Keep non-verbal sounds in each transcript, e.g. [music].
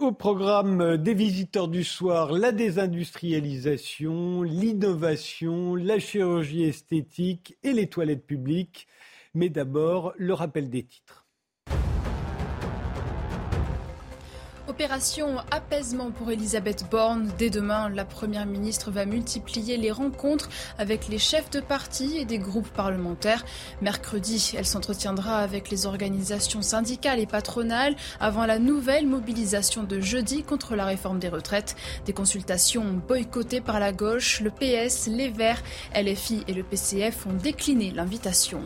Au programme des visiteurs du soir, la désindustrialisation, l'innovation, la chirurgie esthétique et les toilettes publiques. Mais d'abord, le rappel des titres. Opération apaisement pour Elisabeth Borne. Dès demain, la Première ministre va multiplier les rencontres avec les chefs de parti et des groupes parlementaires. Mercredi, elle s'entretiendra avec les organisations syndicales et patronales avant la nouvelle mobilisation de jeudi contre la réforme des retraites. Des consultations boycottées par la gauche, le PS, les Verts, LFI et le PCF ont décliné l'invitation.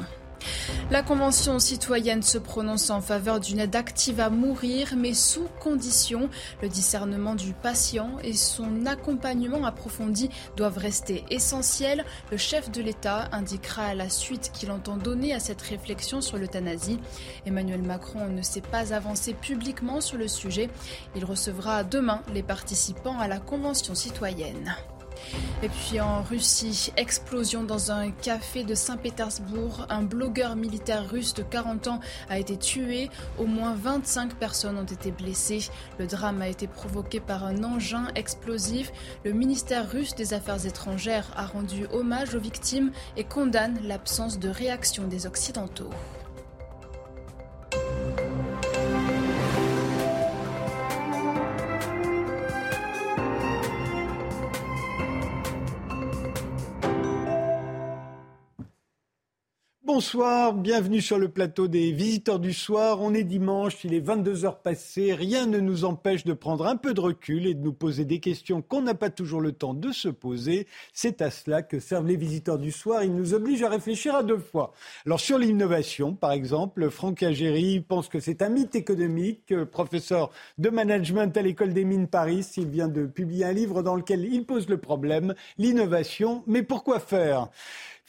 La Convention citoyenne se prononce en faveur d'une aide active à mourir, mais sous condition. Le discernement du patient et son accompagnement approfondi doivent rester essentiels. Le chef de l'État indiquera à la suite qu'il entend donner à cette réflexion sur l'euthanasie. Emmanuel Macron ne s'est pas avancé publiquement sur le sujet. Il recevra demain les participants à la Convention citoyenne. Et puis en Russie, explosion dans un café de Saint-Pétersbourg. Un blogueur militaire russe de 40 ans a été tué. Au moins 25 personnes ont été blessées. Le drame a été provoqué par un engin explosif. Le ministère russe des Affaires étrangères a rendu hommage aux victimes et condamne l'absence de réaction des Occidentaux. Bonsoir, bienvenue sur le plateau des visiteurs du soir. On est dimanche, il est 22 heures passées. Rien ne nous empêche de prendre un peu de recul et de nous poser des questions qu'on n'a pas toujours le temps de se poser. C'est à cela que servent les visiteurs du soir. Ils nous obligent à réfléchir à deux fois. Alors sur l'innovation, par exemple, Franck Agéry pense que c'est un mythe économique. Professeur de management à l'école des mines Paris, il vient de publier un livre dans lequel il pose le problème, l'innovation. Mais pourquoi faire?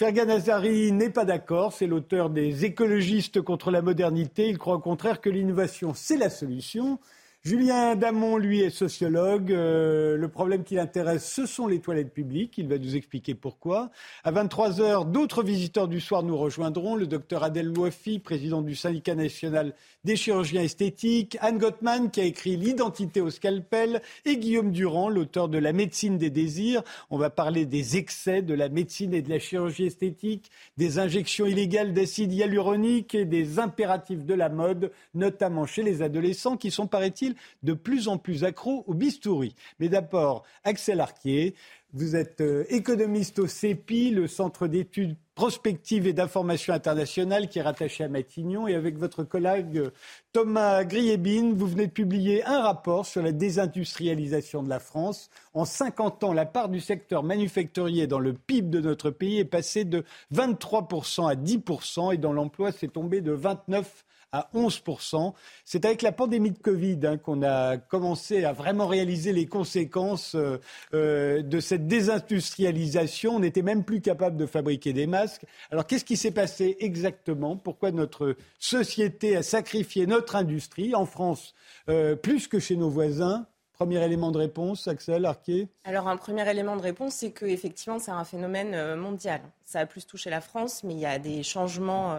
Fergan Azari n'est pas d'accord. C'est l'auteur des écologistes contre la modernité. Il croit au contraire que l'innovation, c'est la solution. Julien Damon, lui, est sociologue. Euh, le problème qui l'intéresse, ce sont les toilettes publiques. Il va nous expliquer pourquoi. À 23 heures, d'autres visiteurs du soir nous rejoindront. Le docteur Adèle Louafi, président du syndicat national des chirurgiens esthétiques. Anne Gottman, qui a écrit L'identité au scalpel. Et Guillaume Durand, l'auteur de La médecine des désirs. On va parler des excès de la médecine et de la chirurgie esthétique, des injections illégales d'acide hyaluronique et des impératifs de la mode, notamment chez les adolescents qui sont, paraît-il, de plus en plus accro au bistouri. Mais d'abord, Axel Arquier, vous êtes euh, économiste au CEPI, le Centre d'études prospectives et d'information internationale qui est rattaché à Matignon. Et avec votre collègue euh, Thomas Griébine, vous venez de publier un rapport sur la désindustrialisation de la France. En 50 ans, la part du secteur manufacturier dans le PIB de notre pays est passée de 23% à 10% et dans l'emploi, c'est tombé de 29 à 11%. C'est avec la pandémie de Covid hein, qu'on a commencé à vraiment réaliser les conséquences euh, euh, de cette désindustrialisation. On n'était même plus capable de fabriquer des masques. Alors qu'est-ce qui s'est passé exactement? Pourquoi notre société a sacrifié notre industrie en France euh, plus que chez nos voisins? Premier élément de réponse, Axel Arquet Alors, un premier élément de réponse, c'est qu'effectivement, c'est un phénomène mondial. Ça a plus touché la France, mais il y a des changements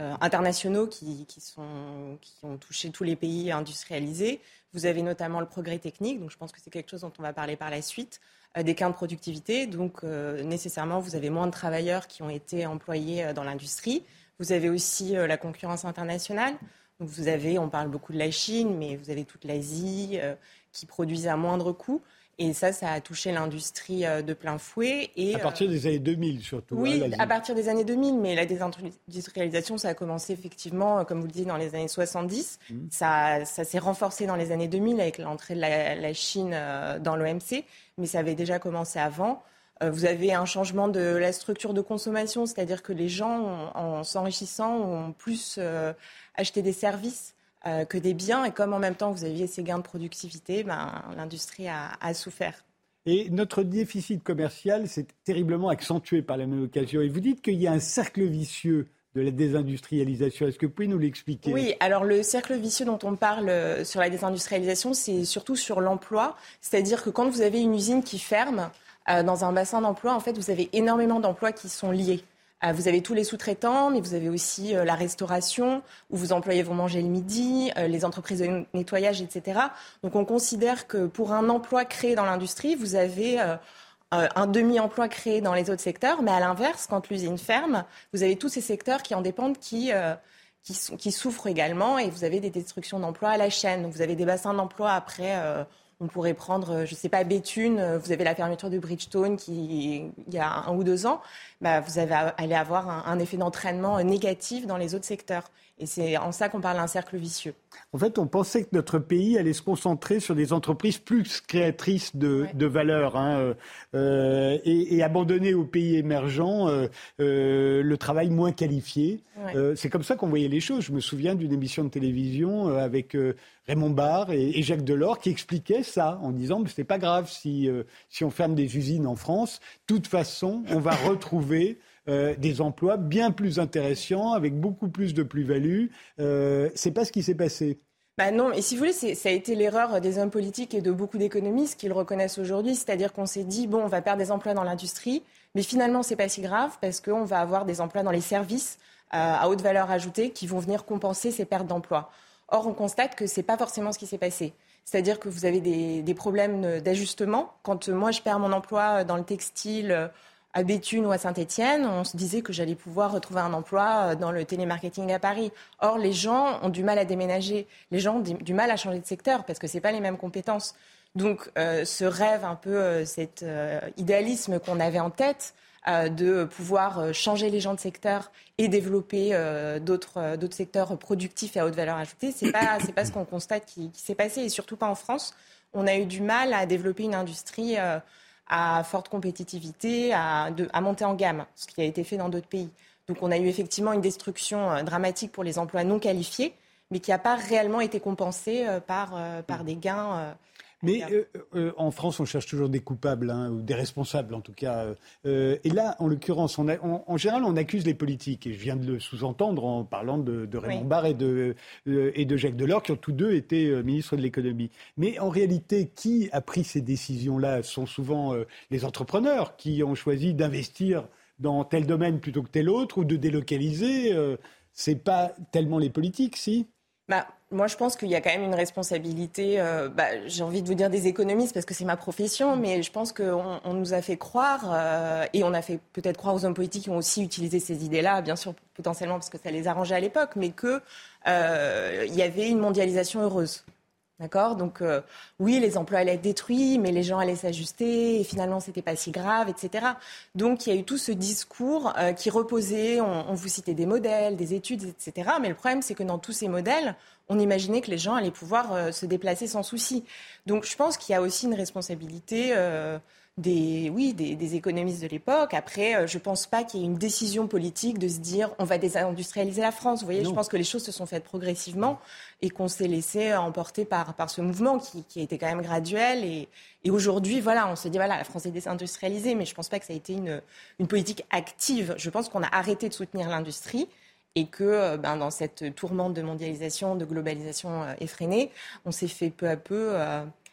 euh, internationaux qui, sont, qui ont touché tous les pays industrialisés. Vous avez notamment le progrès technique, donc je pense que c'est quelque chose dont on va parler par la suite, euh, des gains de productivité. Donc euh, nécessairement, vous avez moins de travailleurs qui ont été employés dans l'industrie. Vous avez aussi la concurrence internationale. Donc vous avez, on parle beaucoup de la Chine, mais vous avez toute l'Asie qui produisent à moindre coût. Et ça, ça a touché l'industrie euh, de plein fouet. Et, à partir des années 2000 surtout. Oui, hein, à partir des années 2000, mais la désindustrialisation, ça a commencé effectivement, euh, comme vous le disiez, dans les années 70. Mmh. Ça, ça s'est renforcé dans les années 2000 avec l'entrée de la, Chine euh, dans l'OMC, mais ça avait déjà commencé avant. Vous avez un changement de la structure de consommation, c'est-à-dire que les gens, en s'enrichissant, ont plus acheté des services euh, que des biens. Et comme en même temps vous aviez ces gains de productivité, ben, l'industrie a, souffert. Et notre déficit commercial s'est terriblement accentué par la même occasion. Et vous dites qu'il y a un cercle vicieux de la désindustrialisation. Est-ce que vous pouvez nous l'expliquer? Oui, alors le cercle vicieux dont on parle euh, sur la désindustrialisation, c'est surtout sur l'emploi. C'est-à-dire que quand vous avez une usine qui ferme, euh, dans un bassin d'emploi, en fait, vous avez énormément d'emplois qui sont liés. Euh, vous avez tous les sous-traitants, mais vous avez aussi euh, la restauration, où vos employés vont manger le midi, euh, les entreprises de nettoyage, etc. Donc on considère que pour un emploi créé dans l'industrie, vous avez un demi-emploi créé dans les autres secteurs, mais à l'inverse, quand l'usine ferme, vous avez tous ces secteurs qui en dépendent qui, qui, souffrent également, et vous avez des destructions d'emplois à la chaîne. Donc vous avez des bassins d'emploi après on pourrait prendre, je ne sais pas, Béthune, vous avez la fermeture de Bridgestone qui, il y a un ou deux ans, bah, vous allez avoir un effet d'entraînement négatif dans les autres secteurs. Et c'est en ça qu'on parle d'un cercle vicieux. En fait, on pensait que notre pays allait se concentrer sur des entreprises plus créatrices de, valeur hein, euh, euh, et, abandonner aux pays émergents euh, le travail moins qualifié. c'est comme ça qu'on voyait les choses. Je me souviens d'une émission de télévision avec Raymond Barre et, Jacques Delors qui expliquaient ça en disant ce n'est pas grave si, si on ferme des usines en France. De toute façon, on va [laughs] retrouver euh, des emplois bien plus intéressants, avec beaucoup plus de plus-value. Euh, c'est pas ce qui s'est passé. Bah non, et si vous voulez, ça a été l'erreur des hommes politiques et de beaucoup d'économistes qui le reconnaissent aujourd'hui. C'est-à-dire qu'on s'est dit, bon, on va perdre des emplois dans l'industrie, mais finalement, c'est pas si grave parce qu'on va avoir des emplois dans les services euh, à haute valeur ajoutée qui vont venir compenser ces pertes d'emplois. Or, on constate que c'est pas forcément ce qui s'est passé. C'est-à-dire que vous avez des, des problèmes d'ajustement. Quand moi, je perds mon emploi dans le textile, à Béthune ou à Saint-Étienne, on se disait que j'allais pouvoir retrouver un emploi euh, dans le télémarketing à Paris. Or, les gens ont du mal à déménager, les gens ont du mal à changer de secteur parce que ce pas les mêmes compétences. Donc, euh, ce rêve, un peu euh, cet idéalisme qu'on avait en tête de pouvoir changer les gens de secteur et développer d'autres secteurs productifs et à haute valeur ajoutée, c'est pas [coughs] pas ce qu'on constate qui s'est passé et surtout pas en France. On a eu du mal à développer une industrie à forte compétitivité, à, monter en gamme, ce qui a été fait dans d'autres pays. Donc on a eu effectivement une destruction euh, dramatique pour les emplois non qualifiés, mais qui n'a pas réellement été compensée euh, euh, par des gains. Mais en France, on cherche toujours des coupables, hein, ou des responsables en tout cas. et là, en l'occurrence, en général, on accuse les politiques. Et je viens de le sous-entendre en parlant de, Raymond Barre et de, et de Jacques Delors, qui ont tous deux été ministres de l'économie. Mais en réalité, qui a pris ces décisions-là Ce sont souvent les entrepreneurs qui ont choisi d'investir dans tel domaine plutôt que tel autre, ou de délocaliser. c'est pas tellement les politiques, si? Bah, moi, je pense qu'il y a quand même une responsabilité, euh, bah, j'ai envie de vous dire des économistes parce que c'est ma profession, mais je pense qu'on on nous a fait croire, euh, et on a fait peut-être croire aux hommes politiques qui ont aussi utilisé ces idées-là, bien sûr, potentiellement parce que ça les arrangeait à l'époque, mais qu'il euh, y avait une mondialisation heureuse. D'accord? Donc, euh, oui, les emplois allaient être détruits, mais les gens allaient s'ajuster, et finalement, ce n'était pas si grave, etc. Donc, il y a eu tout ce discours euh, qui reposait, on, vous citait des modèles, des études, etc. Mais le problème, c'est que dans tous ces modèles, on imaginait que les gens allaient pouvoir euh, se déplacer sans souci. Donc, je pense qu'il y a aussi une responsabilité des, oui, des, économistes de l'époque. Après, euh, je ne pense pas qu'il y ait une décision politique de se dire on va désindustrialiser la France. Vous voyez, je pense que les choses se sont faites progressivement et qu'on s'est laissé emporter par, par ce mouvement qui, qui a été quand même graduel. Et, et aujourd'hui, voilà, on se dit voilà, la France est désindustrialisée, mais je ne pense pas que ça a été une, une politique active. Je pense qu'on a arrêté de soutenir l'industrie et que euh, ben, dans cette tourmente de mondialisation, de globalisation euh, effrénée, on s'est fait peu à peu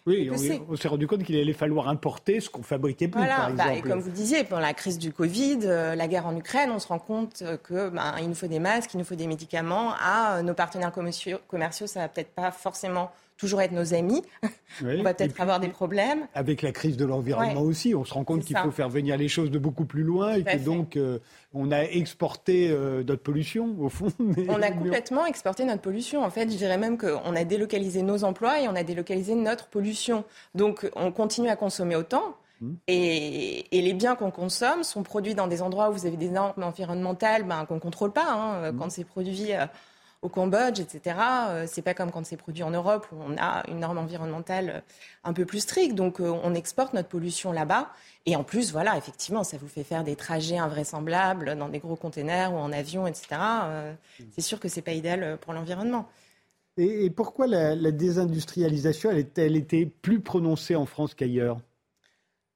oui, on, s'est rendu compte qu'il allait falloir importer ce qu'on fabriquait plus, par bah, exemple. et comme vous disiez, pendant la crise du Covid, euh, la guerre en Ukraine, on se rend compte que ben, il nous faut des masques, il nous faut des médicaments. À euh, nos partenaires commerciaux, commerciaux ça va peut-être pas forcément toujours être nos amis. [laughs] on va peut-être avoir des problèmes. Avec la crise de l'environnement aussi, on se rend compte qu'il faut faire venir les choses de beaucoup plus loin et que donc euh, on a exporté euh, notre pollution au fond. [laughs] On a complètement exporté notre pollution. En fait, je dirais même qu'on a délocalisé nos emplois et on a délocalisé notre pollution. Donc on continue à consommer autant. Hmm. Et, les biens qu'on consomme sont produits dans des endroits où vous avez des normes environnementales ben, qu'on ne contrôle pas. Hein, hmm. Quand c'est produit euh, au Cambodge, etc. Euh, c'est pas comme quand c'est produit en Europe où on a une norme environnementale euh, un peu plus stricte. Donc euh, on exporte notre pollution là-bas. Et en plus, voilà, effectivement, ça vous fait faire des trajets invraisemblables dans des gros containers ou en avion, etc. c'est sûr que c'est pas idéal pour l'environnement. Et, pourquoi la, désindustrialisation, elle été plus prononcée en France qu'ailleurs?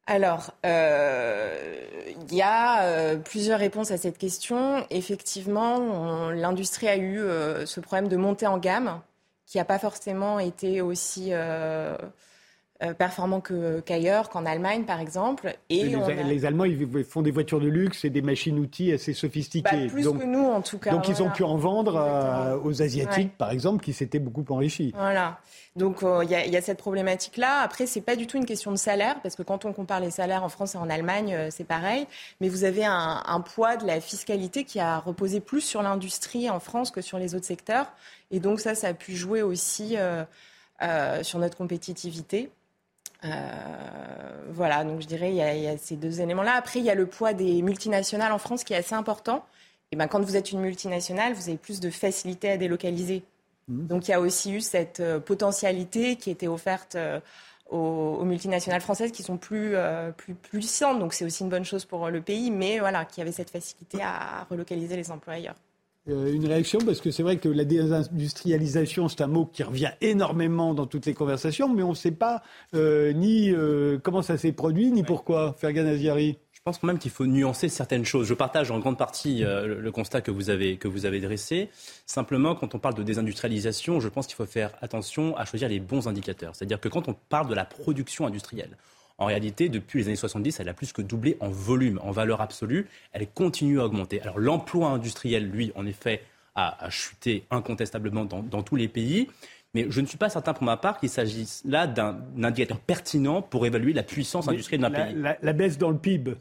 Alors, euh, il y a euh, plusieurs réponses à cette question. Effectivement, l'industrie a eu euh, ce problème de montée en gamme qui n'a pas forcément été aussi euh, performants qu'ailleurs, qu'en Allemagne par exemple. Et, les, Allemands, ils font des voitures de luxe et des machines-outils assez sophistiquées. Bah, plus que nous en tout cas. Donc ils ont pu en vendre aux Asiatiques par exemple, qui s'étaient beaucoup enrichis. Voilà. Donc euh, il y, a cette problématique-là. Après, c'est pas du tout une question de salaire, parce que quand on compare les salaires en France et en Allemagne, euh, c'est pareil. Mais vous avez un, un, poids de la fiscalité qui a reposé plus sur l'industrie en France que sur les autres secteurs. Et donc ça, ça a pu jouer aussi euh, sur notre compétitivité. Voilà, donc je dirais il y, a, y, a ces deux éléments-là. Après, il y a le poids des multinationales en France qui est assez important. Et ben, quand vous êtes une multinationale, vous avez plus de facilité à délocaliser Mmh. Donc il y a aussi eu cette euh, potentialité qui était offerte euh, aux, multinationales françaises qui sont plus, euh, plus, puissantes. Donc c'est aussi une bonne chose pour le pays, mais voilà, qui avait cette facilité à relocaliser les employeurs. Une réaction parce que c'est vrai que la désindustrialisation, c'est un mot qui revient énormément dans toutes les conversations, mais on ne sait pas ni comment ça s'est produit, ni pourquoi. Fergan Aziari. Je pense quand même qu'il faut nuancer certaines choses. Je partage en grande partie euh, le, constat que vous, avez, que vous avez dressé. Simplement, quand on parle de désindustrialisation, je pense qu'il faut faire attention à choisir les bons indicateurs. C'est-à-dire que quand on parle de la production industrielle, en réalité, depuis les années 70, elle a plus que doublé en volume, en valeur absolue. Elle continue à augmenter. Alors l'emploi industriel, lui, en effet, a, chuté incontestablement dans, dans tous les pays. Mais je ne suis pas certain pour ma part qu'il s'agisse là d'un indicateur pertinent pour évaluer la puissance industrielle d'un pays. la, baisse dans le PIB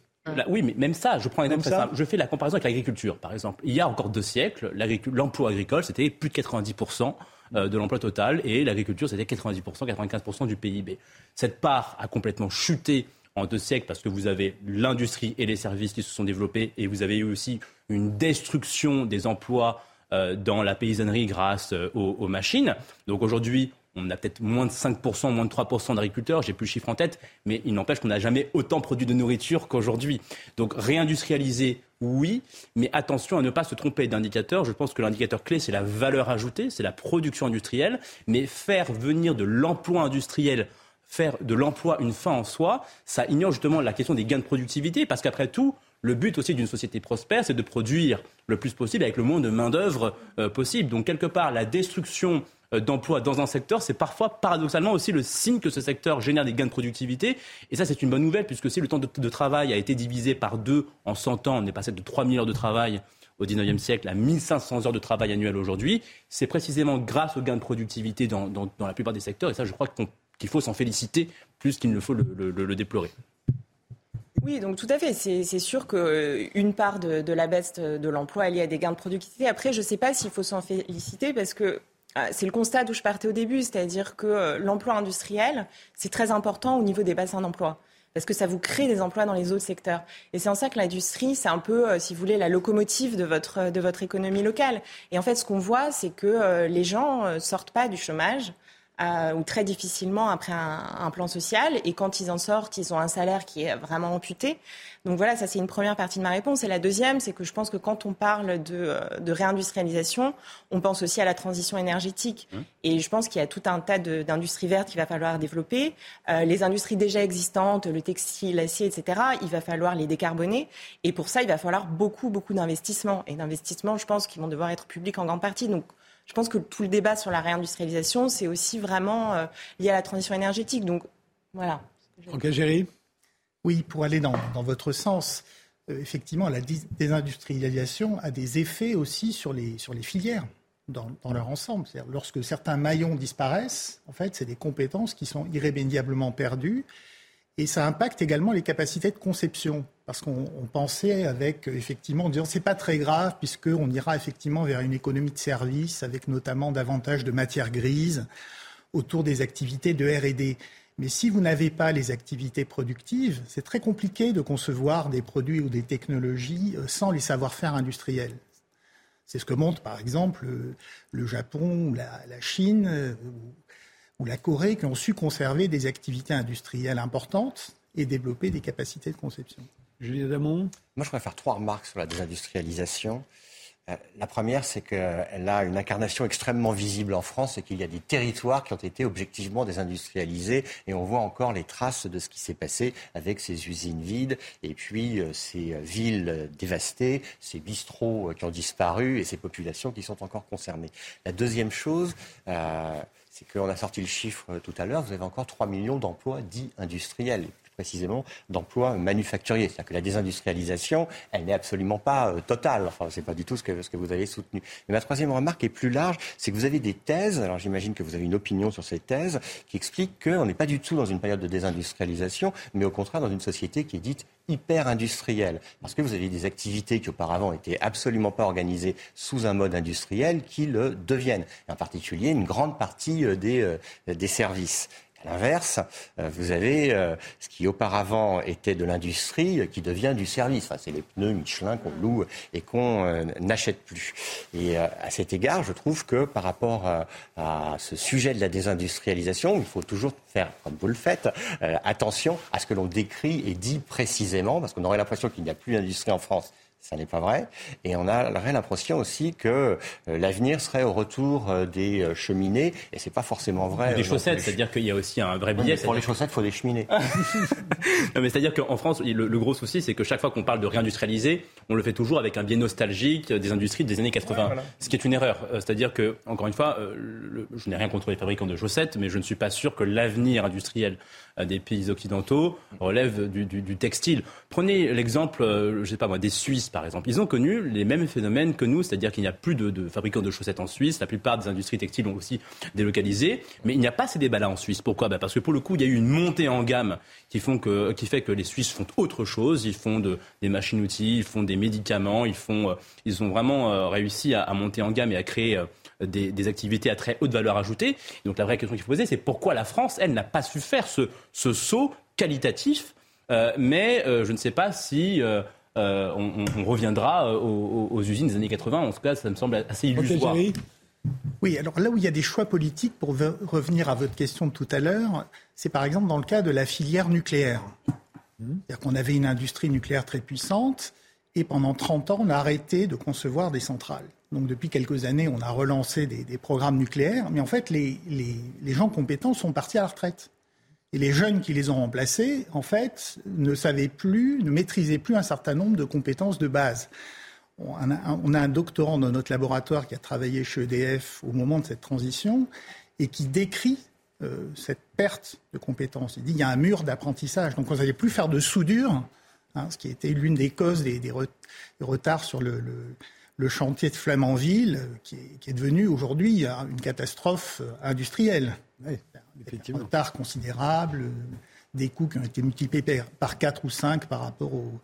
oui, mais même ça, je prends un exemple très simple. Je fais la comparaison avec l'agriculture, par exemple. Il y a encore deux siècles, l'emploi agricole, c'était plus de 90% euh, de l'emploi total et l'agriculture, c'était 90%, 95% du PIB. Cette part a complètement chuté en deux siècles parce que vous avez l'industrie et les services qui se sont développés et vous avez eu aussi une destruction des emplois euh, dans la paysannerie grâce euh, aux, machines. Donc aujourd'hui, on a peut-être moins de 5%, moins de 3% d'agriculteurs, j'ai plus le chiffre en tête, mais il n'empêche qu'on n'a jamais autant produit de nourriture qu'aujourd'hui. Donc réindustrialiser, oui, mais attention à ne pas se tromper d'indicateur. Je pense que l'indicateur clé, c'est la valeur ajoutée, c'est la production industrielle, mais faire venir de l'emploi industriel faire de l'emploi une fin en soi, ça ignore justement la question des gains de productivité, parce qu'après tout, le but aussi d'une société prospère, c'est de produire le plus possible avec le moins de main-d'œuvre euh, possible. Donc, quelque part, la destruction d'emplois dans un secteur, c'est parfois paradoxalement aussi le signe que ce secteur génère des gains de productivité. Et ça, c'est une bonne nouvelle, puisque si le temps de, travail a été divisé par deux en 100 ans, on est passé de 3 000 heures de travail au XIXe siècle à 1500 heures de travail annuel aujourd'hui, c'est précisément grâce aux gains de productivité dans, la plupart des secteurs. Et ça, je crois qu'il faut s'en féliciter plus qu'il ne faut le, déplorer. Oui, donc tout à fait. C'est sûr qu'une euh, part de, de, la baisse de l'emploi est liée à des gains de productivité. Après, je ne sais pas s'il faut s'en féliciter parce que c'est le constat d'où je partais au début, c'est-à-dire que euh, l'emploi industriel, c'est très important au niveau des bassins d'emploi parce que ça vous crée des emplois dans les autres secteurs. Et c'est en ça que l'industrie, c'est un peu, euh, si vous voulez, la locomotive de votre, de votre économie locale. Et en fait, ce qu'on voit, c'est que euh, les gens sortent pas du chômage. Ou très difficilement après un, un, plan social. Et quand ils en sortent, ils ont un salaire qui est vraiment amputé. Donc voilà, ça c'est une première partie de ma réponse. Et la deuxième, c'est que je pense que quand on parle de, euh, de réindustrialisation, on pense aussi à la transition énergétique. Mmh. Et je pense qu'il y a tout un tas d'industries vertes qu'il va falloir développer. Euh, les industries déjà existantes, le textile, l'acier, etc., il va falloir les décarboner. Et pour ça, il va falloir beaucoup, beaucoup d'investissements. Et d'investissements, je pense, qui vont devoir être publics en grande partie. Donc je pense que tout le débat sur la réindustrialisation, c'est aussi vraiment euh, lié à la transition énergétique. Donc voilà. Ok, Géry oui, pour aller dans, votre sens, euh, effectivement, la désindustrialisation a des effets aussi sur les, sur les filières dans, leur ensemble. Lorsque certains maillons disparaissent, en fait, c'est des compétences qui sont irrémédiablement perdues. Et ça impacte également les capacités de conception. Parce qu'on pensait avec, effectivement, en disant c'est pas très grave, puisqu'on ira effectivement vers une économie de service, avec notamment davantage de matières grises autour des activités de RD. Mais si vous n'avez pas les activités productives, c'est très compliqué de concevoir des produits ou des technologies euh, sans les savoir-faire industriels. C'est ce que montre par exemple le Japon ou la, Chine euh, ou la Corée qui ont su conserver des activités industrielles importantes et développer des capacités de conception. Julien Damon Moi, je voudrais faire trois remarques sur la désindustrialisation. Euh, la première, c'est qu'elle a une incarnation extrêmement visible en France et qu'il y a des territoires qui ont été objectivement désindustrialisés et on voit encore les traces de ce qui s'est passé avec ces usines vides et puis euh, ces villes dévastées, ces bistrots qui ont disparu et ces populations qui sont encore concernées. La deuxième chose, euh, c'est qu'on a sorti le chiffre tout à l'heure, vous avez encore 3 millions d'emplois dits industriels précisément d'emplois manufacturiers. C'est-à-dire que la désindustrialisation, elle n'est absolument pas euh, totale. Enfin, c'est pas du tout ce que, ce que vous avez soutenu. Mais ma troisième remarque est plus large, c'est que vous avez des thèses, alors j'imagine que vous avez une opinion sur ces thèses, qui expliquent qu'on n'est pas du tout dans une période de désindustrialisation, mais au contraire dans une société qui est dite hyper industrielle. Parce que vous avez des activités qui auparavant étaient absolument pas organisées sous un mode industriel qui le deviennent. En particulier une grande partie euh, des, euh, des services. À l'inverse, euh, vous avez euh, ce qui auparavant était de l'industrie euh, qui devient du service. Enfin, c'est les pneus Michelin qu'on loue et qu'on n'achète plus. Et à cet égard, je trouve que par rapport à ce sujet de la désindustrialisation, il faut toujours faire, comme vous le faites, attention à ce que l'on décrit et dit précisément, parce qu'on aurait l'impression qu'il n'y a plus d'industrie en France ça n'est pas vrai. Et on a l'impression aussi que euh, l'avenir serait au retour euh, des euh, cheminées, et c'est pas forcément vrai. Des chaussettes, c'est-à-dire qu'il y a aussi un vrai billet. pour les chaussettes, il faut des cheminées. [laughs] non, mais c'est-à-dire qu'en France, le, gros souci, c'est que chaque fois qu'on parle de réindustrialiser, on le fait toujours avec un biais nostalgique des industries des années 80, ce qui est une erreur. C'est-à-dire que, encore une fois, je n'ai rien contre les fabricants de chaussettes, mais je ne suis pas sûr que l'avenir industriel des pays occidentaux relève du, textile. Prenez l'exemple, je sais pas moi, des Suisses par exemple. Ils ont connu les mêmes phénomènes que nous, c'est-à-dire qu'il n'y a plus de, fabricants de chaussettes en Suisse. La plupart des industries textiles ont aussi délocalisé. Mais il n'y a pas ces débats-là en Suisse. Pourquoi? Bah, Parce que pour le coup, il y a eu une montée en gamme qui, fait que les Suisses font autre chose. Ils font des machines-outils, ils font des médicaments, ils, euh, ont vraiment euh, réussi à, monter en gamme et à créer euh, des, activités à très haute valeur ajoutée. Donc la vraie question qu'il faut poser, c'est pourquoi la France, elle, n'a pas su faire ce, saut qualitatif mais je ne sais pas si euh, on, reviendra euh, aux, usines des années 80. En tout cas, ça me semble assez illusoire. Oui, alors là où il y a des choix politiques, pour revenir à votre question de tout à l'heure, c'est par exemple dans le cas de la filière nucléaire. C'est-à-dire qu'on avait une industrie nucléaire très puissante et pendant 30 ans, on a arrêté de concevoir des centrales. Donc depuis quelques années, on a relancé des, programmes nucléaires, mais en fait, les gens compétents sont partis à la retraite. Et les jeunes qui les ont remplacés, en fait, ne savaient plus, ne maîtrisaient plus un certain nombre de compétences de base. On a un doctorant dans notre laboratoire qui a travaillé chez EDF au moment de cette transition et qui décrit euh, cette perte de compétences. Il dit qu'il y a un mur d'apprentissage. Donc on n'allait plus faire de soudure, hein, ce qui était l'une des causes des, retards sur le, chantier de Flamanville, qui est, devenu aujourd'hui une catastrophe euh, industrielle. Un retard considérable, des coûts qui ont été multipliés par 4 ou 5 par rapport aux,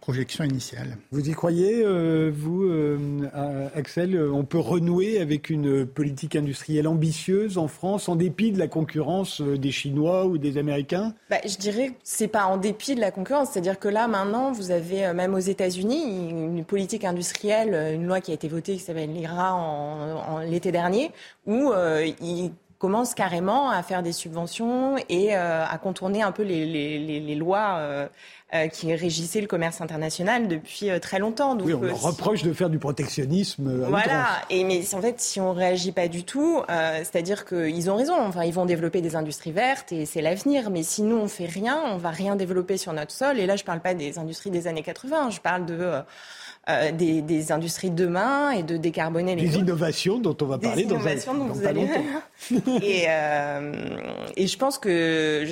projections initiales. Vous y croyez, euh, vous, euh, Axel On peut renouer avec une politique industrielle ambitieuse en France, en dépit de la concurrence euh, des Chinois ou des Américains? Bah, Je dirais que ce n'est pas en dépit de la concurrence. C'est-à-dire que là, maintenant, vous avez, même aux États-Unis, une politique industrielle, une loi qui a été votée qui s'appelle l'IRA en, l'été dernier, où ils commence carrément à faire des subventions et euh, à contourner un peu les, lois euh, euh, qui régissaient le commerce international depuis très longtemps. Donc, oui, on leur reproche de faire du protectionnisme. voilà, et mais en fait, si on réagit pas du tout, c'est-à-dire qu'ils ont raison. Enfin, ils vont développer des industries vertes et c'est l'avenir. Mais si nous on fait rien, on va rien développer sur notre sol. Et là, je parle pas des industries des années 80. Je parle de euh, des, industries de demain et de décarboner les Des innovations dont on va parler dans, un, dont vous allez... [laughs] et, euh, et je pense que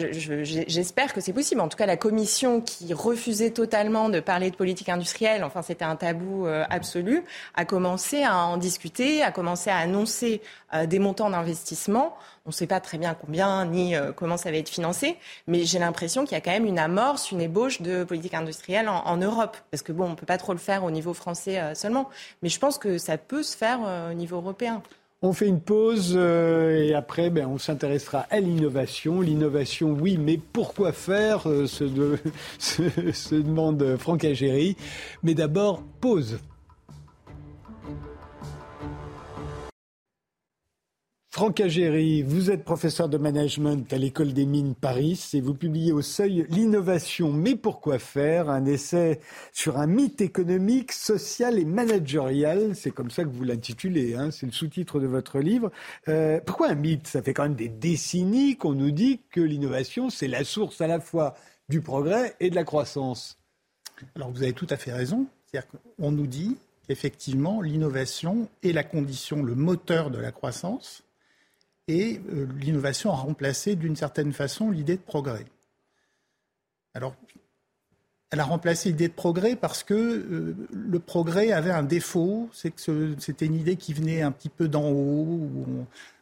j'espère que c'est possible. En tout cas, la commission qui refusait totalement de parler de politique industrielle, enfin c'était un tabou euh, absolu, a commencé à en discuter, a commencé à annoncer des montants d'investissement. On ne sait pas très bien combien ni euh, comment ça va être financé, mais j'ai l'impression qu'il y a quand même une amorce, une ébauche de politique industrielle en, Europe. Parce que bon, on ne peut pas trop le faire au niveau français euh, seulement, mais je pense que ça peut se faire euh, au niveau européen. On fait une pause et après, ben, on s'intéressera à l'innovation. L'innovation, oui, mais pourquoi faire se, se, [laughs] demande Franck Agéry. Mais d'abord, pause. Franck Agéry, vous êtes professeur de management à l'École des mines Paris et vous publiez au seuil L'innovation, mais pourquoi faire Un essai sur un mythe économique, social et managérial? C'est comme ça que vous l'intitulez, hein, c'est le sous-titre de votre livre. Euh, pourquoi un mythe? Ça fait quand même des décennies qu'on nous dit que l'innovation, c'est la source à la fois du progrès et de la croissance. Alors vous avez tout à fait raison. C'est-à-dire qu'on nous dit qu'effectivement, l'innovation est la condition, le moteur de la croissance et euh, l'innovation a remplacé d'une certaine façon l'idée de progrès. Alors, elle a remplacé l'idée de progrès parce que euh, le progrès avait un défaut, c'est que c'était une idée qui venait un petit peu d'en haut,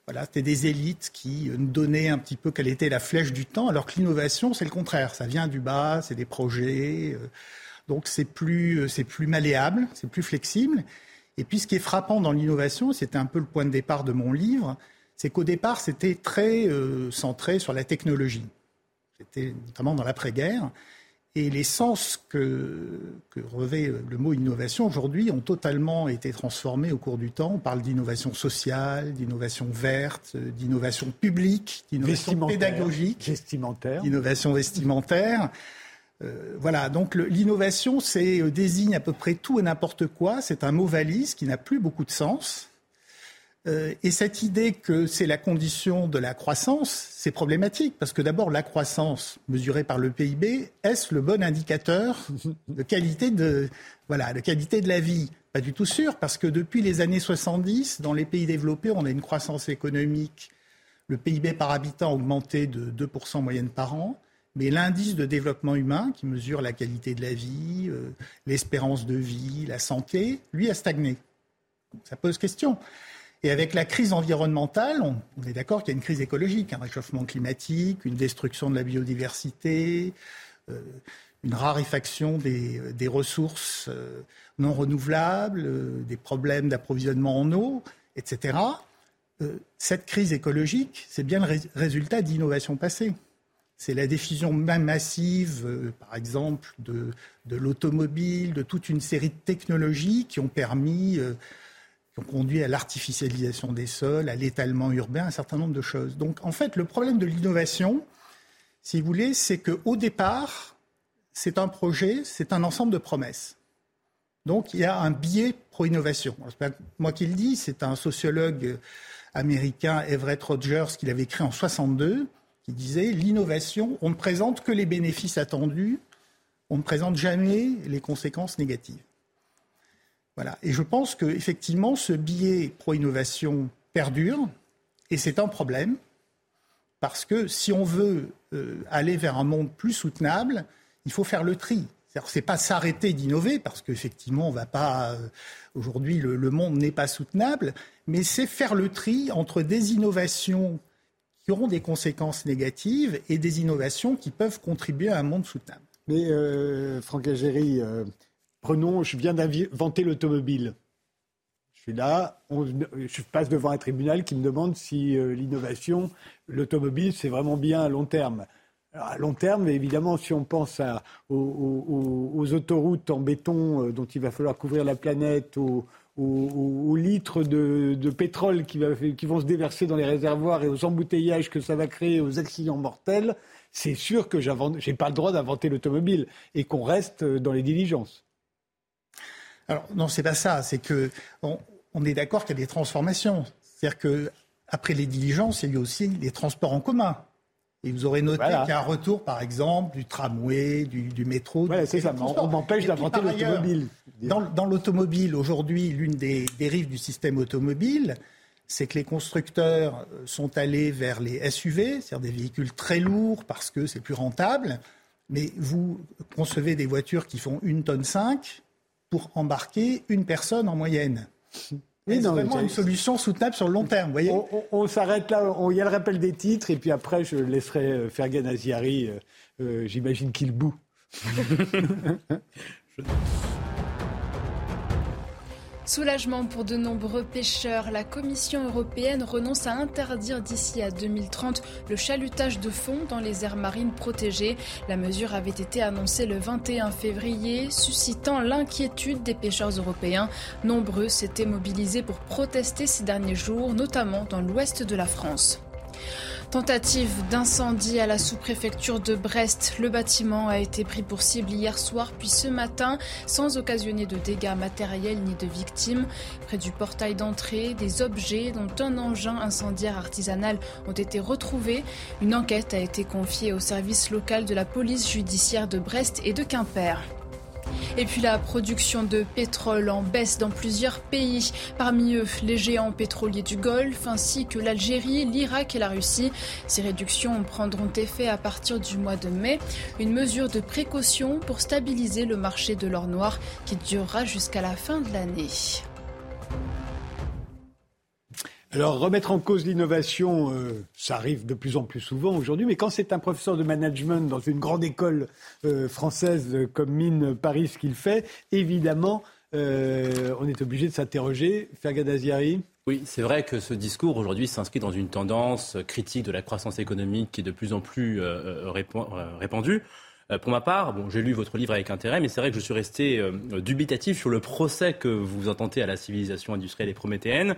voilà, c'était des élites qui nous donnaient un petit peu quelle était la flèche du temps, alors que l'innovation, c'est le contraire, ça vient du bas, c'est des projets, euh, donc c'est plus, c'est plus malléable, c'est plus flexible. Et puis ce qui est frappant dans l'innovation, c'était un peu le point de départ de mon livre, c'est qu'au départ, c'était très euh, centré sur la technologie. C'était notamment dans l'après-guerre. Et les sens que, que, revêt le mot innovation aujourd'hui ont totalement été transformés au cours du temps. On parle d'innovation sociale, d'innovation verte, d'innovation publique, d'innovation pédagogique, vestimentaire, d'innovation vestimentaire. Euh, voilà, donc l'innovation, c'est euh, désigne à peu près tout et n'importe quoi. C'est un mot valise qui n'a plus beaucoup de sens. Euh, et cette idée que c'est la condition de la croissance, c'est problématique, parce que d'abord, la croissance mesurée par le PIB, est-ce le bon indicateur de [laughs] qualité de, voilà, de qualité de la vie? Pas du tout sûr, parce que depuis les années 70, dans les pays développés, on a une croissance économique. Le PIB par habitant a augmenté de 2% moyenne par an, mais l'indice de développement humain, qui mesure la qualité de la vie, euh, l'espérance de vie, la santé, lui a stagné. Ça pose question. Et avec la crise environnementale, on, est d'accord qu'il y a une crise écologique, un réchauffement climatique, une destruction de la biodiversité, euh, une raréfaction des, des ressources euh, non renouvelables, euh, des problèmes d'approvisionnement en eau, etc. cette crise écologique, c'est bien le résultat d'innovations passées. C'est la diffusion même massive, par exemple, de l'automobile, de toute une série de technologies qui ont permis qui ont conduit à l'artificialisation des sols, à l'étalement urbain, un certain nombre de choses. Donc en fait, le problème de l'innovation, si vous voulez, c'est qu'au départ, c'est un projet, c'est un ensemble de promesses. Donc il y a un biais pro-innovation. Moi qui le dis, c'est un sociologue américain, Everett Rogers, qui l'avait écrit en 62, qui disait l'innovation, on ne présente que les bénéfices attendus, on ne présente jamais les conséquences négatives. Voilà. Et je pense qu'effectivement, ce biais pro-innovation perdure, et c'est un problème, parce que si on veut euh, aller vers un monde plus soutenable, il faut faire le tri. C'est pas s'arrêter d'innover, parce qu'effectivement, on va pas. Euh, aujourd'hui, le, monde n'est pas soutenable, mais c'est faire le tri entre des innovations qui auront des conséquences négatives et des innovations qui peuvent contribuer à un monde soutenable. Mais euh, Franck euh, Prenons, je viens d'inventer l'automobile. Je suis là, je passe devant un tribunal qui me demande si euh, l'innovation, l'automobile, c'est vraiment bien à long terme. à long terme, évidemment, si on pense aux, autoroutes en béton euh, dont il va falloir couvrir la planète, aux, litres de, pétrole qui, qui, vont se déverser dans les réservoirs et aux embouteillages que ça va créer, aux accidents mortels, c'est sûr que je n'ai pas le droit d'inventer l'automobile et qu'on reste dans les diligences. Alors non, c'est pas ça. C'est que on, est d'accord qu'il y a des transformations. C'est-à-dire que après les diligences, il y a eu aussi les transports en commun. Et vous aurez noté qu'il y a un retour, par exemple, du tramway, du, métro. Voilà, c'est ça. On m'empêche d'inventer l'automobile. Dans, l'automobile, aujourd'hui, l'une des dérives du système automobile, c'est que les constructeurs sont allés vers les SUV, c'est-à-dire des véhicules très lourds parce que c'est plus rentable. Mais vous concevez des voitures qui font une tonne 5, pour embarquer une personne en moyenne. C'est vraiment une solution soutenable sur le long terme. Voyez on, s'arrête là, il y a le rappel des titres, et puis après, je laisserai euh, Fergan Aziari, euh, euh, j'imagine qu'il boue. [laughs] [laughs] Soulagement pour de nombreux pêcheurs. La Commission européenne renonce à interdire d'ici à 2030 le chalutage de fond dans les aires marines protégées. La mesure avait été annoncée le 21 février, suscitant l'inquiétude des pêcheurs européens. Nombreux s'étaient mobilisés pour protester ces derniers jours, notamment dans l'ouest de la France. Tentative d'incendie à la sous-préfecture de Brest. Le bâtiment a été pris pour cible hier soir puis ce matin sans occasionner de dégâts matériels ni de victimes. Près du portail d'entrée, des objets dont un engin incendiaire artisanal ont été retrouvés. Une enquête a été confiée au service local de la police judiciaire de Brest et de Quimper. Et puis la production de pétrole en baisse dans plusieurs pays. Parmi eux, les géants pétroliers du Golfe, ainsi que l'Algérie, l'Irak et la Russie. Ces réductions prendront effet à partir du mois de mai. Une mesure de précaution pour stabiliser le marché de l'or noir qui durera jusqu'à la fin de l'année. Alors, remettre en cause l'innovation, euh, ça arrive de plus en plus souvent aujourd'hui, mais quand c'est un professeur de management dans une grande école euh, française comme Mine Paris qu'il fait, évidemment, euh, on est obligé de s'interroger. Fergad Aziari oui, c'est vrai que ce discours aujourd'hui s'inscrit dans une tendance critique de la croissance économique qui est de plus en plus répandue. Euh, pour ma part, bon, j'ai lu votre livre avec intérêt, mais c'est vrai que je suis resté euh, dubitatif sur le procès que vous intentez à la civilisation industrielle et prométhéenne,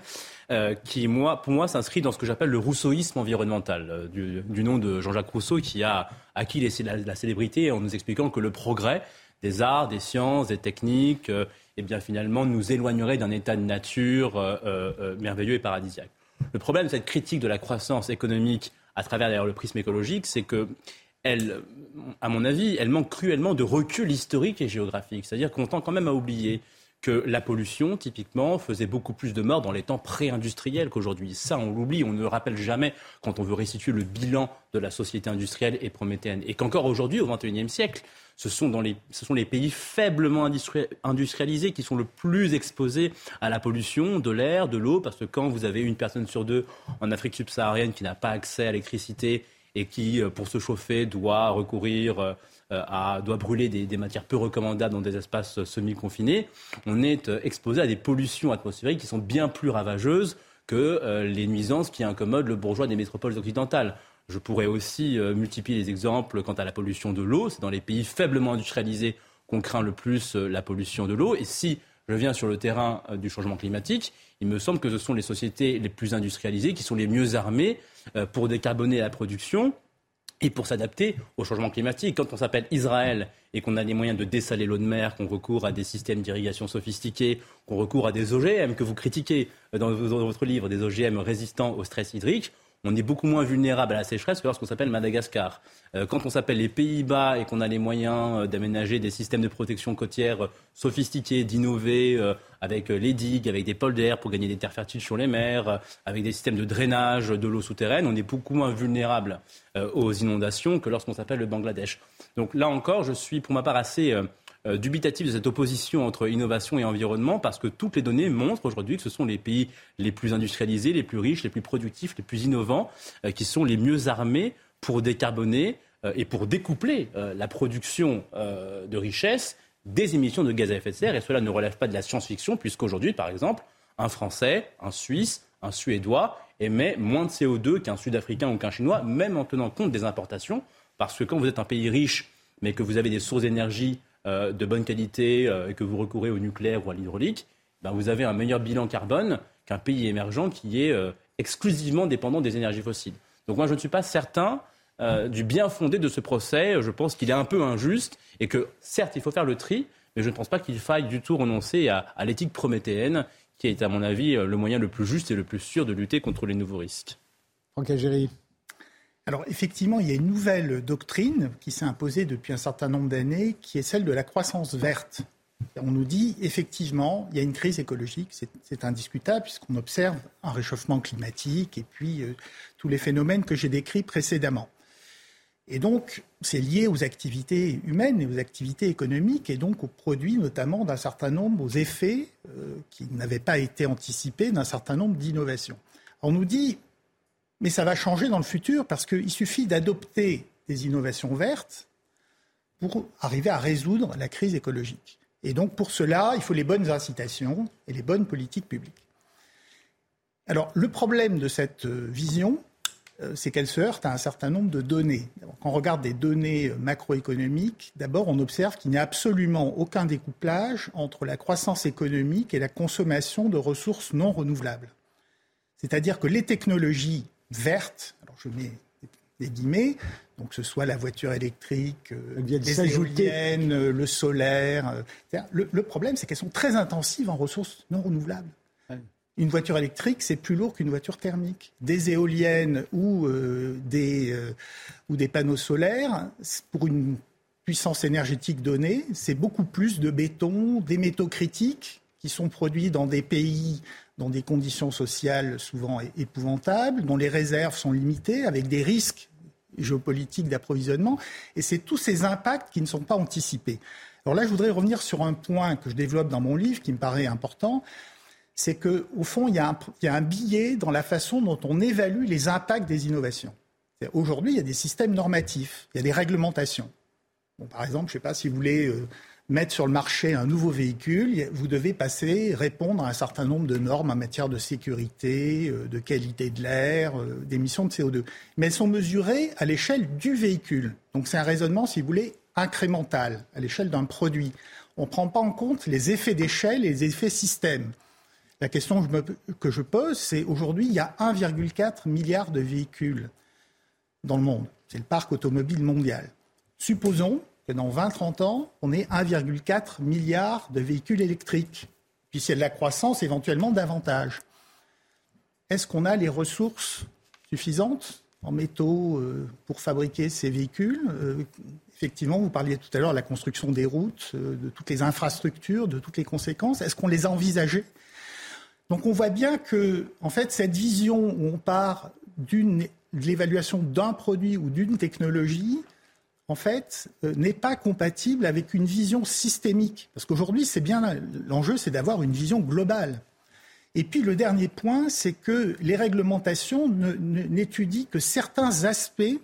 euh, qui, moi, pour moi, s'inscrit dans ce que j'appelle le rousseauisme environnemental, du, nom de Jean-Jacques Rousseau, qui a acquis la, célébrité en nous expliquant que le progrès des arts, des sciences, des techniques, eh bien, finalement, nous éloignerait d'un état de nature merveilleux et paradisiaque. Le problème de cette critique de la croissance économique à travers d'ailleurs le prisme écologique, c'est que elle, à mon avis, elle manque cruellement de recul historique et géographique. C'est-à-dire qu'on tend quand même à oublier que la pollution, typiquement, faisait beaucoup plus de morts dans les temps pré-industriels qu'aujourd'hui. Ça, on l'oublie, on ne le rappelle jamais quand on veut restituer le bilan de la société industrielle et prométhéenne. Et qu'encore aujourd'hui, au XXIe siècle, ce sont, dans les, ce sont les pays faiblement industrialisés qui sont le plus exposés à la pollution de l'air, de l'eau, parce que quand vous avez une personne sur deux en Afrique subsaharienne qui n'a pas accès à l'électricité et qui, euh, pour se chauffer, doit recourir euh, à, doit brûler des, matières peu recommandables dans des espaces semi-confinés, on est euh, exposé à des pollutions atmosphériques qui sont bien plus ravageuses que les nuisances qui incommodent le bourgeois des métropoles occidentales. Je pourrais aussi multiplier les exemples quant à la pollution de l'eau. C'est dans les pays faiblement industrialisés qu'on craint le plus la pollution de l'eau. Et si je viens sur le terrain du changement climatique, il me semble que ce sont les sociétés les plus industrialisées qui sont les mieux armées euh, pour décarboner la production et pour s'adapter au changement climatique. Quand on s'appelle Israël et qu'on a les moyens de dessaler l'eau de mer, qu'on recourt à des systèmes d'irrigation sophistiqués, qu'on recourt à des OGM que vous critiquez dans votre livre, des OGM résistants au stress hydrique, on est beaucoup moins vulnérable à la sécheresse que lorsqu'on s'appelle Madagascar. Euh, quand on s'appelle les Pays-Bas et qu'on a les moyens euh, d'aménager des systèmes de protection côtière euh, sophistiqués, d'innover avec les digues, avec des d'air pour gagner des terres fertiles sur les mers, avec des systèmes de drainage de l'eau souterraine, on est beaucoup moins vulnérable aux inondations que lorsqu'on s'appelle le Bangladesh. Donc là encore, je suis pour ma part assez dubitatif de cette opposition entre innovation et environnement parce que toutes les données montrent aujourd'hui que ce sont les pays les plus industrialisés, les plus riches, les plus productifs, les plus innovants euh, qui sont les mieux armés pour décarboner euh, et pour découpler la production de richesses des émissions de gaz à effet de serre. Et cela ne relève pas de la science-fiction, puisqu'aujourd'hui, par exemple, un Français, un Suisse, un Suédois émet moins de CO2 qu'un Sud-Africain ou qu'un Chinois, même en tenant compte des importations. Parce que quand vous êtes un pays riche, mais que vous avez des sources d'énergie euh, de bonne qualité euh, et que vous recourez au nucléaire ou à l'hydraulique, ben vous avez un meilleur bilan carbone qu'un pays émergent qui est euh, exclusivement dépendant des énergies fossiles. Donc moi, je ne suis pas certain du bien fondé de ce procès. Je pense qu'il est un peu injuste et que, certes, il faut faire le tri, mais je ne pense pas qu'il faille du tout renoncer à, l'éthique prométhéenne, qui est, à mon avis, le moyen le plus juste et le plus sûr de lutter contre les nouveaux risques. Franck Agéry. Alors effectivement, il y a une nouvelle doctrine qui s'est imposée depuis un certain nombre d'années, qui est celle de la croissance verte. On nous dit effectivement, il y a une crise écologique, c'est indiscutable puisqu'on observe un réchauffement climatique et puis euh, tous les phénomènes que j'ai décrits précédemment. Et donc, c'est lié aux activités humaines et aux activités économiques et donc aux produits notamment d'un certain nombre, aux effets euh, qui n'avaient pas été anticipés d'un certain nombre d'innovations. On nous dit, mais ça va changer dans le futur parce qu'il suffit d'adopter des innovations vertes pour arriver à résoudre la crise écologique. Et donc pour cela, il faut les bonnes incitations et les bonnes politiques publiques. Alors le problème de cette euh, vision, euh, c'est qu'elle se heurte à un certain nombre de données. Quand on regarde des données euh, macroéconomiques, d'abord on observe qu'il n'y a absolument aucun découplage entre la croissance économique et la consommation de ressources non renouvelables. C'est-à-dire que les technologies verte, alors je mets des guillemets, donc que ce soit la voiture électrique, euh, les éoliennes, euh, le solaire. Euh, le, problème, c'est qu'elles sont très intensives en ressources non renouvelables. Une voiture électrique, c'est plus lourd qu'une voiture thermique. Des éoliennes ou, des, ou des panneaux solaires, pour une puissance énergétique donnée, c'est beaucoup plus de béton, des métaux critiques qui sont produits dans des pays dans des conditions sociales souvent épouvantables, dont les réserves sont limitées, avec des risques géopolitiques d'approvisionnement. Et c'est tous ces impacts qui ne sont pas anticipés. Alors là, je voudrais revenir sur un point que je développe dans mon livre qui me paraît important. C'est qu'au fond, il y, a un, il billet dans la façon dont on évalue les impacts des innovations. Aujourd'hui, il y a des systèmes normatifs, il y a des réglementations. Bon, par exemple, je ne sais pas si vous voulez euh, mettre sur le marché un nouveau véhicule, vous devez passer, répondre à un certain nombre de normes en matière de sécurité, euh, de qualité de l'air, euh, d'émissions de CO2. Mais elles sont mesurées à l'échelle du véhicule. Donc c'est un raisonnement, si vous voulez, incrémental, à l'échelle d'un produit. On ne prend pas en compte les effets d'échelle et les effets système. La question que je, me, que je pose, c'est aujourd'hui, il y a 1,4 milliard de véhicules dans le monde. C'est le parc automobile mondial. Supposons que dans 20-30 ans, on ait 1,4 milliard de véhicules électriques. Puis a de la croissance, éventuellement davantage. Est-ce qu'on a les ressources suffisantes en métaux euh, pour fabriquer ces véhicules? Euh, Effectivement, vous parliez tout à l'heure de la construction des routes, euh, de toutes les infrastructures, de toutes les conséquences. Est-ce qu'on les a envisagées? Donc on voit bien que, en fait, cette vision où on part d'une l'évaluation d'un produit ou d'une technologie en fait, euh, n'est pas compatible avec une vision systémique. Parce qu'aujourd'hui, c'est bien l'enjeu, c'est d'avoir une vision globale. Et puis le dernier point, c'est que les réglementations n'étudient que certains aspects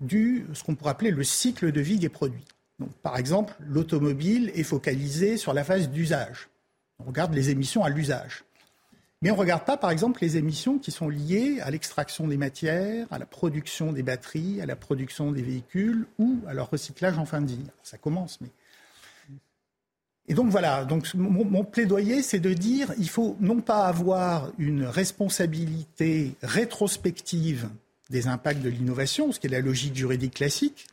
du ce qu'on pourrait appeler le cycle de vie des produits. Par exemple, l'automobile est focalisée sur la phase d'usage. On regarde les émissions à l'usage. Mais on ne regarde pas, par exemple, les émissions qui sont liées à l'extraction des matières, à la production des batteries, à la production des véhicules ou à leur recyclage en fin de vie. Ça commence, mais. Et donc voilà, donc mon, plaidoyer, c'est de dire il faut non pas avoir une responsabilité rétrospective des impacts de l'innovation, ce qui est la logique juridique classique,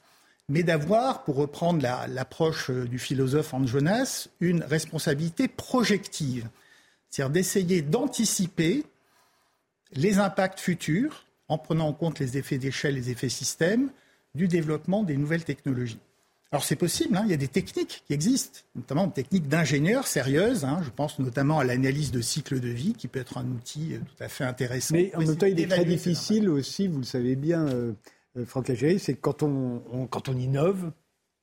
mais d'avoir, pour reprendre l'approche du philosophe Hans Jonas, une responsabilité projective. C'est-à-dire d'essayer d'anticiper les impacts futurs en prenant en compte les effets d'échelle, les effets système du développement des nouvelles technologies. Alors c'est possible, hein, il y a des techniques qui existent, notamment des techniques d'ingénieurs sérieuses. Hein, je pense notamment à l'analyse de cycle de vie, qui peut être un outil euh, tout à fait intéressant. Mais en même temps, il est très difficile aussi, vous le savez bien, euh, euh Franck Agéry, c'est quand on, quand on innove,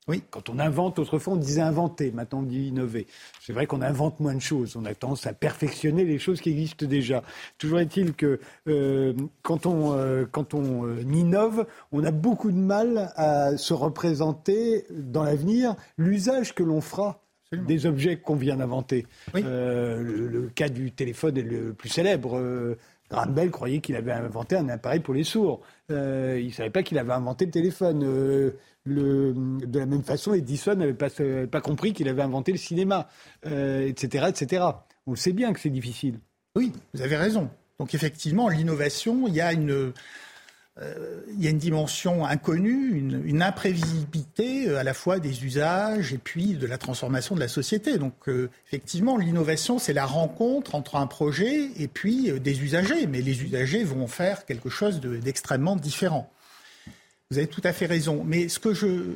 oui, quand on invente, autrefois on disait inventer, maintenant on dit innover. C'est vrai qu'on invente moins de choses, on a tendance à perfectionner les choses qui existent déjà. Toujours est-il que euh, quand on, euh, quand on euh, innove, on a beaucoup de mal à se représenter dans l'avenir l'usage que l'on fera des objets qu'on vient d'inventer. Le, le, cas du téléphone est le plus célèbre. Graham Bell croyait qu'il avait inventé un appareil pour les sourds. Euh, il ne savait pas qu'il avait inventé le téléphone. Euh, de la même façon, Edison n'avait pas, pas compris qu'il avait inventé le cinéma, etc., euh, etc. On sait bien que c'est difficile. Oui, vous avez raison. Donc effectivement, l'innovation, il y a une euh, y a une dimension inconnue, une, imprévisibilité euh, à la fois des usages et puis de la transformation de la société. Donc euh, effectivement, l'innovation, c'est la rencontre entre un projet et puis des usagers, mais les usagers vont faire quelque chose d'extrêmement différent. Vous avez tout à fait raison. Mais ce que je,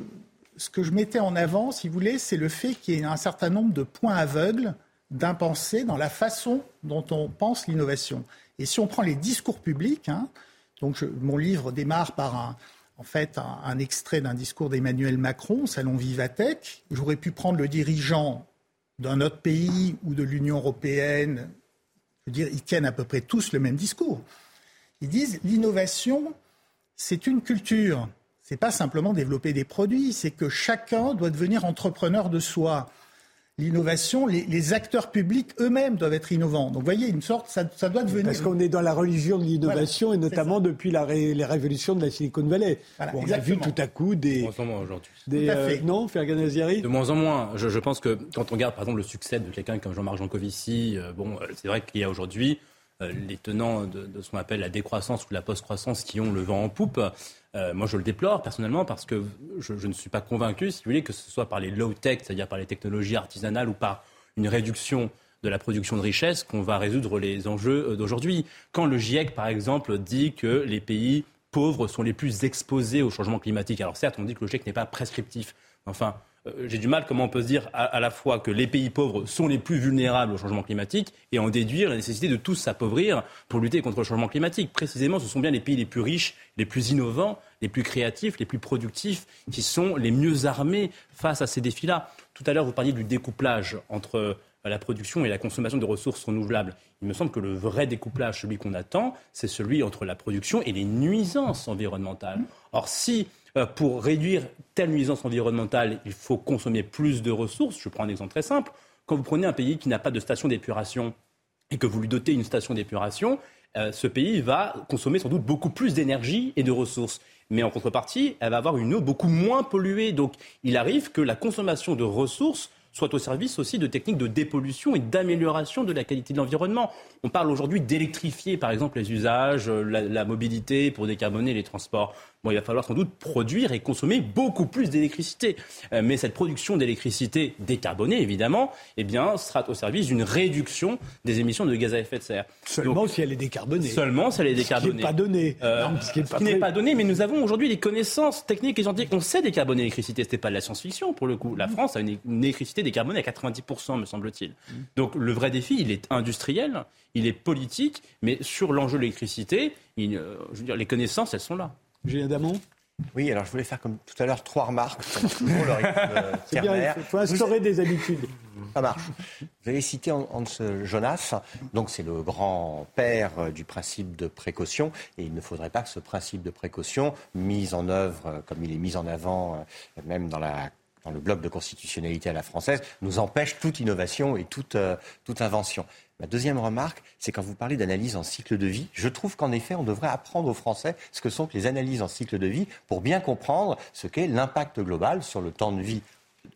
ce que je mettais en avant, si vous voulez, c'est le fait qu'il y ait un certain nombre de points aveugles d'impensés dans la façon dont on pense l'innovation. Et si on prend les discours publics, hein, donc mon livre démarre par un, en fait un, extrait d'un discours d'Emmanuel Macron, Salon Vivatech. J'aurais pu prendre le dirigeant d'un autre pays ou de l'Union européenne. Dire, ils tiennent à peu près tous le même discours. Ils disent l'innovation, c'est une culture. C'est pas simplement développer des produits, c'est que chacun doit devenir entrepreneur de soi l'innovation, les, acteurs publics eux-mêmes doivent être innovants. Donc, vous voyez, une sorte, ça, doit devenir. Parce qu'on est dans la religion de l'innovation et notamment depuis la les révolutions de la Silicon Valley. on a vu tout à coup des. De moins en moins aujourd'hui. Des, euh, non, De moins en moins. Je, je, pense que quand on regarde, par exemple, le succès de quelqu'un comme Jean-Marc Jancovici, euh, bon, euh, c'est vrai qu'il y a aujourd'hui les tenants de, ce qu'on appelle la décroissance ou la post-croissance qui ont le vent en poupe. Euh, moi, je le déplore personnellement parce que je, ne suis pas convaincu, si vous voulez, que ce soit par les low-tech, c'est-à-dire par les technologies artisanales ou par une réduction de la production de richesse qu'on va résoudre les enjeux euh, d'aujourd'hui. Quand le GIEC, par exemple, dit que les pays pauvres sont les plus exposés au changement climatique. Alors certes, on dit que le GIEC n'est pas prescriptif. Enfin, euh, j'ai du mal comment on peut se dire à, la fois que les pays pauvres sont les plus vulnérables au changement climatique et en déduire la nécessité de tous s'appauvrir pour lutter contre le changement climatique. Précisément, ce sont bien les pays les plus riches, les plus innovants, les plus créatifs, les plus productifs qui sont les mieux armés face à ces défis-là. Tout à l'heure, vous parliez du découplage entre la production et la consommation de ressources renouvelables. Il me semble que le vrai découplage, celui qu'on attend, c'est celui entre la production et les nuisances environnementales. Or, si euh, pour réduire telle nuisance environnementale, il faut consommer plus de ressources, je prends un exemple très simple, quand vous prenez un pays qui n'a pas de station d'épuration et que vous lui dotez une station d'épuration, euh, ce pays va consommer sans doute beaucoup plus d'énergie et de ressources. Mais en contrepartie, elle va avoir une eau beaucoup moins polluée. Donc il arrive que la consommation de ressources soit au service aussi de techniques de dépollution et d'amélioration de la qualité de l'environnement. On parle aujourd'hui d'électrifier, par exemple, les usages, euh, la, mobilité pour décarboner les transports. Bon, il va falloir sans doute produire et consommer beaucoup plus d'électricité. Euh, mais cette production d'électricité décarbonée, évidemment, eh bien, sera au service d'une réduction des émissions de gaz à effet de serre. Seulement si elle est décarbonée. Seulement si elle est décarbonée. Ce qui n'est pas donné. Euh, ce qui n'est pas, donné, mais nous avons aujourd'hui les connaissances techniques et scientifiques. On sait décarboner l'électricité. Ce n'est pas de la science-fiction, pour le coup. La France a une, une électricité décarbonée à 90%, me semble-t-il. Donc le vrai défi, il est industriel il est politique, mais sur l'enjeu de l'électricité, euh, je veux dire, les connaissances, elles sont là. Julien Damon oui, alors je voulais faire comme tout à l'heure trois remarques. [laughs] C'est bien, il faut instaurer des habitudes. Ça marche. Vous avez cité Hans Jonas, donc c'est le grand-père euh, du principe de précaution, et il ne faudrait pas que ce principe de précaution, mis en œuvre euh, comme il est mis en avant, même dans la dans le bloc de constitutionnalité à la française, nous empêche toute innovation et toute, toute invention. Ma deuxième remarque, c'est quand vous parlez d'analyse en cycle de vie, je trouve qu'en effet, on devrait apprendre aux Français ce que sont les analyses en cycle de vie pour bien comprendre ce qu'est l'impact global sur le temps de vie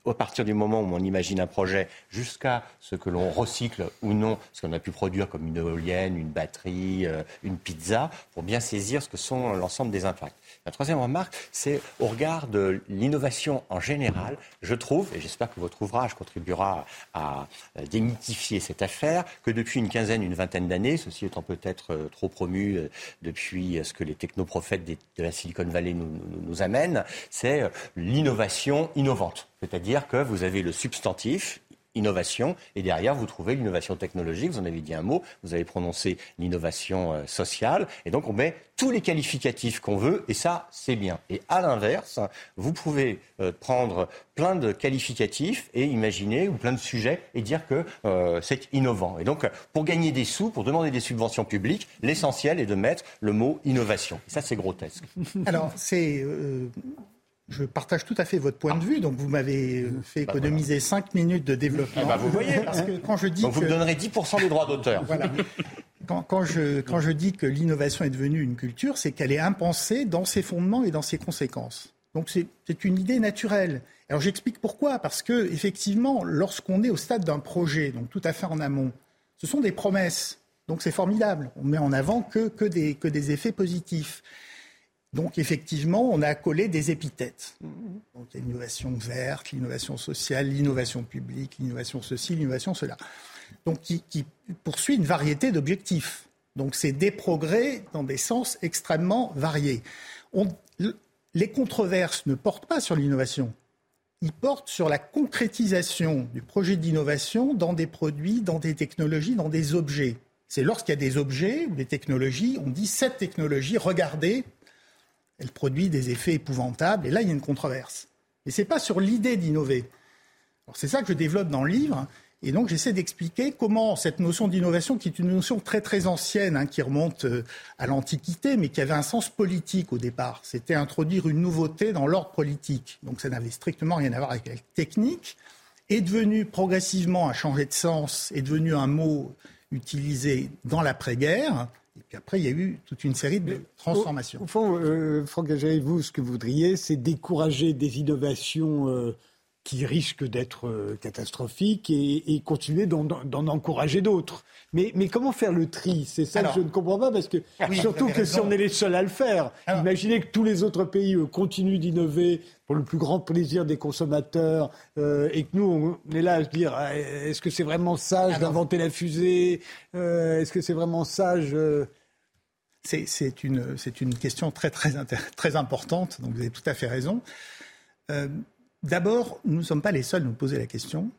à partir du moment où on imagine un projet jusqu'à ce que l'on recycle ou non ce qu'on a pu produire comme une éolienne, une batterie, euh, une pizza, pour bien saisir ce que sont l'ensemble des impacts. La troisième remarque, c'est au regard de l'innovation en général, je trouve, et j'espère que votre ouvrage contribuera à démythifier cette affaire, que depuis une quinzaine, une vingtaine d'années, ceci étant peut-être euh, trop promu euh, depuis ce que les technoprophètes de la Silicon Valley nous amènent, c'est l'innovation innovante. C'est-à-dire que vous avez le substantif, innovation, et derrière, vous trouvez l'innovation technologique, vous en avez dit un mot, vous avez prononcé l'innovation euh, sociale, et donc on met tous les qualificatifs qu'on veut, et ça, c'est bien. Et à l'inverse, vous pouvez euh, prendre plein de qualificatifs et imaginer, ou plein de sujets, et dire que euh, c'est innovant. Et donc, pour gagner des sous, pour demander des subventions publiques, l'essentiel est de mettre le mot innovation. Et ça, c'est grotesque. Alors, c'est je partage tout à fait votre point de vue. Donc, vous m'avez fait bah, économiser 5 minutes de développement. Bah, vous voyez, parce que quand je dis donc vous me donnerez 10% des droits d'auteur. Voilà. Quand, je, quand je dis que l'innovation est devenue une culture, c'est qu'elle est impensée dans ses fondements et dans ses conséquences. Donc, c'est une idée naturelle. Alors, j'explique pourquoi. Parce que, effectivement, lorsqu'on est au stade d'un projet, donc tout à fait en amont, ce sont des promesses. Donc, c'est formidable. On met en avant que, que, des, que des effets positifs. Donc effectivement, on a collé des épithètes. Donc l'innovation verte, l'innovation sociale, l'innovation publique, l'innovation ceci, l'innovation cela. Donc qui, poursuit une variété d'objectifs. Donc c'est des progrès dans des sens extrêmement variés. les controverses ne portent pas sur l'innovation. Ils portent sur la concrétisation du projet d'innovation dans des produits, dans des technologies, dans des objets. C'est lorsqu'il y a des objets ou des technologies, on dit cette technologie, regardez, elle produit des effets épouvantables, et là, il y a une controverse. Mais ce n'est pas sur l'idée d'innover. C'est ça que je développe dans le livre, et donc j'essaie d'expliquer comment cette notion d'innovation, qui est une notion très très ancienne, hein, qui remonte euh, à l'Antiquité, mais qui avait un sens politique au départ. C'était introduire une nouveauté dans l'ordre politique. Donc ça n'avait strictement rien à voir avec la technique, est devenu progressivement à changer de sens, est devenu un mot utilisé dans l'après-guerre, et puis après, il y a eu toute une série de transformations. Au, fond, euh, Franck vous, ce que vous voudriez, c'est décourager des innovations euh, qui risquent d'être euh, catastrophiques et, continuer d'en encourager d'autres. Mais, mais, comment faire le tri? C'est ça que je ne comprends pas, parce que surtout que si on est les seuls à le faire, imaginez que tous les autres pays continuent d'innover pour le plus grand plaisir des consommateurs euh, et que nous, on est là à se dire ah, est-ce que c'est vraiment sage d'inventer la fusée? Euh, Est-ce que c'est vraiment sage C'est une, une, question très, très, très importante, donc vous avez tout à fait raison. D'abord, nous ne sommes pas les seuls à nous poser la question.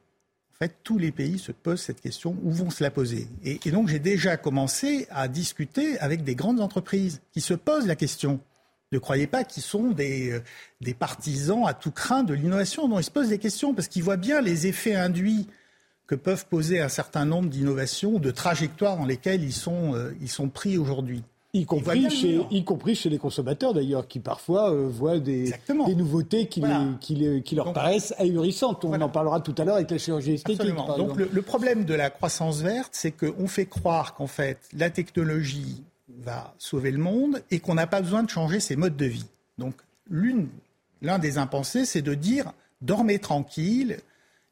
En fait, tous les pays se posent cette question, où vont se la poser? Et, donc, j'ai déjà commencé à discuter avec des grandes entreprises qui se posent la question. Ne croyez pas qu'ils sont des, euh, des, partisans à tout craint de l'innovation. Non, ils se posent des questions parce qu'ils voient bien les effets induits que peuvent poser un certain nombre d'innovations, de trajectoires dans lesquelles ils sont, euh, ils sont pris aujourd'hui. Y compris, chez, y compris chez les consommateurs d'ailleurs, qui parfois euh, voient des, des, nouveautés qui, qui, qui leur paraissent ahurissantes. On en parlera tout à l'heure avec la chirurgie esthétique. Donc le, le, problème de la croissance verte, c'est qu'on fait croire qu'en fait la technologie va sauver le monde et qu'on n'a pas besoin de changer ses modes de vie. Donc l'un des impensés, c'est de dire dormez tranquille,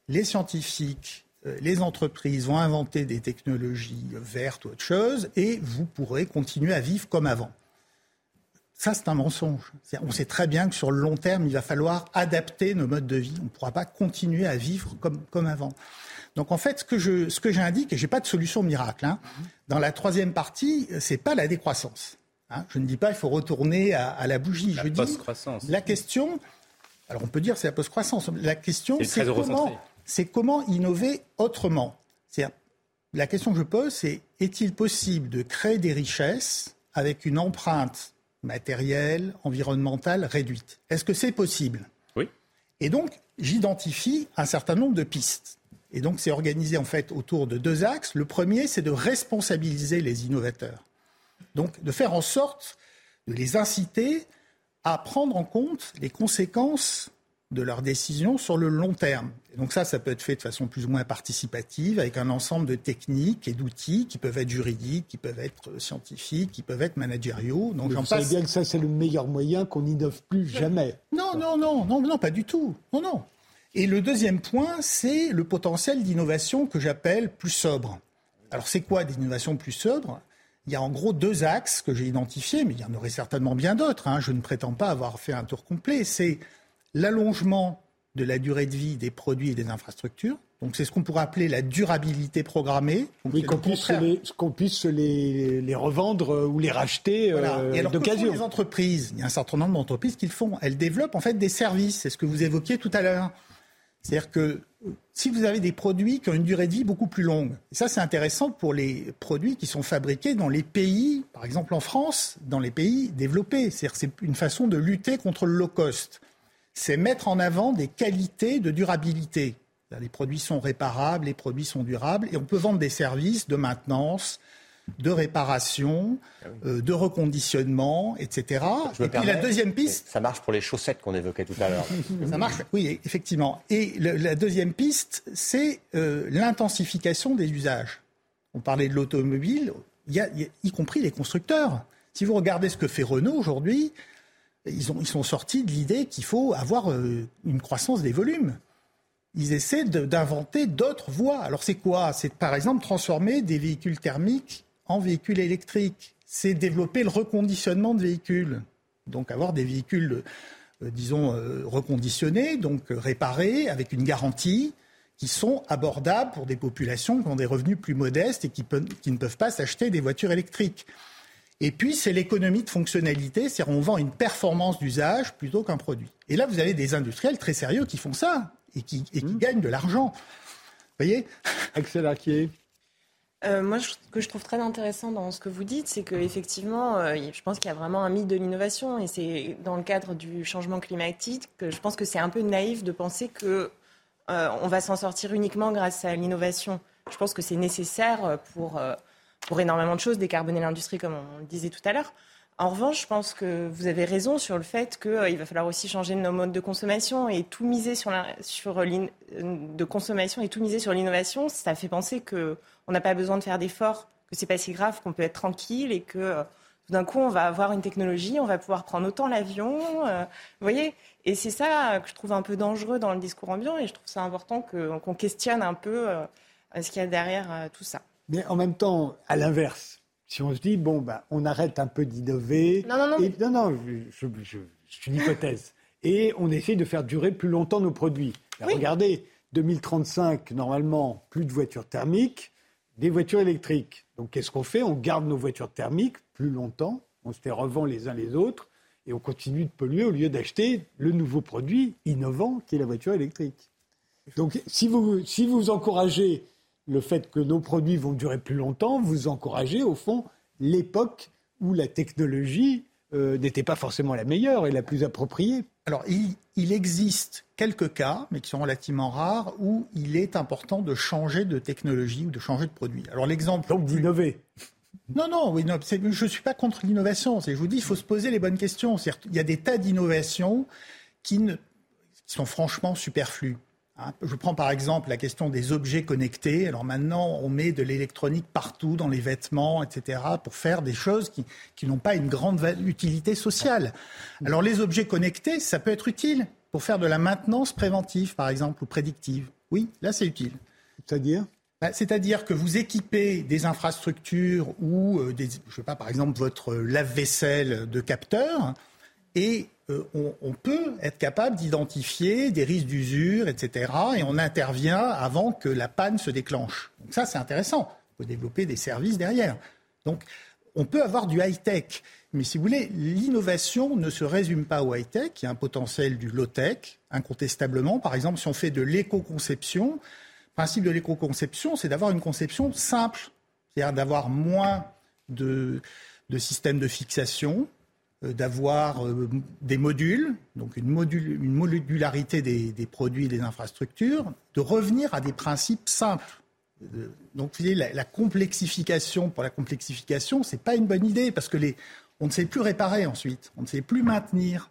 les scientifiques, les entreprises vont inventer des technologies vertes ou autre chose et vous pourrez continuer à vivre comme avant. Ça, c'est un mensonge. On sait très bien que sur le long terme, il va falloir adapter nos modes de vie. On ne pourra pas continuer à vivre comme, comme avant. Donc en fait, ce que, je, ce que j'indique, et je n'ai pas de solution miracle, hein, dans la troisième partie, ce n'est pas la décroissance. Hein. Je ne dis pas qu'il faut retourner à, la bougie. La je dis la question, alors on peut dire c'est la post-croissance. La question, c'est comment, c'est comment innover autrement. La question que je pose, c'est est-il possible de créer des richesses avec une empreinte matérielle, environnementale réduite? Est-ce que c'est possible? Oui. Et donc, j'identifie un certain nombre de pistes. Et donc, c'est organisé en fait autour de deux axes. Le premier, c'est de responsabiliser les innovateurs. Donc, de faire en sorte de les inciter à prendre en compte les conséquences de leurs décisions sur le long terme. Et donc ça, ça peut être fait de façon plus ou moins participative, avec un ensemble de techniques et d'outils qui peuvent être juridiques, qui peuvent être scientifiques, qui peuvent être managériaux. Donc j'en passe. bien que ça, c'est le meilleur moyen qu'on n'innove plus jamais. Non, non, non, non, non, pas du tout. Non, non. Et le deuxième point, c'est le potentiel d'innovation que j'appelle plus sobre. Alors c'est quoi d'innovation plus sobre il y a en gros deux axes que j'ai identifiés, mais il y en aurait certainement bien d'autres. Hein. Je ne prétends pas avoir fait un tour complet. C'est l'allongement de la durée de vie des produits et des infrastructures. Donc c'est ce qu'on pourrait appeler la durabilité programmée. oui, qu'on puisse, les, qu'on puisse les, les, revendre euh, ou les racheter voilà. euh, et alors, d'occasion. les entreprises, il y a un certain nombre d'entreprises qui le font. Elles développent en fait des services. C'est ce que vous évoquiez tout à l'heure. C'est-à-dire que si vous avez des produits qui ont une durée de vie beaucoup plus longue, et ça c'est intéressant pour les produits qui sont fabriqués dans les pays, par exemple en France, dans les pays développés. C'est-à-dire c'est une façon de lutter contre le low cost. C'est mettre en avant des qualités de durabilité. Les produits sont réparables, les produits sont durables, et on peut vendre des services de maintenance, de réparation, ah euh, de reconditionnement, etc. et puis la deuxième piste. Ça marche pour les chaussettes qu'on évoquait tout à l'heure. [laughs] ça marche, oui, effectivement. Et la deuxième piste, c'est euh, l'intensification des usages. On parlait de l'automobile, y, compris les constructeurs. Si vous regardez ce que fait Renault aujourd'hui, ils, sont sortis de l'idée qu'il faut avoir euh, une croissance des volumes ils essaient d'inventer d'autres voies. Alors c'est quoi? C'est par exemple transformer des véhicules thermiques en véhicules électriques. C'est développer le reconditionnement de véhicules. Donc avoir des véhicules, euh, disons, euh, reconditionnés, donc réparés, avec une garantie, qui sont abordables pour des populations qui ont des revenus plus modestes et qui ne peuvent pas s'acheter des voitures électriques. Et puis, c'est l'économie de fonctionnalité, c'est-à-dire on vend une performance d'usage plutôt qu'un produit. Et là, vous avez des industriels très sérieux qui font ça et qui, et qui mmh. gagnent de l'argent. Vous voyez Axel Arquier euh, moi, ce que je trouve très intéressant dans ce que vous dites, c'est qu'effectivement, euh, je pense qu'il y a vraiment un mythe de l'innovation. Et c'est dans le cadre du changement climatique que je pense que c'est un peu naïf de penser que euh, on va s'en sortir uniquement grâce à l'innovation. Je pense que c'est nécessaire pour, pour énormément de choses, décarboner l'industrie, comme on le disait tout à l'heure. En revanche, je pense que vous avez raison sur le fait qu'il euh, va falloir aussi changer nos modes de consommation et tout miser sur, la, sur de consommation et tout miser sur l'innovation. Ça fait penser qu'on n'a pas besoin de faire d'efforts, que c'est pas si grave, qu'on peut être tranquille et que euh, tout d'un coup on va avoir une technologie, on va pouvoir prendre autant l'avion. Euh, vous voyez Et c'est ça que je trouve un peu dangereux dans le discours ambiant et je trouve ça important qu'on questionne un peu ce qu'il y a derrière tout ça. Mais en même temps, à l'inverse, si on se dit, bon, ben, on arrête un peu d'innover. Non, non, non. Et, non, non, je, c'est une hypothèse. et on essaye de faire durer plus longtemps nos produits. Regardez, 2035, normalement, plus de voitures thermiques. des voitures électriques. Donc qu'est-ce qu'on fait? On garde nos voitures thermiques plus longtemps, on se les revend les uns les autres et on continue de polluer au lieu d'acheter le nouveau produit innovant qui est la voiture électrique. Donc si vous, si vous encouragez le fait que nos produits vont durer plus longtemps, vous encouragez au fond l'époque où la technologie euh, n'était pas forcément la meilleure et la plus appropriée. Alors, il, existe quelques cas, mais qui sont relativement rares, où il est important de changer de technologie ou de changer de produit. Alors, l'exemple. Donc, d'innover. Non, non, oui, je ne suis pas contre l'innovation. Je vous dis, il faut se poser les bonnes questions. Il y a des tas d'innovations qui, qui sont franchement superflues. Hein, je prends par exemple la question des objets connectés. Alors maintenant, on met de l'électronique partout, dans les vêtements, etc., pour faire des choses qui, n'ont pas une grande utilité sociale. Alors les objets connectés, ça peut être utile pour faire de la maintenance préventive, par exemple, ou prédictive. Oui, là c'est utile. C'est-à-dire? Bah, c'est-à-dire que vous équipez des infrastructures ou, euh, des, je sais pas, par exemple, votre lave-vaisselle de capteurs, et euh, on, peut être capable d'identifier des risques d'usure, etc. Et on intervient avant que la panne se déclenche. Donc ça, c'est intéressant. On peut développer des services derrière. Donc, on peut avoir du high-tech. Mais si vous voulez, l'innovation ne se résume pas au high-tech. Il y a un potentiel du low-tech, incontestablement. Par exemple, si on fait de l'éco-conception, le principe de l'éco-conception, c'est d'avoir une conception simple. C'est-à-dire d'avoir moins de, systèmes de fixation, d'avoir euh, des modules, donc une, modularité des, produits et des infrastructures, de revenir à des principes simples. Euh, donc, vous voyez, la, complexification pour la complexification, ce n'est pas une bonne idée parce que les, on ne sait plus réparer ensuite, on ne sait plus maintenir.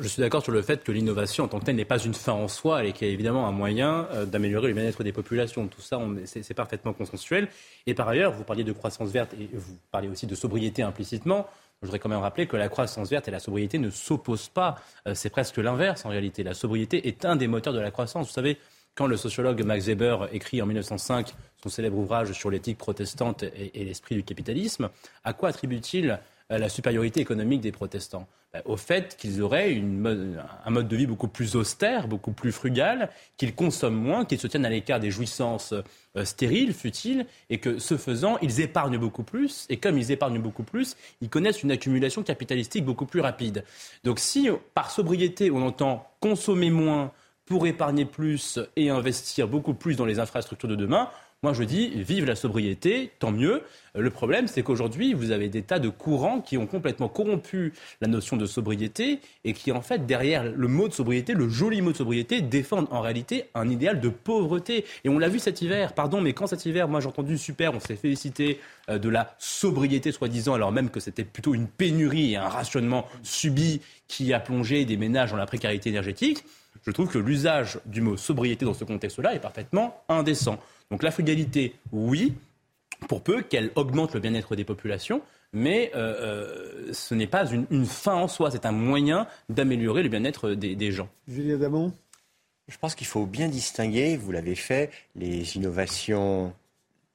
Je suis d'accord sur le fait que l'innovation en tant que telle n'est pas une fin en soi et qu'il y a évidemment un moyen euh, d'améliorer le bien-être des populations. Tout ça, c'est parfaitement consensuel. Et par ailleurs, vous parliez de croissance verte et vous parliez aussi de sobriété implicitement. Je voudrais quand même rappeler que la croissance verte et la sobriété ne s'opposent pas. Euh, c'est presque l'inverse en réalité. La sobriété est un des moteurs de la croissance. Vous savez, quand le sociologue Max Weber écrit en 1905 son célèbre ouvrage sur l'éthique protestante et l'esprit du capitalisme, à quoi attribue-t-il euh, la supériorité économique des protestants? Au fait qu'ils auraient un mode de vie beaucoup plus austère, beaucoup plus frugal, qu'ils consomment moins, qu'ils se tiennent à l'écart des jouissances euh, stériles, futiles, et que ce faisant, ils épargnent beaucoup plus, et comme ils épargnent beaucoup plus, ils connaissent une accumulation capitalistique beaucoup plus rapide. Donc si par sobriété on entend consommer moins pour épargner plus et investir beaucoup plus dans les infrastructures de demain, moi, je dis, vive la sobriété, tant mieux. Le problème, c'est qu'aujourd'hui, vous avez des tas de courants qui ont complètement corrompu la notion de sobriété et qui, en fait, derrière le mot de sobriété, le joli mot de sobriété, défendent en réalité un idéal de pauvreté. Et on l'a vu cet hiver. Pardon, mais quand cet hiver, moi, j'ai entendu super, on s'est félicité euh, de la sobriété, soi-disant, alors même que c'était plutôt une pénurie et un rationnement subi qui a plongé des ménages dans la précarité énergétique. Je trouve que l'usage du mot sobriété dans ce contexte-là est parfaitement indécent. Donc la frugalité, oui, pour peu qu'elle augmente le bien-être des populations, mais euh, euh, ce n'est pas une, fin en soi, c'est un moyen d'améliorer le bien-être des, des gens. Julien Damon? Je pense qu'il faut bien distinguer, vous l'avez fait, les innovations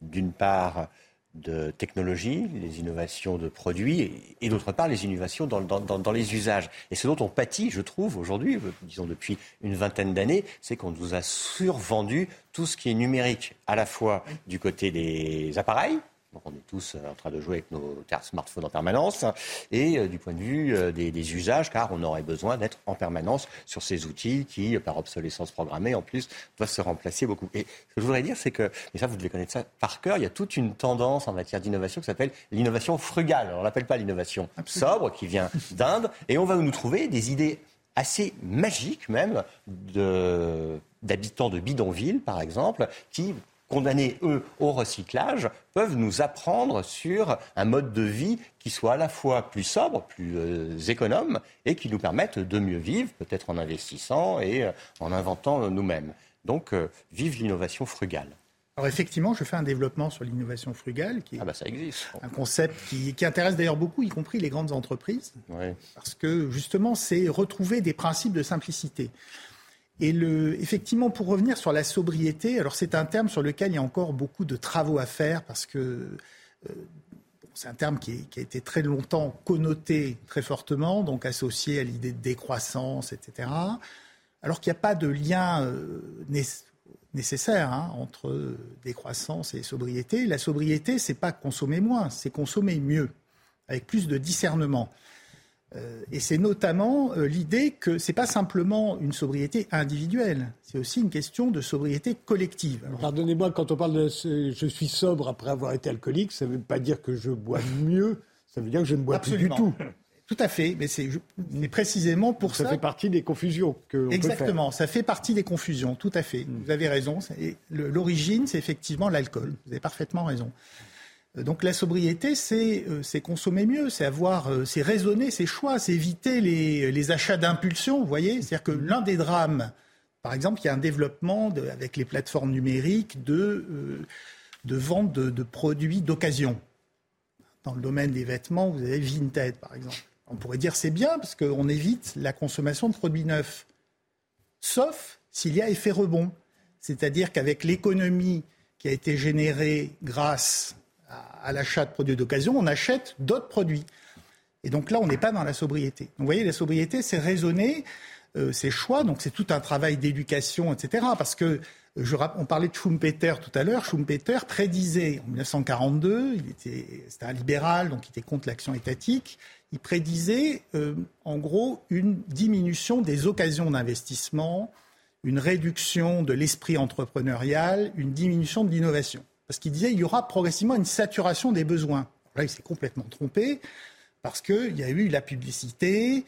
d'une part de technologie, les innovations de produits et, d'autre part les innovations dans, les usages. Et ce dont on pâtit, je trouve, aujourd'hui, disons depuis une vingtaine d'années, c'est qu'on nous a survendu tout ce qui est numérique, à la fois du côté des appareils, on est tous euh, en train de jouer avec nos smartphones en permanence. Et euh, du point de vue euh, des, usages, car on aurait besoin d'être en permanence sur ces outils qui, par obsolescence programmée, en plus, doivent se remplacer beaucoup. Et ce que je voudrais dire, c'est que, et ça vous devez connaître ça par cœur, il y a toute une tendance en matière d'innovation qui s'habille l'innovation frugale. on l'appelle pas l'innovation sobre, qui vient d'Inde. Et on va nous trouver des idées assez magiques même d'habitants de bidonvilles, par exemple, qui condamnés, eux, au recyclage, peuvent nous apprendre sur un mode de vie qui soit à la fois plus sobre, plus euh, économe, et qui nous permette de mieux vivre, peut-être en investissant et euh, en inventant nous-mêmes. Donc, euh, vive l'innovation frugale. Alors effectivement, je fais un développement sur l'innovation frugale, qui est ah bah ça existe. un concept qui, qui intéresse d'ailleurs beaucoup, y compris les grandes entreprises, parce que justement, c'est retrouver des principes de simplicité. Et effectivement, pour revenir sur la sobriété, alors c'est un terme sur lequel il y a encore beaucoup de travaux à faire parce que euh, c'est un terme qui, a été très longtemps connoté très fortement, donc associé à l'idée de décroissance, etc. Alors qu'il n'y a pas de lien euh, nécessaire hein, entre décroissance et sobriété. La sobriété, c'est pas consommer moins, c'est consommer mieux, avec plus de discernement. Euh, et c'est notamment euh, l'idée que ce n'est pas simplement une sobriété individuelle, c'est aussi une question de sobriété collective. Pardonnez-moi, quand on parle de je suis sobre après avoir été alcoolique, ça ne veut pas dire que je bois mieux, ça veut dire que je ne bois plus du tout. Tout à fait, mais c'est précisément pour ça. Ça fait partie des confusions que. Exactement, ça fait partie des confusions, tout à fait. Hmm. Vous avez raison. L'origine, c'est effectivement l'alcool. Vous avez parfaitement raison. Euh, donc la sobriété, euh, c'est consommer mieux, c'est avoir, euh, c'est raisonner ses choix, c'est éviter les, achats d'impulsion. Vous voyez, c'est-à-dire que l'un des drames, par exemple, il y a un développement avec les plateformes numériques de, de vente de, produits d'occasion. Dans le domaine des vêtements, vous avez Vinted, par exemple. On pourrait dire c'est bien parce qu'on évite la consommation de produits neufs, sauf s'il y a effet rebond. C'est-à-dire qu'avec l'économie qui a été générée grâce à l'achat de produits d'occasion, on achète d'autres produits. Et donc là, on n'est pas dans la sobriété. Donc, vous voyez, la sobriété, c'est raisonner euh, ses choix. Donc c'est tout un travail d'éducation, etc. Parce que je, on parlait de Schumpeter tout à l'heure. Schumpeter prédisait en 1942, il était, c'était un libéral, donc il était contre l'action étatique. Il prédisait, euh, en gros, une diminution des occasions d'investissement, une réduction de l'esprit entrepreneurial, une diminution de l'innovation. Parce qu'il disait qu'il y aura progressivement une saturation des besoins. Là, il s'est complètement trompé, parce qu'il y a eu la publicité,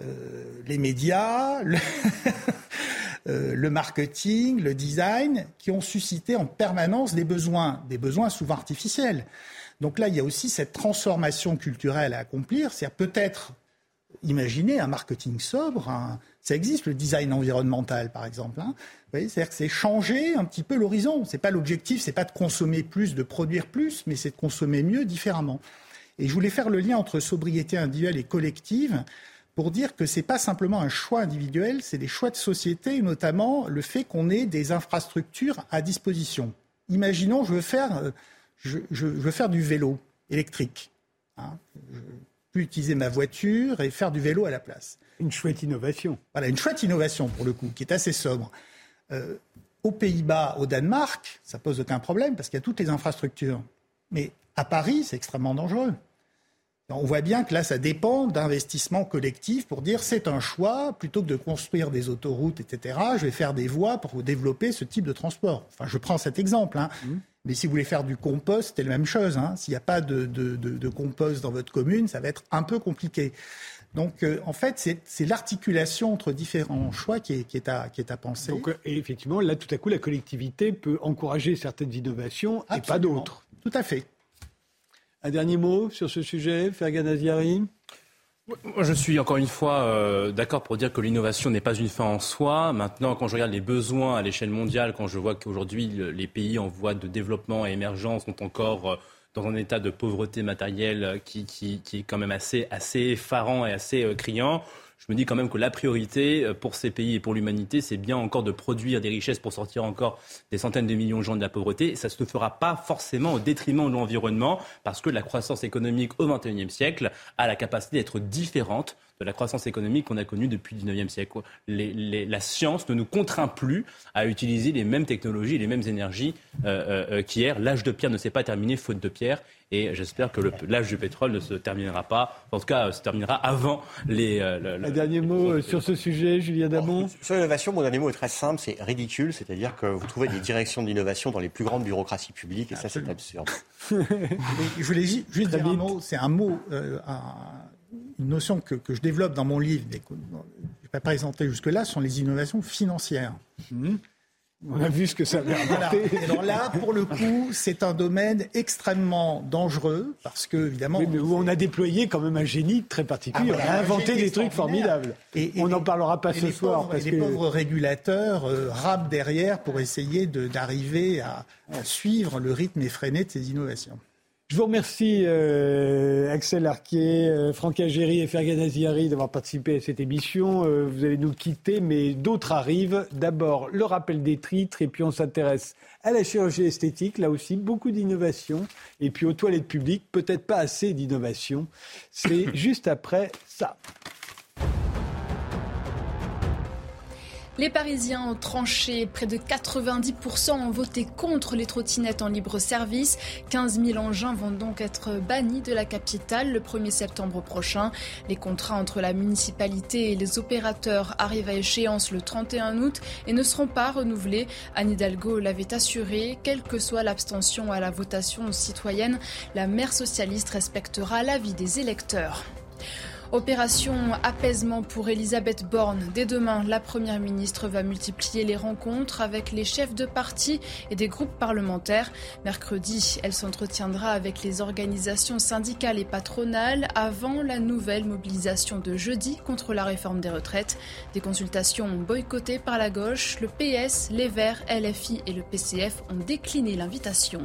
euh, les médias, [laughs] euh, le, marketing, le design, qui ont suscité en permanence des besoins, des besoins souvent artificiels. Donc là, il y a aussi cette transformation culturelle à accomplir. C'est peut-être imaginer un marketing sobre, ça existe le design environnemental par exemple. Hein. C'est-à-dire que c'est changer un petit peu l'horizon. C'est pas l'objectif, c'est pas de consommer plus, de produire plus, mais c'est de consommer mieux, différemment. Et je voulais faire le lien entre sobriété individuelle et collective pour dire que ce n'est pas simplement un choix individuel, c'est des choix de société, notamment le fait qu'on ait des infrastructures à disposition. Imaginons, je veux faire, euh, je, veux faire du vélo électrique. Hein. Peux utiliser ma voiture et faire du vélo à la place. Une chouette innovation. Voilà, une chouette innovation pour le coup, qui est assez sobre. Euh, aux Pays-Bas, au Danemark, ça pose aucun problème parce qu'il y a toutes les infrastructures. Mais à Paris, c'est extrêmement dangereux. On voit bien que là, ça dépend d'investissements collectifs pour dire c'est un choix, plutôt que de construire des autoroutes, etc., je vais faire des voies pour développer ce type de transport. Enfin, je prends cet exemple. Hein. Mmh. Mais si vous voulez faire du compost, c'est la même chose. Hein. S'il n'y a pas de, de, compost dans votre commune, ça va être un peu compliqué. Donc, euh, en fait, c'est l'articulation entre différents choix qui est, qui est, à, qui est à penser. Donc, euh, et effectivement, là, tout à coup, la collectivité peut encourager certaines innovations et pas d'autres. Tout à fait. Un dernier mot sur ce sujet, Fergan Aziari? Je suis encore une fois euh, d'accord pour dire que l'innovation n'est pas une fin en soi. Maintenant, quand je regarde les besoins à l'échelle mondiale, quand je vois qu'aujourd'hui les pays en voie de développement et émergence sont encore dans un état de pauvreté matérielle qui, qui, est quand même assez, assez effarant et assez euh, criant je me dis quand même que la priorité euh, pour ces pays et pour l'humanité, c'est bien encore de produire des richesses pour sortir encore des centaines de millions de gens de la pauvreté. Ça ne se fera pas forcément au détriment de l'environnement, parce que la croissance économique au XXIe siècle a la capacité d'être différente de la croissance économique qu'on a connue depuis le XIXe siècle. la science ne nous contraint plus à utiliser les mêmes technologies, les mêmes énergies euh, euh, qu'hier. L'âge de pierre ne s'est pas terminé faute de pierre. Et j'espère que l'âge du pétrole ne se terminera pas, en tout cas, euh, se terminera avant les. Un dernier mot sur ce sujet, Julien Damon. Sur l'innovation, mon dernier mot est très simple, c'est ridicule, c'est-à-dire que vous trouvez des directions d'innovation dans les plus grandes bureaucraties publiques, et ça, c'est absurde. [laughs] je voulais juste dire un mot, c'est un mot, une notion que, je développe dans mon livre, mais que je n'ai pas présenté jusque-là, sont les innovations financières. Mmh. On a vu ce que ça avait apporté. Alors là, pour le coup, c'est un domaine extrêmement dangereux parce que, évidemment. Oui, mais où on a déployé quand même un génie très particulier. Ah, on a inventé des trucs formidables. Et, on n'en parlera pas ce soir. parce les pauvres régulateurs euh, derrière pour essayer d'arriver à, suivre le rythme effréné de ces innovations. Je vous remercie, euh, Axel Arquier, euh, Franck Agéry et Fergan Aziari d'avoir participé à cette émission. Euh, vous allez nous quitter, mais d'autres arrivent. D'abord, le rappel des titres, et puis on s'intéresse à la chirurgie esthétique, là aussi, beaucoup d'innovation. Et puis aux toilettes publiques, peut-être pas assez d'innovation. C'est juste après ça. Les Parisiens ont tranché. Près de 90% ont voté contre les trottinettes en libre service. 15 000 engins vont donc être bannis de la capitale le 1er septembre prochain. Les contrats entre la municipalité et les opérateurs arrivent à échéance le 31 août et ne seront pas renouvelés. Anne Hidalgo l'avait assuré. Quelle que soit l'abstention à la votation citoyenne, la maire socialiste respectera l'avis des électeurs. Opération apaisement pour Elisabeth Borne. Dès demain, la Première ministre va multiplier les rencontres avec les chefs de parti et des groupes parlementaires. Mercredi, elle s'entretiendra avec les organisations syndicales et patronales avant la nouvelle mobilisation de jeudi contre la réforme des retraites. Des consultations boycottées par la gauche, le PS, les Verts, LFI et le PCF ont décliné l'invitation.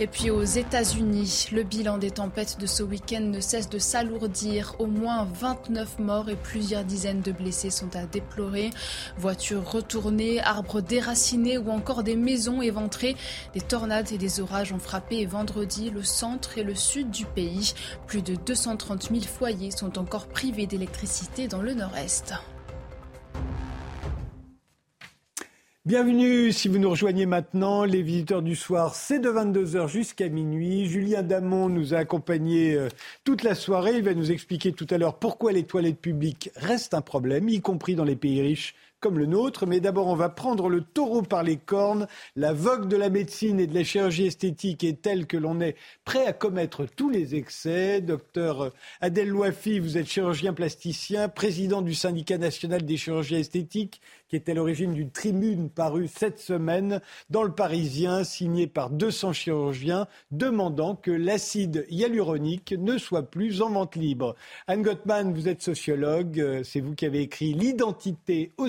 Et puis aux États-Unis, le bilan des tempêtes de ce week-end ne cesse de s'alourdir. Au moins 29 morts et plusieurs dizaines de blessés sont à déplorer. Voitures retournées, arbres déracinés ou encore des maisons éventrées. Des tornades et des orages ont frappé vendredi le centre et le sud du pays. Plus de 230 000 foyers sont encore privés d'électricité dans le nord-est. Bienvenue si vous nous rejoignez maintenant. Les visiteurs du soir, c'est de 22h jusqu'à minuit. Julien Damon nous a accompagnés euh, toute la soirée. Il va nous expliquer tout à l'heure pourquoi les toilettes publiques restent un problème, y compris dans les pays riches comme le nôtre. Mais d'abord, on va prendre le taureau par les cornes. La vogue de la médecine et de la chirurgie esthétique est telle que l'on est prêt à commettre tous les excès. Docteur Adèle Loafi, vous êtes chirurgien plasticien, président du syndicat national des chirurgiens esthétiques, qui est à l'origine d'une tribune parue cette semaine dans le Parisien, signée par 200 chirurgiens, demandant que l'acide hyaluronique ne soit plus en vente libre. Anne Gottman, vous êtes sociologue, c'est vous qui avez écrit L'identité au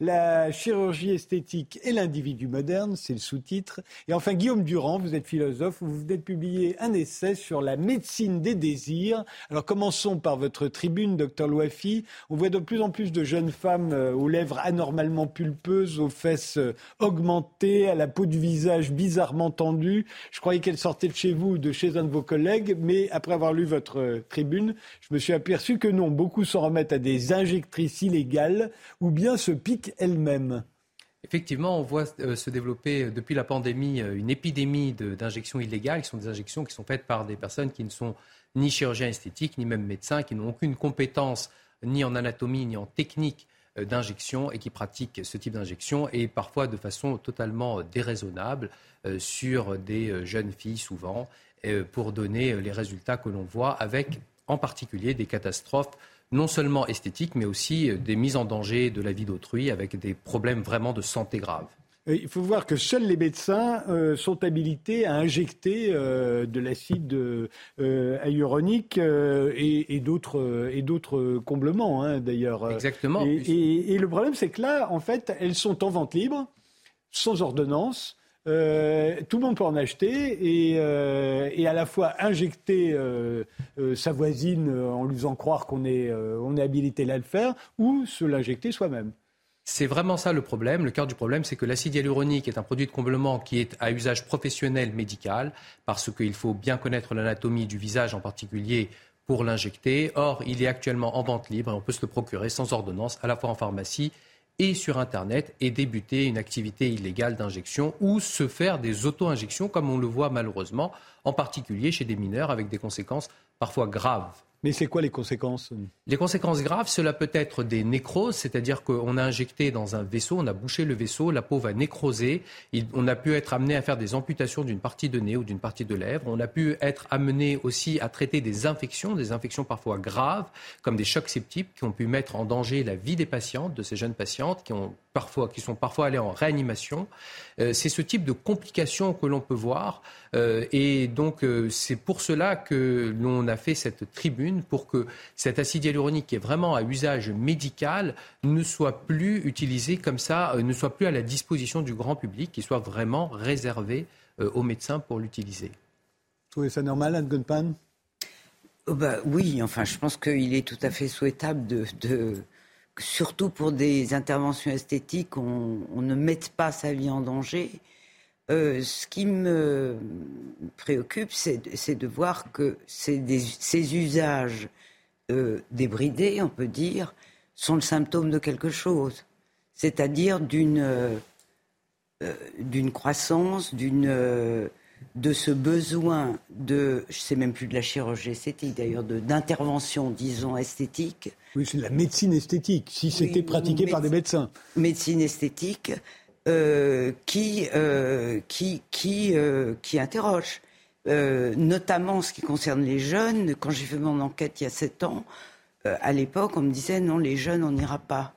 la chirurgie esthétique et l'individu moderne, c'est le sous-titre. Et enfin, Guillaume Durand, vous êtes philosophe, vous venez de publier un essai sur la médecine des désirs. Alors commençons par votre tribune, docteur Loafi. On voit de plus en plus de jeunes femmes euh, aux lèvres anormalement pulpeuses, aux fesses euh, augmentées, à la peau du visage bizarrement tendue. Je croyais qu'elle sortait de chez vous ou de chez un de vos collègues, mais après avoir lu votre euh, tribune, je me suis aperçu que non, beaucoup s'en remettent à des injectrices illégales ou bien se pique elle-même Effectivement, on voit euh, se développer euh, depuis la pandémie euh, une épidémie d'injections illégales, qui sont des injections qui sont faites par des personnes qui ne sont ni chirurgiens esthétiques, ni même médecins, qui n'ont aucune compétence ni en anatomie, ni en technique d'injection et qui pratiquent ce type d'injection et parfois de façon totalement déraisonnable sur des jeunes filles souvent pour donner les résultats que l'on voit avec en particulier des catastrophes non seulement esthétiques, mais aussi euh, des mises en danger de la vie d'autrui avec des problèmes vraiment de santé graves. Il faut voir que seuls les médecins euh, sont habilités à injecter euh, de l'acide hyaluronique et, d'autres comblements, hein, d'ailleurs. Exactement. et, le problème, c'est que là, en fait, elles sont en vente libre, sans ordonnance. Euh, tout le monde peut en acheter et, euh, à la fois injecter euh, sa voisine en lui faisant croire qu'on est, on est habilité à le faire ou se l'injecter soi-même. C'est vraiment ça le problème. Le cœur du problème, c'est que l'acide hyaluronique est un produit de comblement qui est à usage professionnel médical, parce qu'il faut bien connaître l'anatomie du visage en particulier pour l'injecter. Or, il est actuellement en vente libre et on peut se le procurer sans ordonnance, à la fois en pharmacie et sur Internet et débuter une activité illégale d'injection ou se faire des auto-injections comme on le voit malheureusement, en particulier chez des mineurs avec des conséquences parfois graves. Mais c'est quoi les conséquences Les conséquences graves, cela peut être des nécroses, c'est-à-dire qu'on a injecté dans un vaisseau, on a bouché le vaisseau, la peau va nécroser, on a pu être amené à faire des amputations d'une partie de nez ou d'une partie de lèvre, on a pu être amené aussi à traiter des infections, des infections parfois graves, comme des chocs septiques qui ont pu mettre en danger la vie des patientes, de ces jeunes patientes qui ont parfois, qui sont parfois allés en réanimation. Euh, c'est ce type de complications que l'on peut voir. Euh, et donc, euh, c'est pour cela que l'on a fait cette tribune, pour que cet acide hyaluronique, qui est vraiment à usage médical, ne soit plus utilisé comme ça, ne soit plus à la disposition du grand public, qui soit vraiment réservé aux médecins pour l'utiliser. Vous trouvez ça normal, Anne Gunpan oh, bah, Oui, enfin, je pense qu'il est tout à fait souhaitable de surtout pour des interventions esthétiques, on, ne mette pas sa vie en danger. Euh, ce qui me préoccupe, c'est de voir que ces usages euh, débridés, on peut dire, sont le symptôme de quelque chose, c'est-à-dire d'une euh, d'une croissance, d'une de ce besoin de, je sais même plus de la chirurgie esthétique d'ailleurs, d'intervention, disons, esthétique. Oui, c'est de la médecine esthétique, si c'était pratiqué par des médecins. Médecine esthétique euh, qui, euh, qui, qui, euh, qui interroge. notamment ce qui concerne les jeunes. Quand j'ai fait mon enquête il y a sept ans, à l'époque, on me disait non, les jeunes, on n'ira pas.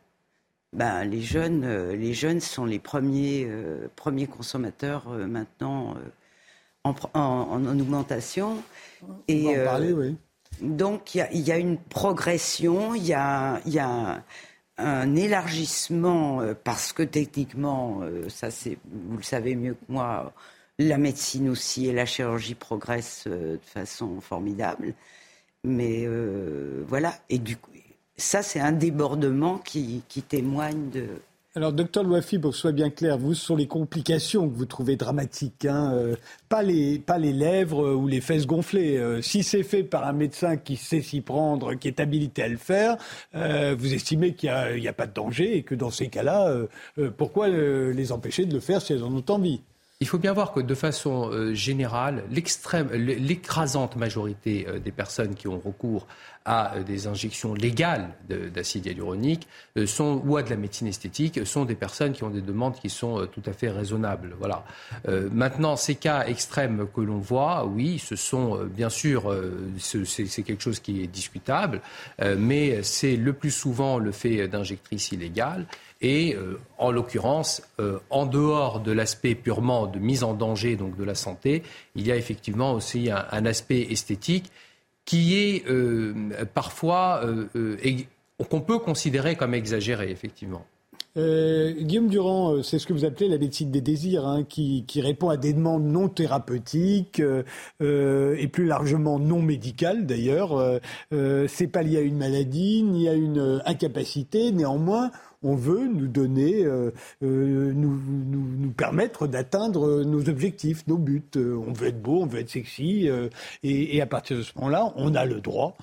Ben, les jeunes, les jeunes sont les premiers, premiers consommateurs maintenant en, augmentation. Et, en parler, oui. Donc il y, a une progression, il y a, y a, un élargissement euh, parce que techniquement, euh, ça c'est, vous le savez mieux que moi, la médecine aussi et la chirurgie progressent euh, de façon formidable. Mais voilà, et du coup, ça c'est un débordement qui, qui témoigne de, alors, docteur Louafi, pour que ce soit bien clair, vous, ce sont les complications que vous trouvez dramatiques, hein, euh, pas, les, pas les lèvres euh, ou les fesses gonflées. Euh, si c'est fait par un médecin qui sait s'y prendre, qui est habilité à le faire, vous estimez qu'il n'y a, a, pas de danger et que dans ces cas-là, pourquoi les empêcher de le faire si elles en ont envie? Il faut bien voir que de façon générale, l'écrasante majorité des personnes qui ont recours à euh, des injections légales d'acide hyaluronique euh, sont, ou à de la médecine esthétique sont des personnes qui ont des demandes qui sont euh, tout à fait raisonnables. Voilà. maintenant, ces cas extrêmes que l'on voit, oui, ce sont bien sûr, c'est quelque chose qui est discutable, mais c'est le plus souvent le fait d'injectrices illégales. Et en l'occurrence, en dehors de l'aspect purement de mise en danger donc de la santé, il y a effectivement aussi un aspect esthétique qui est euh, parfois euh, euh, qu'on peut considérer comme exagéré, effectivement. Guillaume Durand, c'est ce que vous appelez la médecine des désirs, hein, qui, répond à des demandes non thérapeutiques et plus largement non médicales d'ailleurs. c'est pas lié à une maladie ni à une incapacité, néanmoins on veut nous donner, euh, euh, nous, nous, permettre d'atteindre nos objectifs, nos buts. Euh, on veut être beau, on veut être sexy, et, à partir de ce moment-là, on a le droit,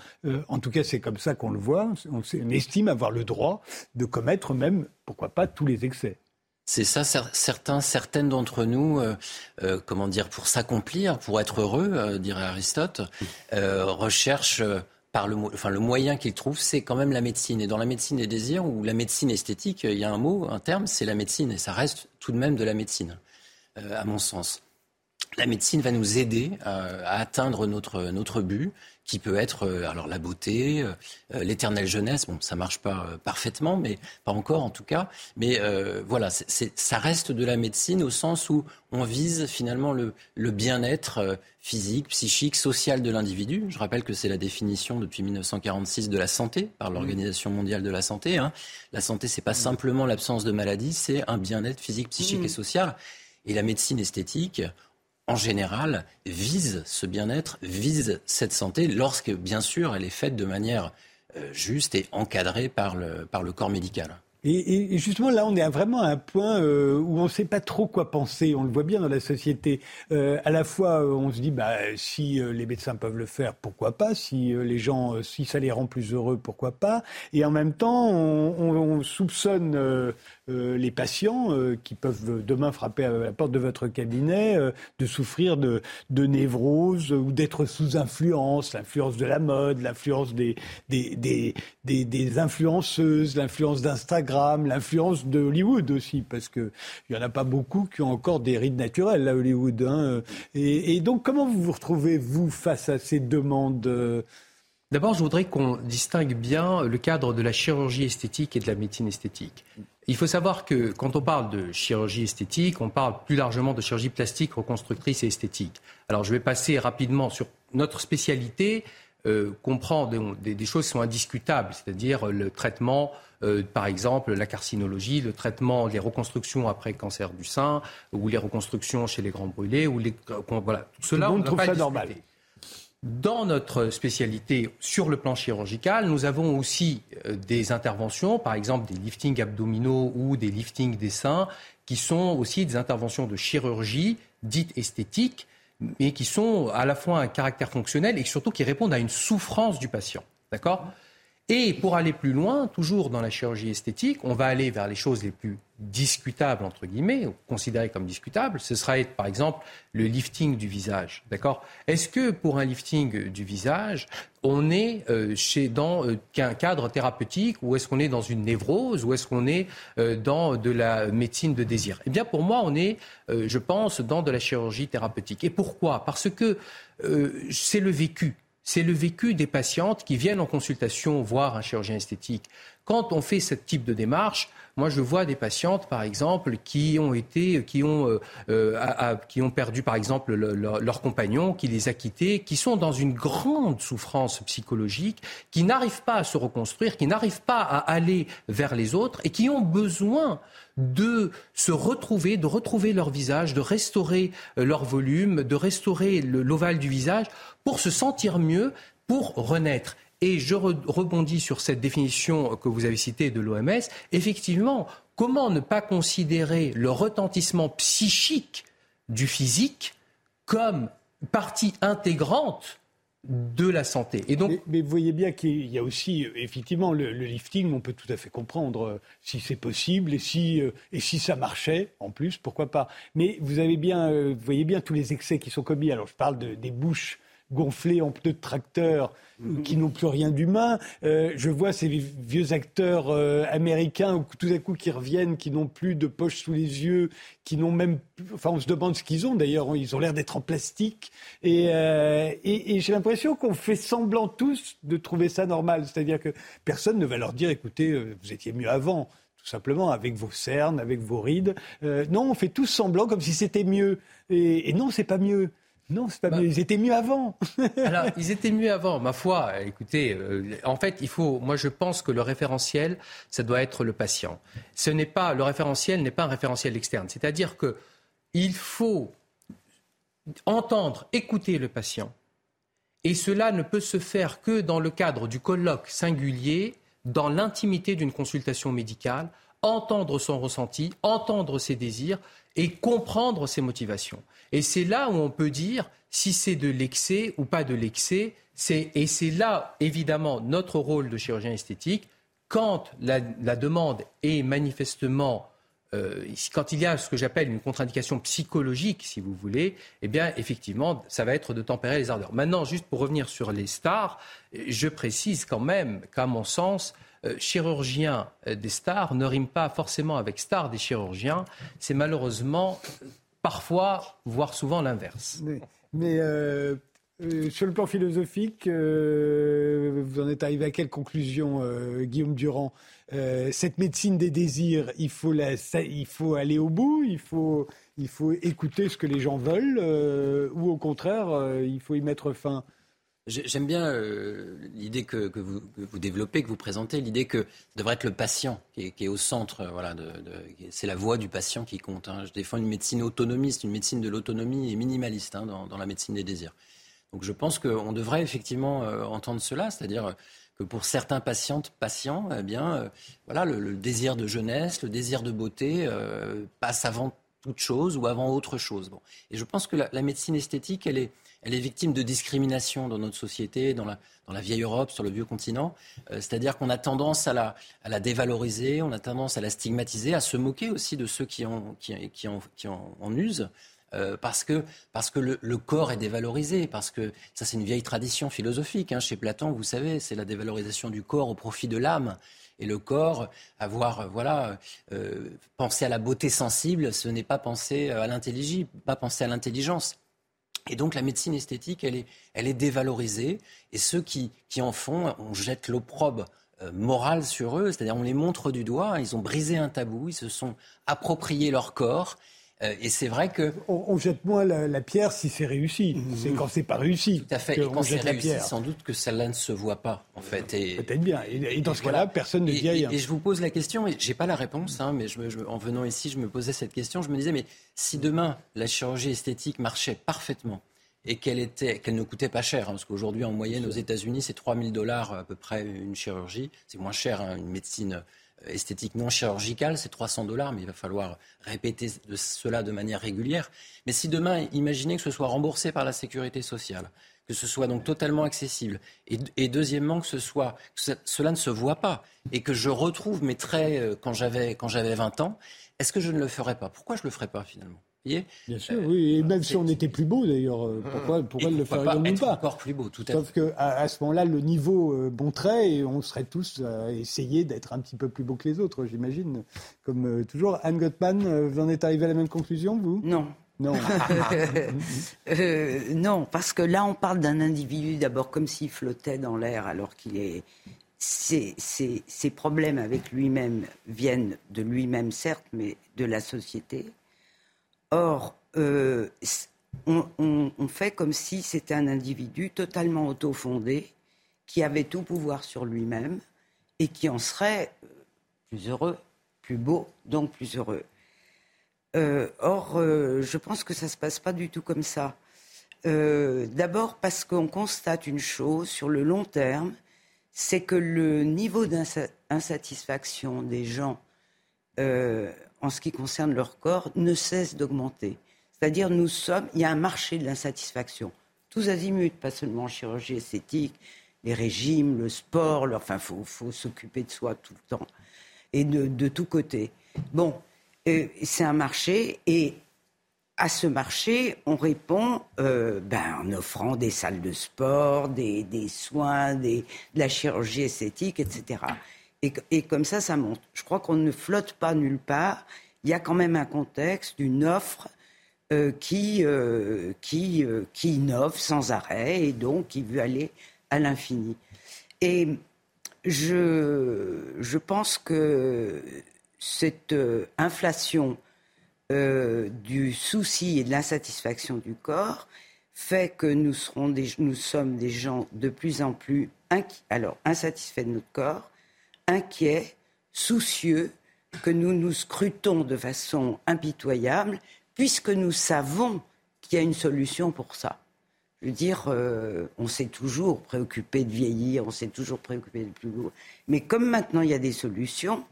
en tout cas c'est comme ça qu'on le voit, on, estime avoir le droit de commettre même, pourquoi pas, tous les excès. C'est ça, certains, certaines d'entre nous, comment dire, pour s'accomplir, pour être heureux, dirait Aristote, recherchent le, enfin, le moyen qu'il trouve, c'est quand même la médecine. Et dans la médecine des désirs ou la médecine esthétique, il y a un mot, un terme, c'est la médecine. Et ça reste tout de même de la médecine, euh, à mon sens. La médecine va nous aider euh, à atteindre notre, notre but qui peut être euh, alors la beauté, euh, l'éternelle jeunesse. Bon, ça marche pas parfaitement, mais pas encore en tout cas. Mais voilà, ça reste de la médecine au sens où on vise finalement le, le bien-être physique, psychique, social de l'individu. Je rappelle que c'est la définition depuis 1946 de la santé par l'Organisation mondiale de la santé. Hein. La santé, c'est pas simplement l'absence de maladie, c'est un bien-être physique, psychique et social. Et la médecine esthétique, en général, vise ce bien-être, vise cette santé, lorsque, bien sûr, elle est faite de manière euh, juste et encadrée par le, par le corps médical. Et, justement, là, on est vraiment à un point euh, où on ne sait pas trop quoi penser. On le voit bien dans la société. Euh, à la fois, on se dit, bah, si les médecins peuvent le faire, pourquoi pas Si les gens, si ça les rend plus heureux, pourquoi pas Et en même temps, on, on soupçonne les patients euh, qui peuvent demain frapper à la porte de votre cabinet euh, de souffrir de, de névrose ou d'être sous influence, l'influence de la mode, l'influence des, influenceuses, l'influence d'Instagram, l'influence de Hollywood aussi, parce qu'il n'y en a pas beaucoup qui ont encore des rides naturelles à Hollywood. Hein. Et, donc comment vous vous retrouvez, vous, face à ces demandes D'abord, je voudrais qu'on distingue bien le cadre de la chirurgie esthétique et de la médecine esthétique. Il faut savoir que quand on parle de chirurgie esthétique, on parle plus largement de chirurgie plastique, reconstructrice et esthétique. Alors je vais passer rapidement sur notre spécialité. Euh, comprend des, choses qui sont indiscutables, c'est-à-dire le traitement, euh, par exemple, la carcinologie, le traitement, les reconstructions après cancer du sein, ou les reconstructions chez les grands brûlés, ou les, voilà, tout cela, on trouve ça normal. Dans notre spécialité sur le plan chirurgical, nous avons aussi euh, des interventions, par exemple des liftings abdominaux ou des liftings des seins, qui sont aussi des interventions de chirurgie dites esthétiques, mais qui sont à la fois un caractère fonctionnel et surtout qui répondent à une souffrance du patient. D'accord? Et pour aller plus loin, toujours dans la chirurgie esthétique, on va aller vers les choses les plus discutables, entre guillemets, ou considérées comme discutables. Ce sera, par exemple, le lifting du visage. D'accord? Est-ce que pour un lifting du visage, on est euh, chez, dans euh, un cadre thérapeutique ou est-ce qu'on est dans une névrose ou est-ce qu'on est euh, dans de la médecine de désir? Eh bien, pour moi, on est, je pense, dans de la chirurgie thérapeutique. Et pourquoi? Parce que c'est le vécu c'est le vécu des patientes qui viennent en consultation voir un chirurgien esthétique. Quand on fait ce type de démarche, moi je vois des patientes, par exemple, qui ont été, qui ont, euh, euh, qui ont perdu, par exemple, leur compagnon, qui les a quittés, qui sont dans une grande souffrance psychologique, qui n'arrivent pas à se reconstruire, qui n'arrivent pas à aller vers les autres et qui ont besoin de se retrouver, de retrouver leur visage, de restaurer euh, leur volume, de restaurer l'ovale du visage pour se sentir mieux, pour renaître. Et je rebondis sur cette définition que vous avez citée de l'OMS. Effectivement, comment ne pas considérer le retentissement psychique du physique comme partie intégrante de la santé? Et donc, mais, vous voyez bien qu'il y a aussi, effectivement, le, lifting, on peut tout à fait comprendre euh, si c'est possible et si, euh, et si ça marchait, en plus, pourquoi pas. Mais vous, avez bien, euh, voyez bien tous les excès qui sont commis. Alors, je parle de, des bouches gonflés en pneus de tracteur mhm. qui n'ont plus rien d'humain. Euh, je vois ces vieux acteurs euh, américains tout à coup qui reviennent, qui n'ont plus de poche sous les yeux, qui n'ont même, enfin on se demande ce qu'ils ont d'ailleurs. Ils ont l'air d'être en plastique et, euh, et, et j'ai l'impression qu'on fait semblant tous de trouver ça normal. C'est-à-dire que personne ne va leur dire, écoutez, vous étiez mieux avant tout simplement, avec vos cernes, avec vos rides. non, on fait tous semblant comme si c'était mieux. Et, et non, c'est pas mieux. Non, c'est pas bah, mieux. Ils étaient mieux avant. [laughs] alors, ils étaient mieux avant, ma foi. Écoutez, euh, en fait, il faut. Moi, je pense que le référentiel, ça doit être le patient. Ce n'est pas le référentiel n'est pas un référentiel externe. C'est-à-dire que il faut entendre, écouter le patient. Et cela ne peut se faire que dans le cadre du colloque singulier, dans l'intimité d'une consultation médicale, entendre son ressenti, entendre ses désirs et comprendre ses motivations. Et c'est là où on peut dire si c'est de l'excès ou pas de l'excès. Et c'est là, évidemment, notre rôle de chirurgien esthétique. Quand la, demande est manifestement euh, quand il y a ce que j'appelle une contre-indication psychologique, si vous voulez, eh bien, effectivement, ça va être de tempérer les ardeurs. Maintenant, juste pour revenir sur les stars, je précise quand même qu'à mon sens, euh, chirurgien euh, des stars ne rime pas forcément avec star des chirurgiens. C'est malheureusement parfois, voire souvent l'inverse. Mais, euh, euh, sur le plan philosophique, euh, vous en êtes arrivé à quelle conclusion, Guillaume Durand Cette médecine des désirs, il faut, la, il faut aller au bout, il faut, il faut écouter ce que les gens veulent, ou au contraire, il faut y mettre fin? J'aime bien euh, l'idée que, vous, développez, que vous présentez, l'idée que ça devrait être le patient qui est, au centre. Euh, voilà, c'est la voix du patient qui compte. Hein. Je défends une médecine autonomiste, une médecine de l'autonomie et minimaliste hein, dans, la médecine des désirs. Donc je pense qu'on devrait effectivement euh, entendre cela, c'est-à-dire que pour certains patientes, patients, eh bien, voilà, le, désir de jeunesse, le désir de beauté passe avant toute chose ou avant autre chose. Bon. Et je pense que la médecine esthétique, elle est elle est victime de discrimination dans notre société, dans la, dans la vieille Europe, sur le vieux continent. Euh, c'est-à-dire qu'on a tendance à la, à la dévaloriser, on a tendance à la stigmatiser, à se moquer aussi de ceux qui en, qui, qui en, qui en, usent. Euh, parce que, parce que le, le, corps est dévalorisé, parce que ça c'est une vieille tradition philosophique. Hein, chez Platon, vous savez, c'est la dévalorisation du corps au profit de l'âme. Et le corps, avoir, voilà, euh, penser à la beauté sensible, ce n'est pas penser à l'intelligible, pas penser à l'intelligence. Et donc la médecine esthétique, elle est, elle est dévalorisée. Et ceux qui, qui en font, on jette l'opprobre euh, morale sur eux, c'est-à-dire on les montre du doigt, ils ont brisé un tabou, ils se sont appropriés leur corps. Euh, et c'est vrai que. On, jette moins la, pierre si c'est réussi. Mhm. C'est quand c'est pas réussi. Tout à fait. Et quand c'est réussi, sans doute que celle-là ne se voit pas, en fait. Peut-être bien. Et, dans ce cas-là, personne ne dit rien. Et, je vous pose la question, et j'ai pas la réponse, hein, mais je, en venant ici, je me posais cette question. Je me disais, mais si demain la chirurgie esthétique marchait parfaitement, et qu'elle était, qu'elle ne coûtait pas cher, hein, parce qu'aujourd'hui en moyenne aux États-Unis c'est 3000 dollars à peu près une chirurgie, c'est moins cher hein, une médecine esthétique non chirurgicale, c'est 300 dollars, mais il va falloir répéter cela de manière régulière. Mais si demain, imaginez que ce soit remboursé par la sécurité sociale, que ce soit donc totalement accessible, et, deuxièmement que ce soit cela ne se voit pas, et que je retrouve mes traits euh, quand j'avais quand j'avais 20 ans, est-ce que je ne le ferais pas? Pourquoi je le ferais pas finalement? Bien sûr, oui. Et même si on était plus beau, d'ailleurs, euh, pourquoi, pourquoi le faire pas, être pas encore plus beau, tout à Sauf qu'à à ce moment-là, le niveau euh, monterait et on serait tous à essayer d'être un petit peu plus beau que les autres, j'imagine. Comme euh, toujours. Anne Gottman, vous en êtes arrivé à la même conclusion, vous? Non. Non. [laughs] non, parce que là, on parle d'un individu d'abord comme s'il flottait dans l'air alors qu'il est. Ses, ses problèmes avec lui-même viennent de lui-même, certes, mais de la société. Or, euh, on, fait comme si c'était un individu totalement autofondé, qui avait tout pouvoir sur lui-même et qui en serait euh, plus heureux, plus beau, donc plus heureux. Euh, or, je pense que ça ne se passe pas du tout comme ça. D'abord parce qu'on constate une chose sur le long terme, c'est que le niveau d'insatisfaction des gens en ce qui concerne leur corps ne cesse d'augmenter. C'est-à-dire, nous sommes, il y a un marché de l'insatisfaction. Tous azimuts, pas seulement en chirurgie esthétique, les régimes, le sport, enfin, il faut, s'occuper de soi tout le temps. Et de, tous côtés. Bon, euh, c'est un marché et à ce marché, on répond euh, ben, en offrant des salles de sport, des, soins, de la chirurgie esthétique, etc. Et, comme ça, ça monte. Je crois qu'on ne flotte pas nulle part. Il y a quand même un contexte d'une offre euh, qui, euh, qui, euh, qui innove sans arrêt et donc qui veut aller à l'infini. Et je, je pense que cette inflation du souci et de l'insatisfaction du corps fait que nous, serons des, nous sommes des gens de plus en plus alors, insatisfaits de notre corps, inquiets, soucieux, que nous nous scrutons de façon impitoyable, puisque nous savons qu'il y a une solution pour ça. Je veux dire, euh, on s'est toujours préoccupé de vieillir, on s'est toujours préoccupé de plus lourd. Mais comme maintenant il y a des solutions,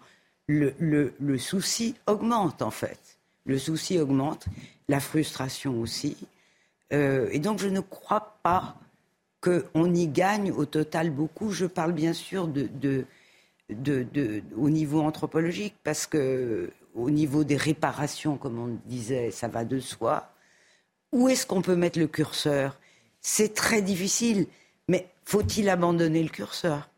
le, souci augmente en fait. Le souci augmente, la frustration aussi. Euh, et donc je ne crois pas qu'on y gagne au total beaucoup. Je parle bien sûr de de, au niveau anthropologique, parce que au niveau des réparations, comme on disait, ça va de soi. Où est-ce qu'on peut mettre le curseur? C'est très difficile, mais faut-il abandonner le curseur?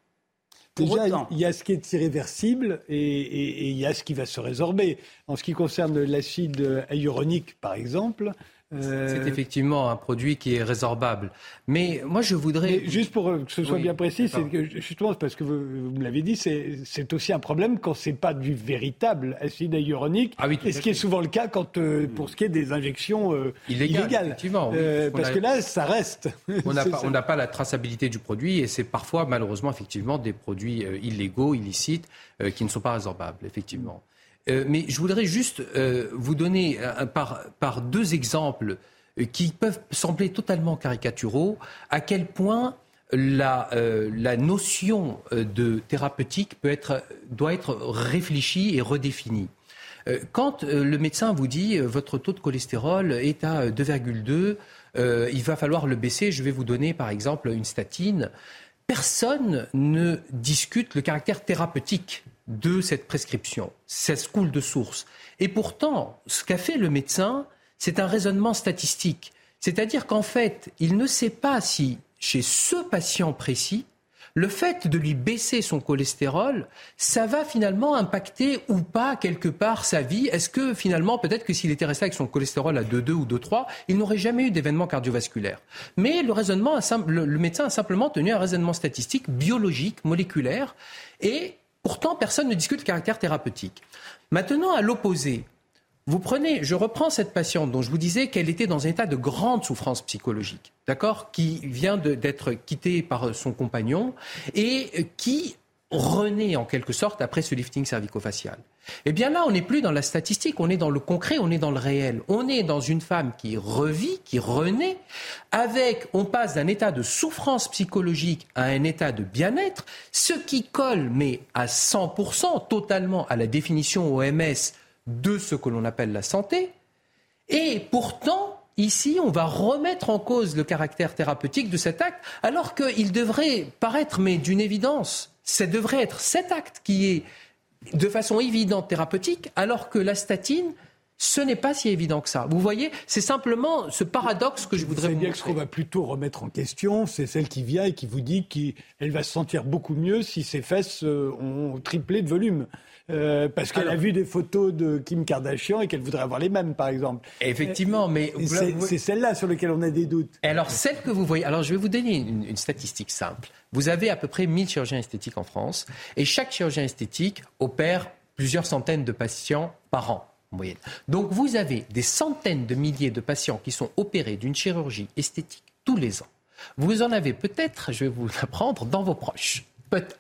Déjà, il y a ce qui est irréversible et, il y a ce qui va se résorber. En ce qui concerne l'acide hyaluronique, par exemple, c'est effectivement un produit qui est résorbable. Mais moi, je voudrais... juste pour que ce soit bien précis, c'est que justement, parce que vous, me l'avez dit, c'est aussi un problème quand c'est pas du véritable acide hyaluronique. Ah oui, et ce qui est souvent le cas quand, euh, pour ce qui est des injections euh, illégales. Effectivement, parce que là, ça reste. On n'a [laughs] pas, pas, la traçabilité du produit et c'est parfois, malheureusement, effectivement, des produits illégaux, illicites, qui ne sont pas résorbables, effectivement. Euh, mais je voudrais juste euh, vous donner par, deux exemples euh, qui peuvent sembler totalement caricaturaux à quel point la, notion de thérapeutique doit être réfléchie et redéfinie. Quand le médecin vous dit votre taux de cholestérol est à 2,2, il va falloir le baisser, je vais vous donner par exemple une statine, personne ne discute le caractère thérapeutique de cette prescription. Ça se coule de source. Et pourtant, ce qu'a fait le médecin, c'est un raisonnement statistique. C'est-à-dire qu'en fait, il ne sait pas si, chez ce patient précis, le fait de lui baisser son cholestérol, ça va finalement impacter ou pas quelque part sa vie Est-ce que finalement, peut-être que s'il était resté avec son cholestérol à 2,2 ou 2,3, il n'aurait jamais eu d'événement cardiovasculaire Mais le raisonnement, le médecin a simplement tenu un raisonnement statistique, biologique, moléculaire, et Pourtant, personne ne discute le caractère thérapeutique. Maintenant, à l'opposé, vous prenez, je reprends cette patiente dont je vous disais qu'elle était dans un état de grande souffrance psychologique, d'accord, qui vient d'être quittée par son compagnon et qui renaît en quelque sorte après ce lifting cervico-facial. Eh bien là, on n'est plus dans la statistique, on est dans le concret, on est dans le réel. On est dans une femme qui revit, qui renaît, avec, on passe d'un état de souffrance psychologique à un état de bien-être, ce qui colle, mais à 100%, totalement à la définition OMS de ce que l'on appelle la santé. Et pourtant, Ici, on va remettre en cause le caractère thérapeutique de cet acte, alors qu'il devrait paraître, mais d'une évidence, ça devrait être cet acte qui est de façon évidente thérapeutique, alors que la statine, ce n'est pas si évident que ça. Vous voyez, c'est simplement ce paradoxe que je voudrais vous, vous bien que ce qu'on va plutôt remettre en question, c'est celle qui vient et qui vous dit qu'elle va se sentir beaucoup mieux si ses fesses euh, ont triplé de volume. Euh, parce qu'elle a vu des photos de Kim Kardashian et qu'elle voudrait avoir les mêmes, par exemple. Effectivement, mais c'est celle-là sur laquelle on a des doutes. alors celle que vous voyez, alors je vais vous donner une, une, statistique simple. Vous avez à peu près 1000 chirurgiens esthétiques en France et chaque chirurgien esthétique opère plusieurs centaines de patients par an. En moyenne. Donc vous avez des centaines de milliers de patients qui sont opérés d'une chirurgie esthétique tous les ans. Vous en avez peut-être, je vais vous [laughs] l'apprendre, dans vos proches.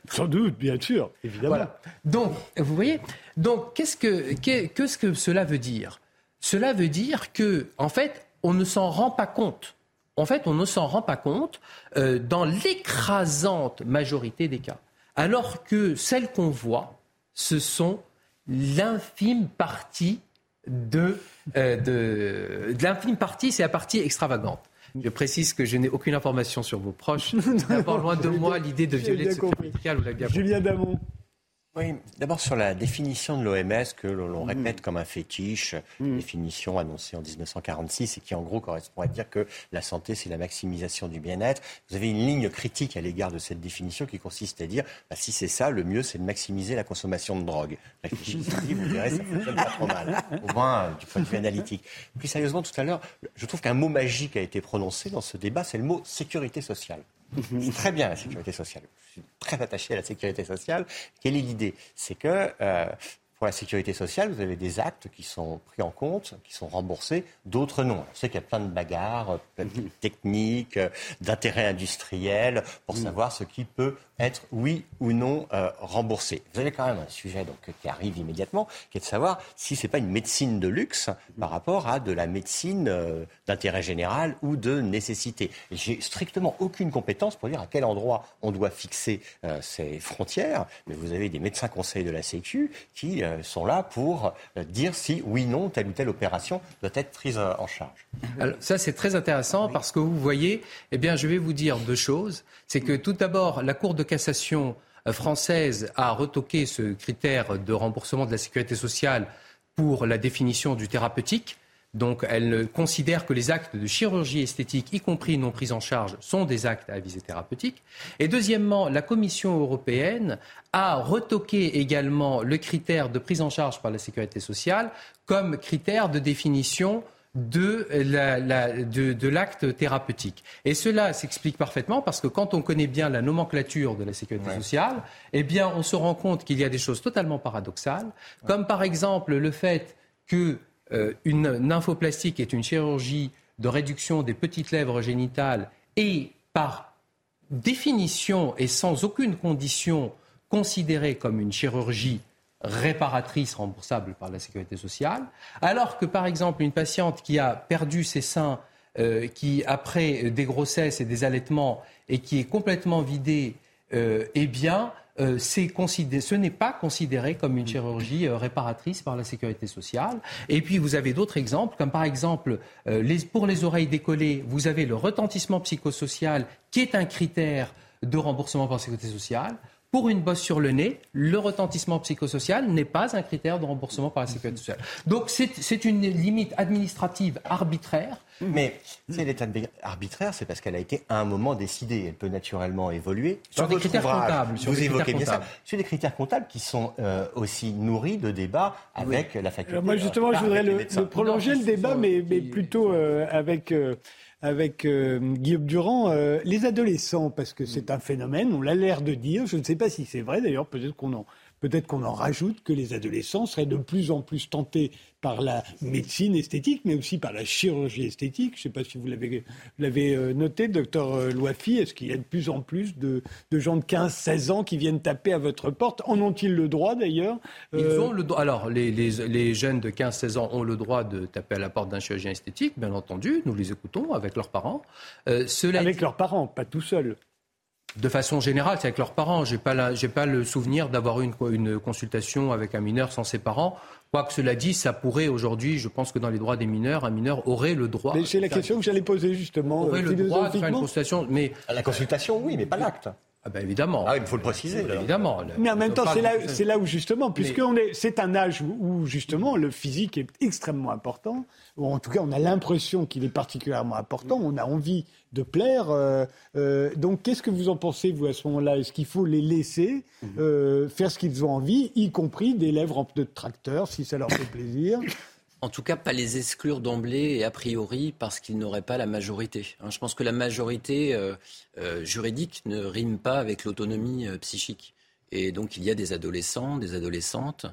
Sans doute, bien sûr, évidemment. Donc, vous voyez, donc qu'est-ce que, qu'est-ce que cela veut dire? Cela veut dire que, en fait, on ne s'en rend pas compte. En fait, on ne s'en rend pas compte euh, dans l'écrasante majorité des cas. Alors que celles qu'on voit, ce sont l'infime partie de, euh, de, de l'infime partie, c'est la partie extravagante. Je précise que je n'ai aucune information sur vos proches. [laughs] D'abord, loin de moi l'idée de violer le secret médical. Julien Damon. Oui, d'abord sur la définition de l'OMS que l'on mm. répète comme un fétiche, mm. définition annoncée en 1946 et qui en gros correspond à dire que la santé c'est la maximisation du bien-être. Vous avez une ligne critique à l'égard de cette définition qui consiste à dire bah, si c'est ça, le mieux c'est de maximiser la consommation de drogue. vous verrez, ça fonctionne pas trop mal, au moins euh, du point de vue analytique. Plus sérieusement, tout à l'heure, je trouve qu'un mot magique a été prononcé dans ce débat, c'est le mot sécurité sociale. C'est très bien la sécurité sociale. Je suis très attaché à la sécurité sociale. Quelle est l'idée? C'est que euh, pour la sécurité sociale, vous avez des actes qui sont pris en compte, qui sont remboursés, d'autres non. On sait qu'il y a plein de bagarres, plein [laughs] de techniques, euh, d'intérêts industriels pour savoir ce qui peut être oui ou non euh, remboursé. Vous avez quand même un sujet donc, qui arrive immédiatement, qui est de savoir si ce n'est pas une médecine de luxe par rapport à de la médecine euh, d'intérêt général ou de nécessité. J'ai strictement aucune compétence pour dire à quel endroit on doit fixer euh, ces frontières, mais vous avez des médecins conseils de la Sécu qui sont là pour dire si oui ou non telle ou telle opération doit être prise en charge. Alors, ça c'est très intéressant parce que vous voyez, eh bien je vais vous dire deux choses. C'est que tout d'abord la Cour de cassation euh, française a retoqué ce critère de remboursement de la sécurité sociale pour la définition du thérapeutique. Donc, elle considère que les actes de chirurgie esthétique, y compris non pris en charge, sont des actes à visée thérapeutique. Et deuxièmement, la Commission européenne a retoqué également le critère de prise en charge par la sécurité sociale comme critère de définition de, de, l'acte thérapeutique. Et cela s'explique parfaitement parce que quand on connaît bien la nomenclature de la sécurité sociale, eh bien, on se rend compte qu'il y a des choses totalement paradoxales, comme par exemple le fait que euh, une nymphoplastique est une chirurgie de réduction des petites lèvres génitales et par définition et sans aucune condition considérée comme une chirurgie réparatrice remboursable par la sécurité sociale, alors que par exemple une patiente qui a perdu ses seins, euh, qui après des grossesses et des allaitements et qui est complètement vidée, euh, eh bien, euh, ce n'est pas considéré comme une chirurgie réparatrice par la sécurité sociale. Et puis vous avez d'autres exemples, comme par exemple pour les oreilles décollées, vous avez le retentissement psychosocial qui est un critère de remboursement par la sécurité sociale. Pour une bosse sur le nez, le retentissement psychosocial n'est pas un critère de remboursement par la sécurité sociale. Donc c'est une limite administrative arbitraire. Mais si elle est arbitraire, c'est parce qu'elle a été à un moment décidée. Elle peut naturellement évoluer. Sur des critères comptables. vous évoquez bien ça. Sur des critères comptables qui sont euh, aussi nourris de débats avec la faculté. moi justement, je voudrais le, prolonger le débat, mais, mais plutôt euh, avec... Euh, avec euh, Guillaume Durand, euh, les adolescents, parce que c'est un phénomène, on l'a l'air de dire, je ne sais pas si c'est vrai d'ailleurs, peut-être qu'on en, peut-être qu'on en rajoute que les adolescents seraient de plus en plus tentés par la médecine esthétique, mais aussi par la chirurgie esthétique. Je ne sais pas si vous l'avez euh, noté, docteur euh, Loifi. Est-ce qu'il y a de plus en plus de, gens de 15-16 ans qui viennent taper à votre porte? En ont-ils le droit d'ailleurs? Ils euh, ont le droit. Alors, les, jeunes de 15-16 ans ont le droit de taper à la porte d'un chirurgien esthétique, bien entendu. Nous les écoutons avec leurs parents. avec leurs parents, pas tout seuls. De façon générale, c'est avec leurs parents. Je n'ai pas, pas, le souvenir d'avoir eu une, une, consultation avec un mineur sans ses parents. Quoi que cela dit, ça pourrait aujourd'hui, je pense que dans les droits des mineurs, un mineur aurait le droit. C'est la question que j'allais poser justement. Aurait le droit de faire une consultation, mais la consultation, oui, mais pas l'acte. Ah ben évidemment. Ah, il faut le préciser. Évidemment. Mais en même temps, c'est là, c'est là où justement, puisque est, c'est un âge où, justement le physique est extrêmement important, ou en tout cas on a l'impression qu'il est particulièrement important, on a envie de plaire. Euh, euh, donc qu'est-ce que vous en pensez vous à ce moment-là? Est-ce qu'il faut les laisser mhm. euh, faire ce qu'ils ont envie, y compris des lèvres en pneus de tracteur, si ça leur fait plaisir? En tout cas, pas les exclure d'emblée et a priori parce qu'ils n'auraient pas la majorité. Hein, je pense que la majorité juridique ne rime pas avec l'autonomie psychique. Et donc, il y a des adolescents, des adolescentes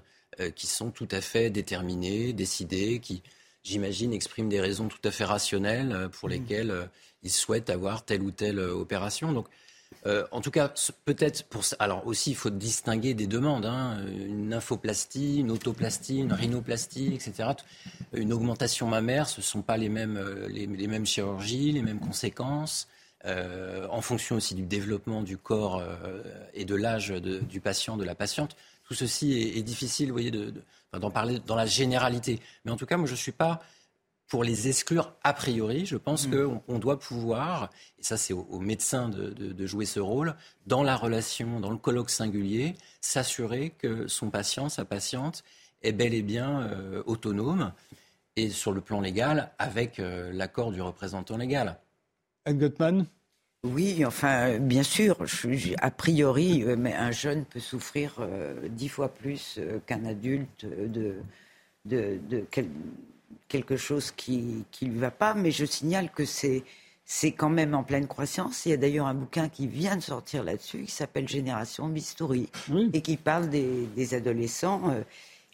qui sont tout à fait déterminés, décidés, qui, j'imagine, expriment des raisons tout à fait rationnelles pour mmh. lesquelles ils souhaitent avoir telle ou telle opération. Donc, euh, en tout cas, peut-être pour alors aussi il faut distinguer des demandes, hein. une nymphoplastie, une autoplastie, une rhinoplastie, etc. Une augmentation mammaire, ce ne sont pas les mêmes, euh, les, mêmes chirurgies, les mêmes conséquences. Euh, en fonction aussi du développement du corps et de l'âge du patient, de la patiente. Tout ceci est, difficile, vous voyez, d'en parler dans la généralité. Mais en tout cas, moi, je ne suis pas pour les exclure a priori. Je pense mm. qu'on doit pouvoir, et ça c'est aux, médecins de, jouer ce rôle, dans la relation, dans le colloque singulier, s'assurer que son patient, sa patiente, est bel et bien euh, autonome et sur le plan légal avec euh, l'accord du représentant légal. Anne Gottman oui, enfin, bien sûr, a priori, euh, mais un jeune peut souffrir dix fois plus qu'un adulte de, de, de, quelque chose qui ne lui va pas, mais je signale que c'est c'est quand même en pleine croissance. Il y a d'ailleurs un bouquin qui vient de sortir là-dessus, qui s'appelle Génération Bistouri, et qui parle des, adolescents. Euh,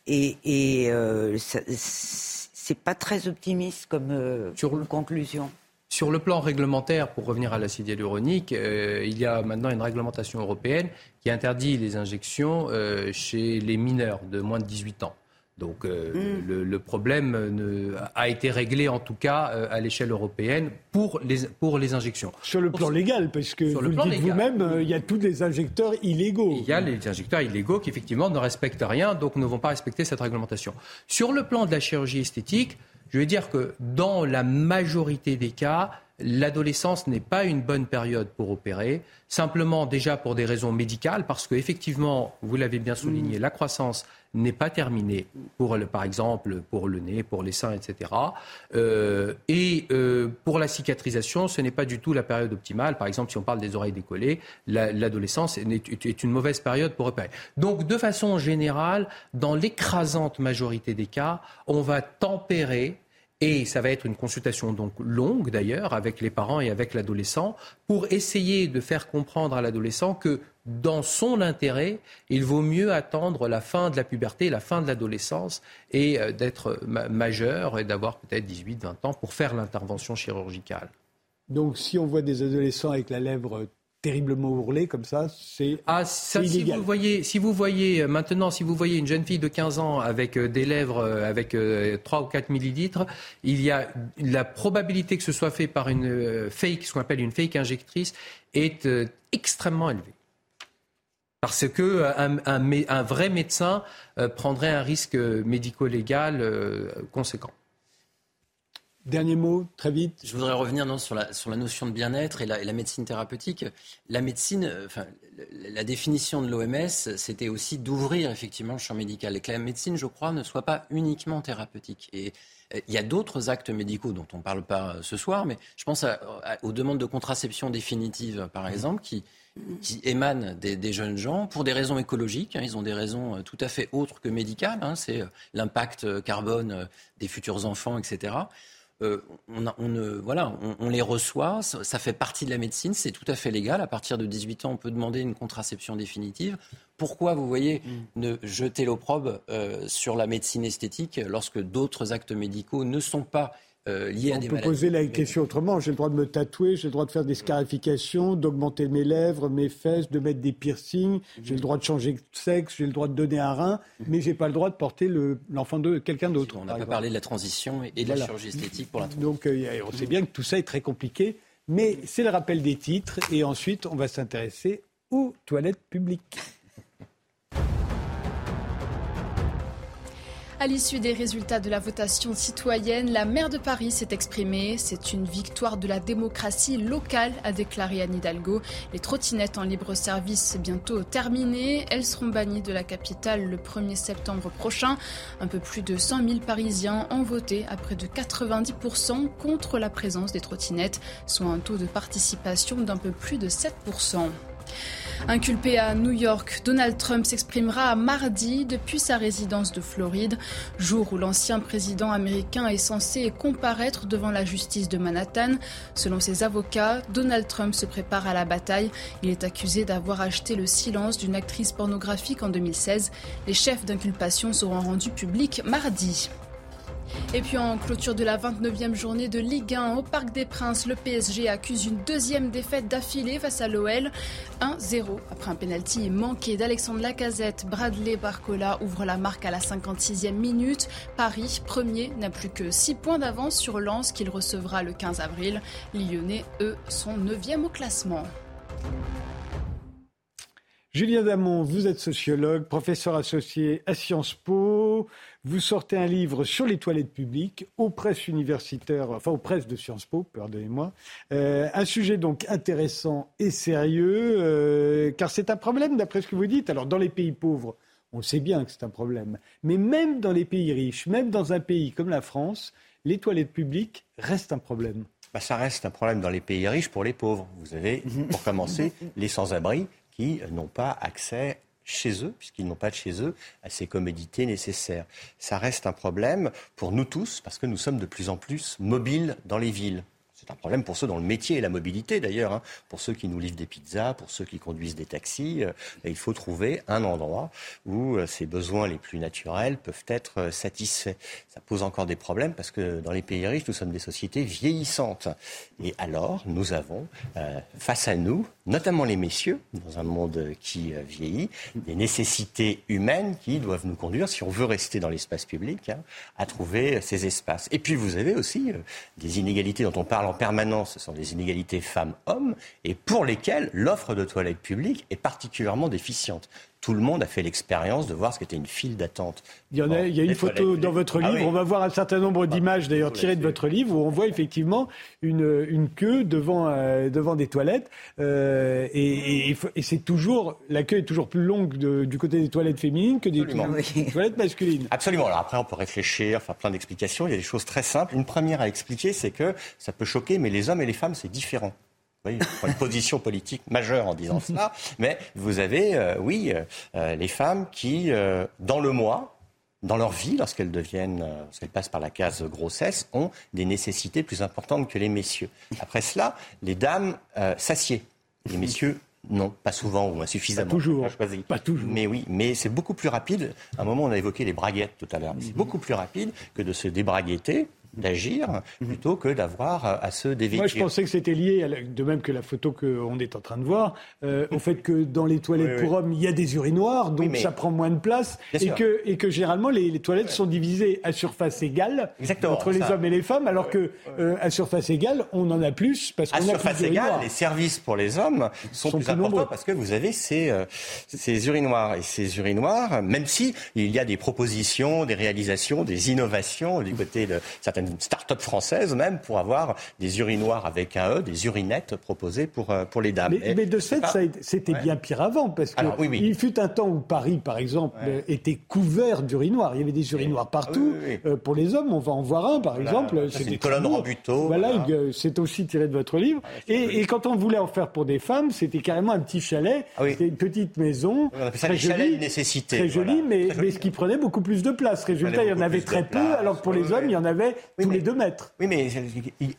et, et euh, c'est pas très optimiste comme euh, conclusion. Sur le plan réglementaire, pour revenir à l'acide hyaluronique, euh, il y a maintenant une réglementation européenne qui interdit les injections chez les mineurs de moins de 18 ans. Donc euh, mm. le, problème a été réglé en tout cas euh, à l'échelle européenne pour les, pour les injections. Sur le plan légal, parce que vous le, dites vous-même, euh, il y a tous les injecteurs illégaux. Il y a les injecteurs illégaux qui effectivement ne respectent rien, donc ne vont pas respecter cette réglementation. Sur le plan de la chirurgie esthétique, je veux dire que dans la majorité des cas, L'adolescence n'est pas une bonne période pour opérer, simplement déjà pour des raisons médicales, parce qu'effectivement, vous l'avez bien souligné, mm. la croissance n'est pas terminée, pour le, par exemple pour le nez, pour les seins, etc. Euh, et euh, pour la cicatrisation, ce n'est pas du tout la période optimale. Par exemple, si on parle des oreilles décollées, l'adolescence est, est une mauvaise période pour opérer. Donc, de façon générale, dans l'écrasante majorité des cas, on va tempérer et ça va être une consultation donc longue d'ailleurs avec les parents et avec l'adolescent pour essayer de faire comprendre à l'adolescent que dans son intérêt, il vaut mieux attendre la fin de la puberté, la fin de l'adolescence et euh, d'être majeur et d'avoir peut-être 18-20 ans pour faire l'intervention chirurgicale. Donc si on voit des adolescents avec la lèvre terriblement ourlé comme ça, c'est ah, si vous voyez, si vous voyez euh, maintenant, si vous voyez une jeune fille de 15 ans avec euh, des lèvres euh, avec 3 ou 4 millilitres, il y a la probabilité que ce soit fait par une fake, ce qu'on appelle une fake injectrice, est extrêmement élevée. Parce que un, vrai médecin prendrait un risque médico-légal conséquent. Dernier mot, très vite. Je voudrais revenir non, sur, la, sur la notion de bien-être et la, et la, médecine thérapeutique. La médecine, euh, enfin, la définition de l'OMS, c'était aussi d'ouvrir effectivement le champ médical et que la médecine, je crois, ne soit pas uniquement thérapeutique. Et euh, il y a d'autres actes médicaux dont on ne parle pas euh, ce soir, mais je pense aux demandes de contraception définitive, par exemple, qui, qui émanent des, des, jeunes gens pour des raisons écologiques. Hein, ils ont des raisons tout à fait autres que médicales. Hein, C'est l'impact carbone des futurs enfants, etc. Euh, on, on, voilà, on, les reçoit, ça, fait partie de la médecine, c'est tout à fait légal. À partir de 18 ans, on peut demander une contraception définitive. Pourquoi, vous voyez, mm. ne jeter l'opprobre euh, sur la médecine esthétique lorsque d'autres actes médicaux ne sont pas euh, on peut poser la question autrement. J'ai le droit de me tatouer, j'ai le droit de faire des scarifications, d'augmenter mes lèvres, mes fesses, de mettre des piercings. J'ai le droit de changer de sexe, j'ai le droit de donner un rein, mais j'ai pas le droit de porter l'enfant de quelqu'un d'autre. On n'a pas parlé de la transition et de la chirurgie esthétique pour la Donc euh, on sait bien que tout ça est très compliqué. Mais c'est le rappel des titres et ensuite on va s'intéresser aux toilettes publiques. À l'issue des résultats de la votation citoyenne, la maire de Paris s'est exprimée. C'est une victoire de la démocratie locale, a déclaré Anne Hidalgo. Les trottinettes en libre service bientôt terminées. Elles seront bannies de la capitale le 1er septembre prochain. Un peu plus de 100 000 Parisiens ont voté à près de 90% contre la présence des trottinettes, soit un taux de participation d'un peu plus de 7%. Inculpé à New York, Donald Trump s'exprimera mardi depuis sa résidence de Floride, jour où l'ancien président américain est censé comparaître devant la justice de Manhattan. Selon ses avocats, Donald Trump se prépare à la bataille. Il est accusé d'avoir acheté le silence d'une actrice pornographique en 2016. Les chefs d'inculpation seront rendus publics mardi. Et puis en clôture de la 29e journée de Ligue 1 au Parc des Princes, le PSG accuse une deuxième défaite d'affilée face à l'OL. 1-0 après un pénalty manqué d'Alexandre Lacazette. Bradley Barcola ouvre la marque à la 56e minute. Paris, premier, n'a plus que 6 points d'avance sur Lens qu'il recevra le 15 avril. Lyonnais, eux, sont 9e au classement. Julien Damon, vous êtes sociologue, professeur associé à Sciences Po. Vous sortez un livre sur les toilettes publiques aux presses universitaires, enfin aux presses de Sciences Po, pardonnez-moi. Euh, un sujet donc intéressant et sérieux, euh, car c'est un problème d'après ce que vous dites. Alors dans les pays pauvres, on sait bien que c'est un problème, mais même dans les pays riches, même dans un pays comme la France, les toilettes publiques restent un problème. Bah, ça reste un problème dans les pays riches pour les pauvres. Vous avez, pour [laughs] commencer, les sans-abri qui n'ont pas accès chez eux, puisqu'ils n'ont pas de chez eux à ces commodités nécessaires. Ça reste un problème pour nous tous, parce que nous sommes de plus en plus mobiles dans les villes. C'est un problème pour ceux dont le métier est la mobilité d'ailleurs, hein. pour ceux qui nous livrent des pizzas, pour ceux qui conduisent des taxis. Euh, il faut trouver un endroit où euh, ces besoins les plus naturels peuvent être euh, satisfaits. Ça pose encore des problèmes parce que dans les pays riches, nous sommes des sociétés vieillissantes. Et alors, nous avons face à nous, notamment les messieurs, dans un monde qui vieillit, des nécessités humaines qui doivent nous conduire, si on veut rester dans l'espace public, hein, à trouver ces espaces. Et puis vous avez aussi des inégalités dont on parle en permanence, ce sont des inégalités femmes-hommes, et pour lesquelles l'offre de toilettes publiques est particulièrement déficiente tout le monde a fait l'expérience de voir ce qu'était une file d'attente. Il y, a, il y a une photo dans votre ah livre, on va voir un certain nombre ah, d'images d'ailleurs tirées de votre livre où on voit effectivement une, une queue devant, euh, devant des toilettes euh, et, et, c'est toujours, la queue est toujours plus longue du côté des toilettes féminines que des toilettes masculines. Absolument, alors après on peut réfléchir, faire plein d'explications, il y a des choses très simples. Une première à expliquer, c'est que ça peut choquer, mais les hommes et les femmes c'est différent une position politique majeure en disant cela, [laughs] mais vous avez, euh, oui, euh, les femmes qui, euh, dans le mois, dans leur vie, lorsqu'elles deviennent, lorsqu'elles passent par la case grossesse, ont des nécessités plus importantes que les messieurs. Après cela, les dames s'assiedent. Les messieurs non, pas souvent ou insuffisamment. Pas toujours. Pas toujours. Mais oui, mais c'est beaucoup plus rapide. À un moment, on a évoqué les braguettes tout à l'heure. C'est mhm. beaucoup plus rapide que de se débraguetter d'agir mhm. plutôt que d'avoir à se dévêtir. Moi, je pensais que c'était lié, de même que la photo qu'on est en train de voir, euh, au fait que dans les toilettes pour hommes, il y a des urinoirs, donc ça prend moins de place, et que, et que généralement les, toilettes sont divisées à surface égale entre les hommes et les femmes, alors que euh, à surface égale, on en a plus parce qu'on a surface égale, les services pour les hommes sont, plus, importants parce que vous avez ces, euh, ces urinoirs. Et ces urinoirs, même si il y a des propositions, des réalisations, des innovations du côté de certaines start-up française même pour avoir des urinoirs avec un E, des urinettes proposées pour, euh, pour les dames. Mais, de fait, c'était bien pire avant, parce qu'il fut un temps où Paris, par exemple, était couvert d'urinoirs. Il y avait des urinoirs partout. Euh, pour les hommes, on va en voir un, par exemple. C'est une colonne Rambuteau. Voilà, c'est aussi tiré de votre livre. et, quand on voulait en faire pour des femmes, c'était carrément un petit chalet. Ah c'était une petite maison. On ça très jolie, nécessité. Très jolie, mais, mais ce qui prenait beaucoup plus de place. Résultat, il y en avait très peu, alors que pour les hommes, il y en avait tous les deux mètres. Oui, mais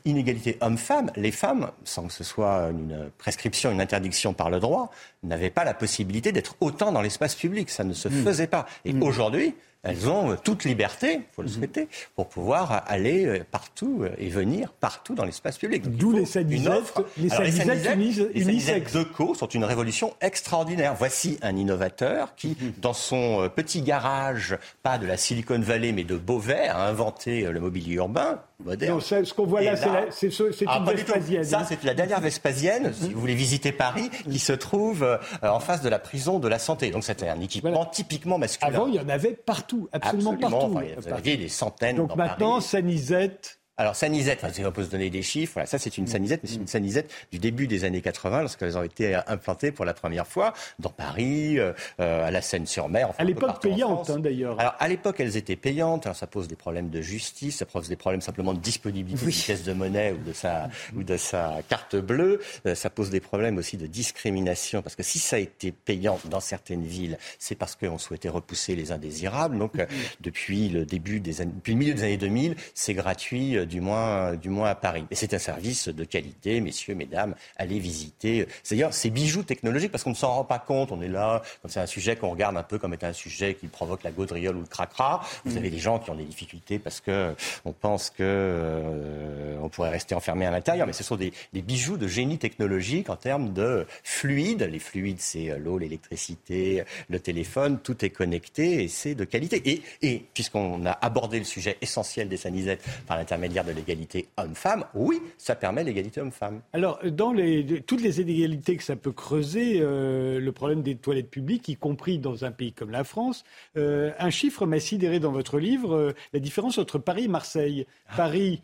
inégalité homme-femme, les femmes, sans que ce soit une prescription, une interdiction par le droit, n'avaient pas la possibilité d'être autant dans l'espace public. Ça ne se hmm. faisait pas. Et hmm. aujourd'hui, elles ont toute liberté, il faut le mhm. souhaiter, pour pouvoir aller euh, partout euh, et venir partout dans l'espace public. D'où les sanisettes, les sanisettes de co sont une révolution extraordinaire. Voici un innovateur qui, mhm. dans son euh, petit garage, pas de la Silicon Valley, mais de Beauvais, a inventé le mobilier urbain moderne. Non, ce qu'on voit là, c'est ah, une Vespasienne. Ça, c'est la dernière Vespasienne, [laughs] si vous voulez visiter Paris, qui se trouve en face de la prison de la santé. Donc c'était un équipement typiquement masculin. Avant, il y en avait partout absolument, partout. vous aviez des centaines. Donc maintenant, Sanisette, alors, sanisette, on peut se donner des chiffres. Voilà, ça, c'est une sanisette, mais c'est une sanisette du début des années 80, lorsqu'elles ont été implantées pour la première fois dans Paris, euh, euh, à la Seine-sur-Mer. à l'époque payante, hein, d'ailleurs. Alors, à l'époque, elles étaient payantes. Alors, ça pose des problèmes de justice, ça pose des problèmes simplement de disponibilité oui. pièce de monnaie ou de sa, ou de sa carte bleue. Euh, ça pose des problèmes aussi de discrimination, parce que si ça a été payant dans certaines villes, c'est parce qu'on souhaitait repousser les indésirables. Donc, depuis le début des années, depuis le milieu des années 2000, c'est gratuit du moins, du moins à Paris. Et c'est un service de qualité, messieurs, mesdames, allez visiter. C'est d'ailleurs ces bijoux technologiques, parce qu'on ne s'en rend pas compte, on est là, comme c'est un sujet qu'on regarde un peu comme étant un sujet qui provoque la gaudriole ou le cracra. Vous mm. avez des gens qui ont des difficultés parce que on pense que euh, on pourrait rester enfermé à l'intérieur, mais ce sont des, des, bijoux de génie technologique en termes de fluides. Les fluides, c'est euh, l'eau, l'électricité, le téléphone, tout est connecté et c'est de qualité. Et, et puisqu'on a abordé le sujet essentiel des sanisettes par l'intermédiaire de l'égalité homme-femme, oui, ça permet l'égalité homme-femme. Alors, dans les, toutes les inégalités que ça peut creuser, euh, le problème des toilettes publiques, y compris dans un pays comme la France, euh, un chiffre m'a sidéré dans votre livre, euh, la différence entre Paris et Marseille. Ah. Paris,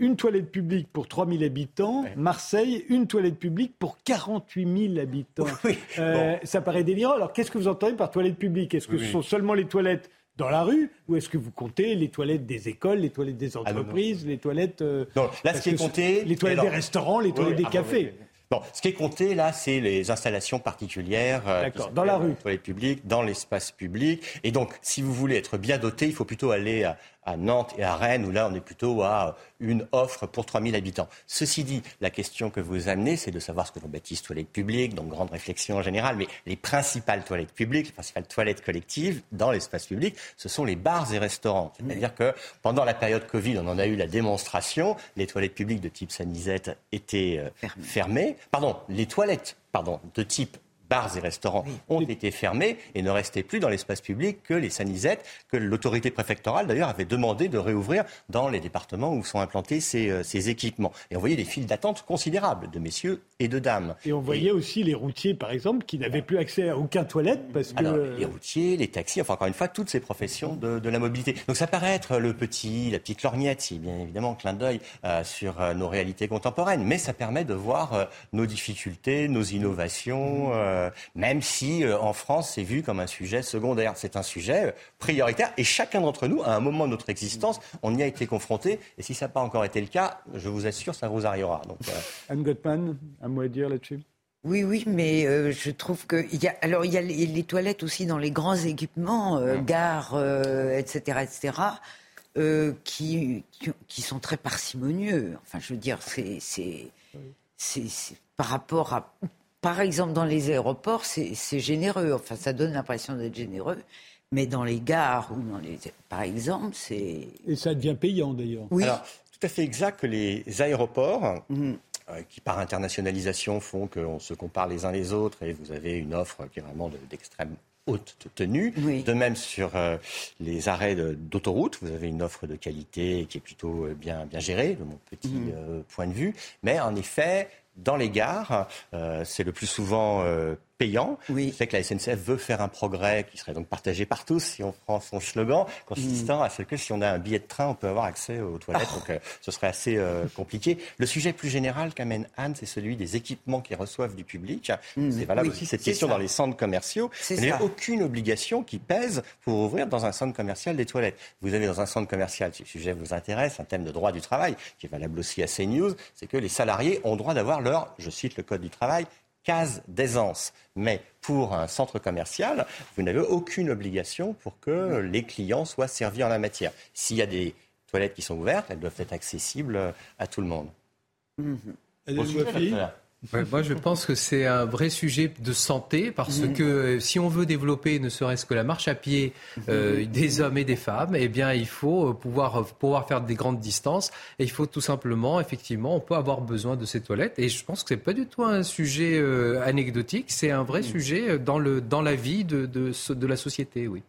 une toilette publique pour 3 000 habitants. Marseille, une toilette publique pour 48 000 habitants. Ça paraît délirant. Alors, qu'est-ce que vous entendez par toilette publique? Est-ce que ce sont seulement les toilettes dans la rue ou est-ce que vous comptez les toilettes des écoles, les toilettes des ah, entreprises, les toilettes euh, non, là ce qui est compté les toilettes des restaurants, les toilettes des ah, cafés. Bon, ce qui est compté là, c'est les installations particulières euh, dans la rue, toilettes publiques, dans l'espace public. Et donc, si vous voulez être bien doté, il faut plutôt aller à, à Nantes et à Rennes, où là, on est plutôt à une offre pour 3000 habitants. Ceci dit, la question que vous amenez, c'est de savoir ce que l'on baptise toilettes publiques, donc grande réflexion en général, mais les principales toilettes publiques, les principales toilettes collectives dans l'espace public, ce sont les bars et restaurants. C'est-à-dire que pendant la période Covid, on en a eu la démonstration, les toilettes publiques de type Sanisette étaient euh, fermées. Pardon, les toilettes pardon, de type bars et restaurants ont été fermés et ne restaient plus dans l'espace public que les sanisettes, que l'autorité préfectorale d'ailleurs avait demandé de réouvrir dans les départements où sont implantés ces, euh, ces équipements. Et on voyait des files d'attente considérables de messieurs et de dames. Et on voyait aussi les routiers, par exemple, qui n'avaient plus accès à aucun toilette parce que... Alors, les routiers, les taxis, enfin encore une fois, toutes ces professions de, de la mobilité. Donc ça paraît être le petit, la petite lorgnette, si bien évidemment clin d'œil euh, sur euh, nos réalités contemporaines, mais ça permet de voir nos difficultés, nos innovations. Euh, même si euh, en France c'est vu comme un sujet secondaire. C'est un sujet euh, prioritaire et chacun d'entre nous, à un moment de notre existence, on y a été confronté. Et si ça n'a pas encore été le cas, je vous assure, ça vous arrivera. Donc, [laughs] Anne Gottman, un mot à dire là-dessus? Oui, oui, mais je trouve que y a alors il y a les, toilettes aussi dans les grands équipements, gares, etc., etc., qui, qui, sont très parcimonieux. Enfin, je veux dire, c'est c'est par rapport à par exemple, dans les aéroports, c'est généreux. Enfin, ça donne l'impression d'être généreux. Mais dans les gares ou dans les, par exemple, c'est. Et ça devient payant d'ailleurs. Oui. Alors, tout à fait exact que les aéroports, mhm. euh, qui par internationalisation font qu'on se compare les uns les autres et vous avez une offre qui est vraiment d'extrême haute tenue. De même sur euh, les arrêts d'autoroute, vous avez une offre de qualité qui est plutôt euh, bien, bien gérée, de mon petit mhm. point de vue. Mais en effet, dans les gares, euh, c'est le plus souvent euh, payant. Oui. C'est que la SNCF veut faire un progrès qui serait donc partagé par tous, si on prend son slogan, consistant à ce que si on a un billet de train, on peut avoir accès aux toilettes. Donc euh, ce serait assez euh, compliqué. Le sujet plus général qu'amène Anne, c'est celui des équipements qui reçoent du public. Mmh. C'est valable aussi cette question dans les centres commerciaux. Il n'y a aucune obligation qui pèse pour ouvrir dans un centre commercial des toilettes. Vous avez dans un centre commercial, si le sujet vous intéresse, un thème de droit du travail, qui est valable aussi à CNews, c'est que les salariés ont droit d'avoir leur, je cite le Code du travail, case d'aisance. Mais pour un centre commercial, vous n'avez aucune obligation pour que les clients soient servis en la matière. S'il y a des toilettes qui sont ouvertes, elles doivent être accessibles à tout le monde. Mmh. Moi, je pense que c'est un vrai sujet de santé parce mhm. que euh, si on veut développer ne serait-ce que la marche à pied euh, mhm. des hommes et des femmes, eh bien, il faut euh, pouvoir, pouvoir faire des grandes distances et il faut tout simplement, effectivement, on peut avoir besoin de ces toilettes. Et je pense que c'est pas du tout un sujet anecdotique, c'est un vrai mhm. sujet dans, le, dans la vie de, de, de la société, oui.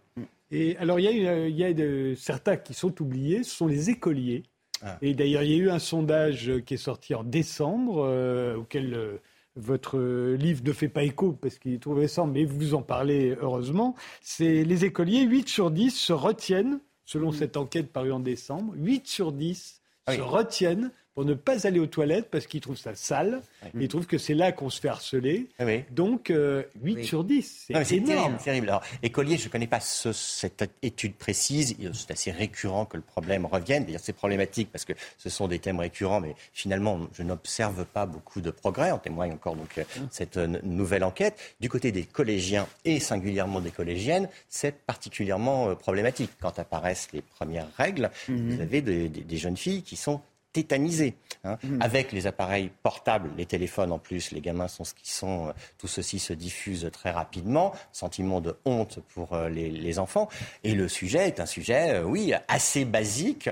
Et alors, il y a, il y a de, certains qui sont oubliés, ce sont les écoliers. Ah. Et d'ailleurs, il y a eu un sondage qui est sorti en décembre, euh, auquel euh, votre livre ne fait pas écho parce qu'il est trop récent, mais vous en parlez heureusement. C'est les écoliers, 8 sur 10 se retiennent, selon cette enquête parue en décembre, 8 sur 10 ah se retiennent pour ne pas aller aux toilettes parce qu'ils trouvent ça sale. Ils trouvent que c'est là qu'on se fait harceler. Ah Donc, 8 euh, sur 10, c'est énorme. Terrible. Alors, écolier, je ne connais pas cette étude précise. C'est assez récurrent que le problème revienne. D'ailleurs, c'est problématique parce que ce sont des thèmes récurrents, mais finalement, je n'observe pas beaucoup de progrès. En témoigne encore donc euh, mmh. cette euh, nouvelle enquête. Du côté des collégiens et singulièrement des collégiennes, c'est particulièrement problématique. Quand apparaissent les premières règles, mmh. vous avez des jeunes filles qui sont tétanisés. Hein. Mmh. Avec les appareils portables, les téléphones en plus, les gamins sont ce qu'ils sont, euh, tout ceci se diffuse très rapidement, sentiment de honte pour euh, les, enfants. Et le sujet est un sujet, euh, oui, assez basique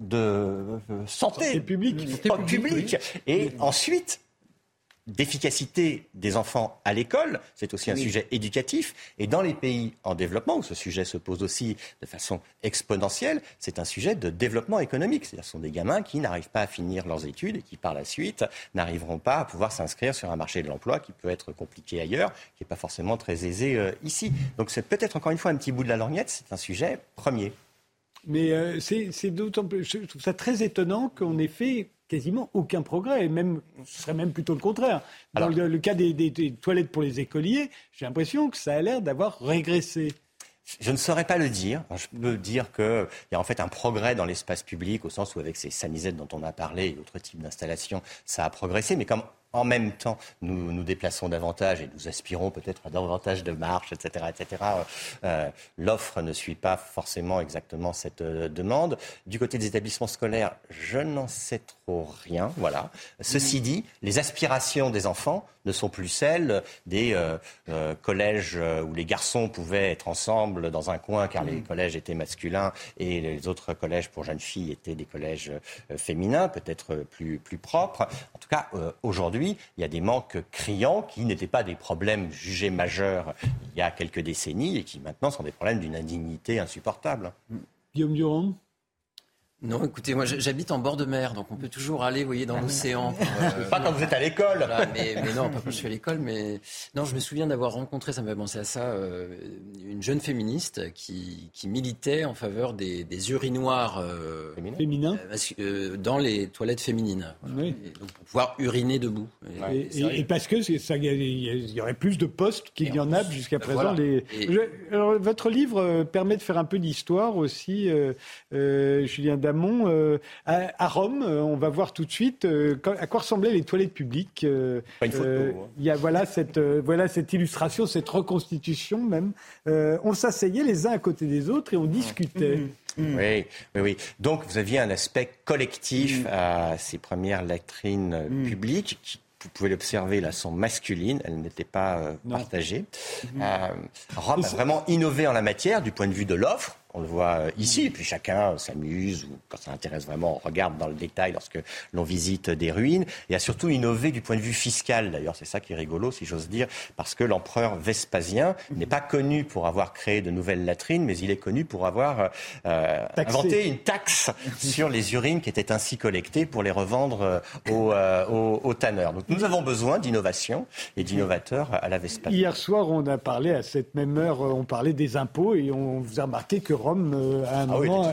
de santé, publique. publique. Et ensuite, d'efficacité des enfants à l'école, c'est aussi un sujet éducatif. Et dans les pays en développement, où ce sujet se pose aussi de façon exponentielle, c'est un sujet de développement économique. C'est-à-dire ce sont des gamins qui n'arrivent pas à finir leurs études et qui par la suite n'arriveront pas à pouvoir s'inscrire sur un marché de l'emploi qui peut être compliqué ailleurs, qui n'est pas forcément très aisé euh, ici. Donc c'est peut-être encore une fois un petit bout de la lorgnette, c'est un sujet premier. Mais euh, c'est d'autant plus, je trouve ça très étonnant qu'on ait fait quasiment aucun progrès. Et même, ce serait même plutôt le contraire. Dans le, cas des, toilettes pour les écoliers, j'ai l'impression que ça a l'air d'avoir régressé. Je ne saurais pas le dire. Je peux dire qu'il y a en fait un progrès dans l'espace public, au sens où avec ces sanisettes dont on a parlé et d'autres types d'installations, ça a progressé. Mais comme en même temps, nous nous déplaçons davantage et nous aspirons peut-être à davantage de marches, etc., etc. Euh, L'offre ne suit pas forcément exactement cette euh, demande. Du côté des établissements scolaires, je n'en sais trop rien. Voilà. Ceci dit, les aspirations des enfants ne sont plus celles des euh, euh collèges euh, où les garçons pouvaient être ensemble dans un coin car les collèges étaient masculins et les autres collèges pour jeunes filles étaient des collèges féminins, peut-être plus, plus propres. En tout cas, aujourd'hui, il y a des manques criants qui n'étaient pas des problèmes jugés majeurs il y a quelques décennies et qui maintenant sont des problèmes d'une indignité insupportable. Guillaume Durand? Non, écoutez, moi j'habite en bord de mer, donc on peut toujours aller, vous voyez, dans ah l'océan. [laughs] Euh, pas quand vous êtes à l'école. mais, non, pas quand je suis à l'école, mais non, je me souviens d'avoir rencontré, ça me fait penser à ça, euh, une jeune féministe qui, qui, militait en faveur des, des urinoirs euh, féminins dans les toilettes féminines. donc pour pouvoir uriner debout. Et, parce que ça, il y aurait plus de postes qu'il y en a jusqu'à présent. Les... alors, votre livre permet de faire un peu d'histoire aussi, Julien Euh, à, Rome, euh, on va voir tout de suite euh, à quoi ressemblaient les toilettes publiques. Pas une photo, hein. Il y a voilà cette, voilà cette illustration, cette reconstitution même. on s'asseyait les uns à côté des autres et on discutait. Mmh. Mmh. Oui, oui, oui. Donc vous aviez un aspect collectif mmh. à ces premières latrines publiques qui vous pouvez l'observer, là, sont masculines. Elles n'étaient pas partagées. Rome a vraiment innové en la matière du point de vue de l'offre. On le voit euh, ici, et puis chacun s'amuse, ou quand ça intéresse vraiment, on regarde dans le détail lorsque l'on visite des ruines. Et a surtout innové du point de vue fiscal, d'ailleurs, c'est ça qui est rigolo, si j'ose dire, parce que l'empereur Vespasien n'est pas connu pour avoir créé de nouvelles latrines, mais il est connu pour avoir euh, inventé une taxe [laughs] sur les urines qui étaient ainsi collectées pour les revendre euh, aux, aux, tanneurs. Donc nous avons besoin d'innovation et d'innovateurs à la Vespasien. Hier soir, on a parlé à cette même heure, on parlait des impôts et on vous a remarqué que Rome, euh, à un ah moment,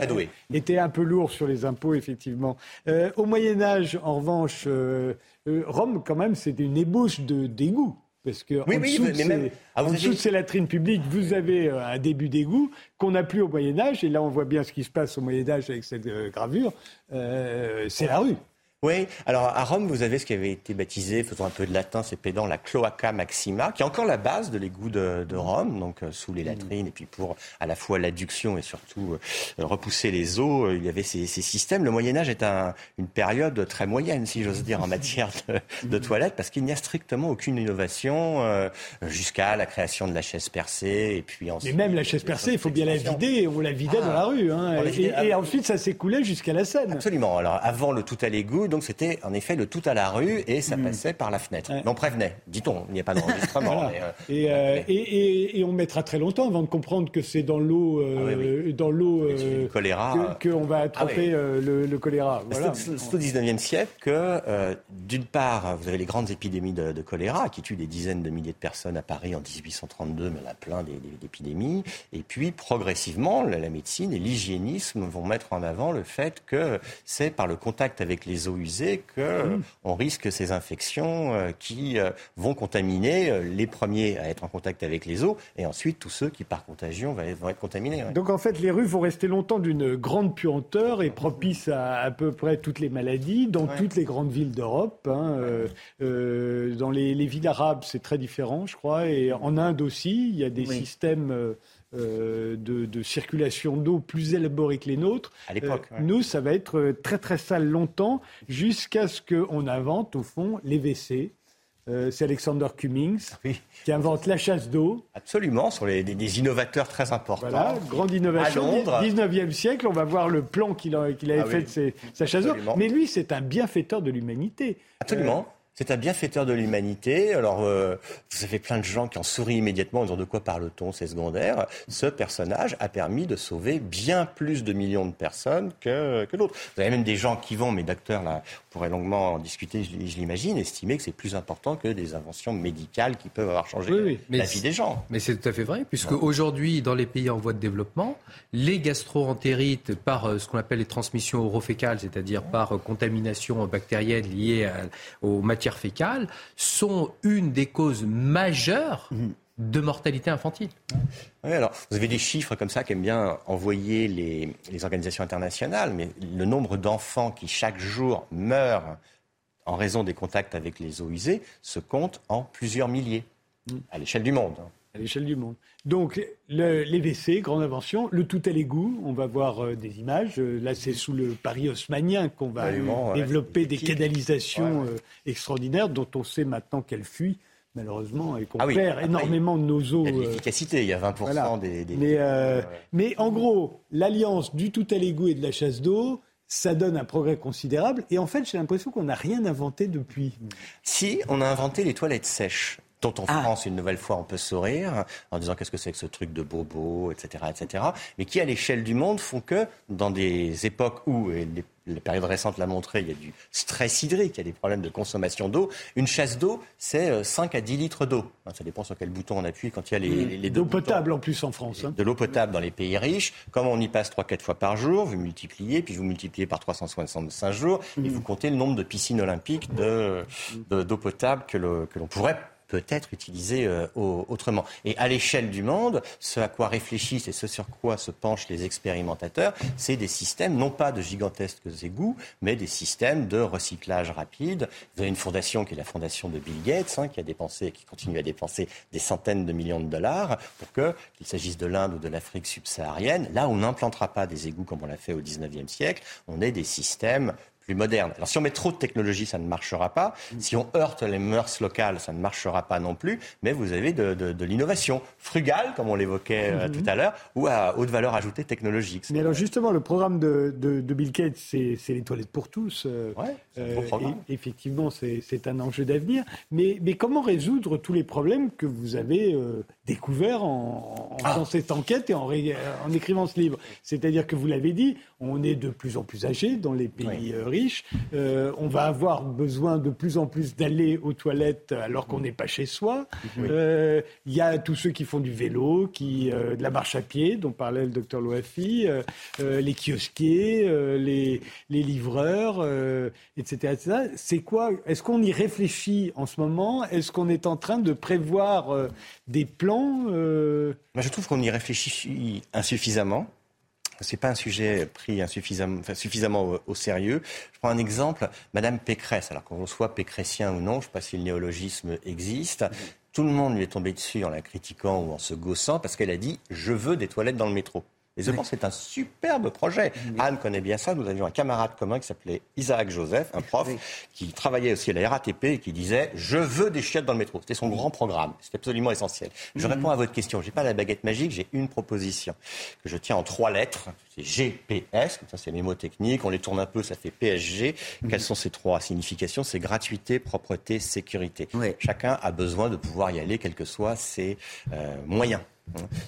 était un peu lourd sur les impôts, effectivement. Euh, au Moyen Âge, en revanche, euh, Rome, quand même, c'était une ébauche de d'égout. Parce que en dessous, de, ces latrines publiques, vous avez un début d'égout qu'on n'a plus au Moyen Âge. Et là, on voit bien ce qui se passe au Moyen Âge avec cette gravure. c'est la rue. Oui, alors à Rome, vous avez ce qui avait été baptisé, faisant un peu de latin, c'est pédant, la cloaca maxima, qui est encore la base de l'égout de, Rome, donc euh, sous les latrines, et puis pour à la fois l'adduction et surtout euh, repousser les eaux, euh, il y avait ces, systèmes. Le Moyen Âge est une période très moyenne, si j'ose dire, en [laughs] matière de, toilettes, parce qu'il n'y a strictement aucune innovation jusqu'à la création de la chaise percée, et puis ensuite... Mais même la chaise percée, il faut bien la vider, on la vidait dans la ah. rue, hein, et, ensuite ça s'écoulait jusqu'à la Seine. Absolument, alors avant le tout à l'égout, donc c'était en effet le tout à la rue et ça mm. passait par la fenêtre. On prévenait, dit-on, il n'y a pas d'enregistrement. Euh, euh, et, et, on mettra très longtemps avant de comprendre que c'est dans l'eau, euh, ah dans l'eau choléra qu'on va attraper ah le, choléra. C'est au 19e siècle que, d'une part, vous avez les grandes épidémies de, choléra qui tuent des dizaines de milliers de personnes à Paris en 1832, mais on a plein d'épidémies. Et puis, progressivement, la, médecine et l'hygiénisme vont mettre en avant le fait que c'est par le contact avec les eaux usées qu'on on risque ces infections euh, qui euh, vont contaminer euh, les premiers à être en contact avec les eaux et ensuite tous ceux qui par contagion vont être contaminés. Donc en fait, les rues vont rester longtemps d'une grande puanteur et propices à à peu près toutes les maladies dans toutes les grandes villes d'Europe. Hein, dans les, villes arabes, c'est très différent, je crois, et en Inde aussi, il y a des systèmes euh, de, circulation d'eau plus élaborée que les nôtres. À l'époque. Euh, nous, ça va être euh, très très sale longtemps, jusqu'à ce qu'on invente, au fond, les WC. c'est Alexander Cummings qui invente la chasse d'eau. Absolument, sur les, des, innovateurs très importants. Voilà, grande innovation. 19e siècle, on va voir le plan qu'il avait ah fait de sa chasse d'eau. Mais lui, c'est un bienfaiteur de l'humanité. Absolument. C'est un bienfaiteur de l'humanité. Alors, euh, vous avez plein de gens qui en sourient immédiatement en disant de quoi parle-t-on, c'est secondaire. Ce personnage a permis de sauver bien plus de millions de personnes que, que d'autres. Vous avez même des gens qui vont, mes docteurs, là, on pourrait longuement en discuter, je, l'imagine, estimer que c'est plus important que des inventions médicales qui peuvent avoir changé la vie des gens. Mais c'est tout à fait vrai, puisque aujourd'hui, dans les pays en voie de développement, les gastro-entérites, par euh, ce qu'on appelle les transmissions orofécales, c'est-à-dire par euh, contamination bactérienne liée aux matières fécales sont une des causes majeures de mortalité infantile. Oui, alors vous avez des chiffres comme ça qu'aiment bien envoyer les, les organisations internationales, mais le nombre d'enfants qui chaque jour meurent en raison des contacts avec les eaux usées se compte en plusieurs milliers à l'échelle du monde. Hein à l'échelle du monde. Donc les WC, grande invention, le tout à l'égout, on va voir euh, des images. Euh, là, c'est sous le Paris haussmanien qu'on va développer des canalisations euh, extraordinaires dont on sait maintenant qu'elles fuient malheureusement, et qu'on ah perd énormément de nos eaux. Il y a de l'efficacité, il y a 20% des, Mais, mais en gros, l'alliance du tout à l'égout et de la chasse d'eau, ça donne un progrès considérable. Et en fait, j'ai l'impression qu'on n'a rien inventé depuis. Si, on a inventé les toilettes sèches dont en ah. France, une nouvelle fois, on peut sourire en disant qu'est-ce que c'est que ce truc de bobo, etc., etc., mais qui, à l'échelle du monde, font que dans des époques où, et les, la période récente l'a montré, il y a du stress hydrique, il y a des problèmes de consommation d'eau. Une chasse d'eau, c'est 5 euh, à 10 litres d'eau. Ça dépend sur quel bouton on appuie quand il y a les, les, D'eau potable en plus en France. Hein. De l'eau potable dans les pays riches. Comme on y passe 3-4 fois par jour, vous multipliez, puis vous multipliez par 365 jours, et mmh. vous comptez le nombre de piscines olympiques d'eau potable que l'on pourrait peut être utilisé euh, autrement. Et à l'échelle du monde, ce à quoi réfléchissent et ce sur quoi se penchent les expérimentateurs, c'est des systèmes, non pas de gigantesques égouts, mais des systèmes de recyclage rapide. Vous avez une fondation qui est la fondation de Bill Gates, hein, qui a dépensé, qui continue à dépenser des centaines de millions de dollars pour que, qu'il s'agisse de l'Inde ou de l'Afrique subsaharienne, là on n'implantera pas des égouts comme on l'a fait au 19e siècle, on ait des systèmes plus moderne. Alors si on met trop de technologie, ça ne marchera pas. Si on heurte les mœurs locales, ça ne marchera pas non plus. Mais vous avez de, l'innovation frugale, comme on l'évoquait euh, mhm. tout à l'heure, ou à haute valeur ajoutée technologique. Mais alors justement, le programme de, Bill Gates, c'est les toilettes pour tous. Euh, ouais, euh, effectivement, c'est un enjeu d'avenir. Mais, mais, comment résoudre tous les problèmes que vous avez découverts en, en faisant ah. cette enquête et en, en écrivant ce livre? C'est-à-dire que vous l'avez dit, on est de plus en plus âgé dans les pays riches. Euh, on va avoir besoin de plus en plus d'aller aux toilettes alors qu'on n'est pas chez soi. Euh, il y a tous ceux qui font du vélo, qui euh, de la marche à pied, dont parlait le docteur Loafi, les kiosquiers, les, les, livreurs, etc. etc. C'est quoi Est-ce qu'on y réfléchit en ce moment? Est-ce qu'on est en train de prévoir des plans Je trouve qu'on y réfléchit insuffisamment. C'est pas un sujet pris suffisamment au, sérieux. Je prends un exemple, Madame Pécresse. Alors qu'on soit pécressien ou non, je ne sais pas si le néologisme existe. Tout le monde lui est tombé dessus en la critiquant ou en se gaussant parce qu'elle a dit je veux des toilettes dans le métro. Et je pense que c'est un superbe projet. Anne connaît bien ça. Nous avions un camarade commun qui s'appelait Isaac Joseph, un prof, qui travaillait aussi à la RATP et qui disait Je veux des chiottes dans le métro. C'était son grand programme. C'était absolument essentiel. Je mhm. réponds à votre question. Je n'ai pas la baguette magique, j'ai une proposition que je tiens en trois lettres. C'est GPS, ça c'est les mots techniques. On les tourne un peu, ça fait PSG. Mhm. Quelles sont ces trois significations? C'est gratuité, propreté, sécurité. Chacun a besoin de pouvoir y aller, quels que soient ses euh, moyens.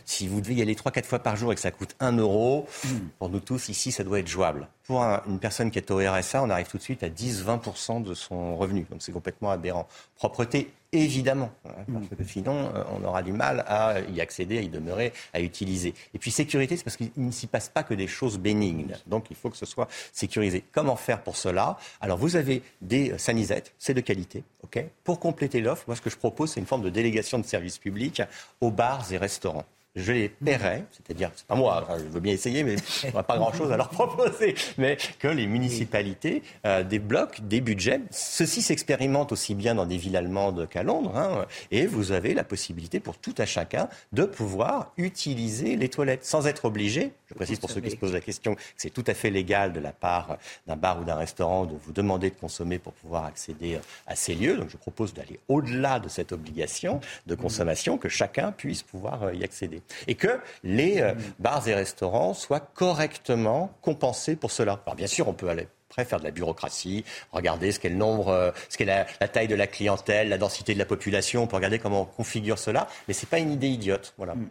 Si vous devez y aller 3-4 fois par jour et que ça coûte 1 euro, hmm. pour nous tous ici, ça doit être jouable. Pour une personne qui est au RSA, on arrive tout de suite à 10-20% de son revenu. Donc c'est complètement aberrant. Propreté, évidemment, hein, parce que sinon euh, on aura du mal à y accéder, à y demeurer, à utiliser. Et puis sécurité, c'est parce qu'il ne s'y passe pas que des choses bénignes. Donc il faut que ce soit sécurisé. Comment faire pour cela? Alors vous avez des sanisettes, c'est de qualité. ok? Pour compléter l'offre, moi ce que je propose, c'est une forme de délégation de services publics aux bars et restaurants je les paierai, c'est-à-dire, c'est pas moi, je veux bien essayer, mais on n'a pas grand-chose à leur [laughs] proposer, mais que les municipalités euh, débloquent des budgets. Ceci s'expérimente aussi bien dans des villes allemandes qu'à Londres, hein, et vous avez la possibilité pour tout à chacun de pouvoir utiliser les toilettes sans être obligé. Je précise pour ceux qui se posent la question que c'est tout à fait légal de la part d'un bar ou d'un restaurant de vous demander de consommer pour pouvoir accéder à ces lieux. Donc je propose d'aller au-delà de cette obligation de consommation, que chacun puisse pouvoir euh, y accéder et que les euh, bars et restaurants soient correctement compensés pour cela. Alors bien sûr, on peut aller faire de la bureaucratie, regarder ce qu'est le nombre, euh, ce qu'est la, taille de la clientèle, la densité de la population, on peut regarder comment on configure cela, mais ce n'est pas une idée idiote. Voilà. Hmm.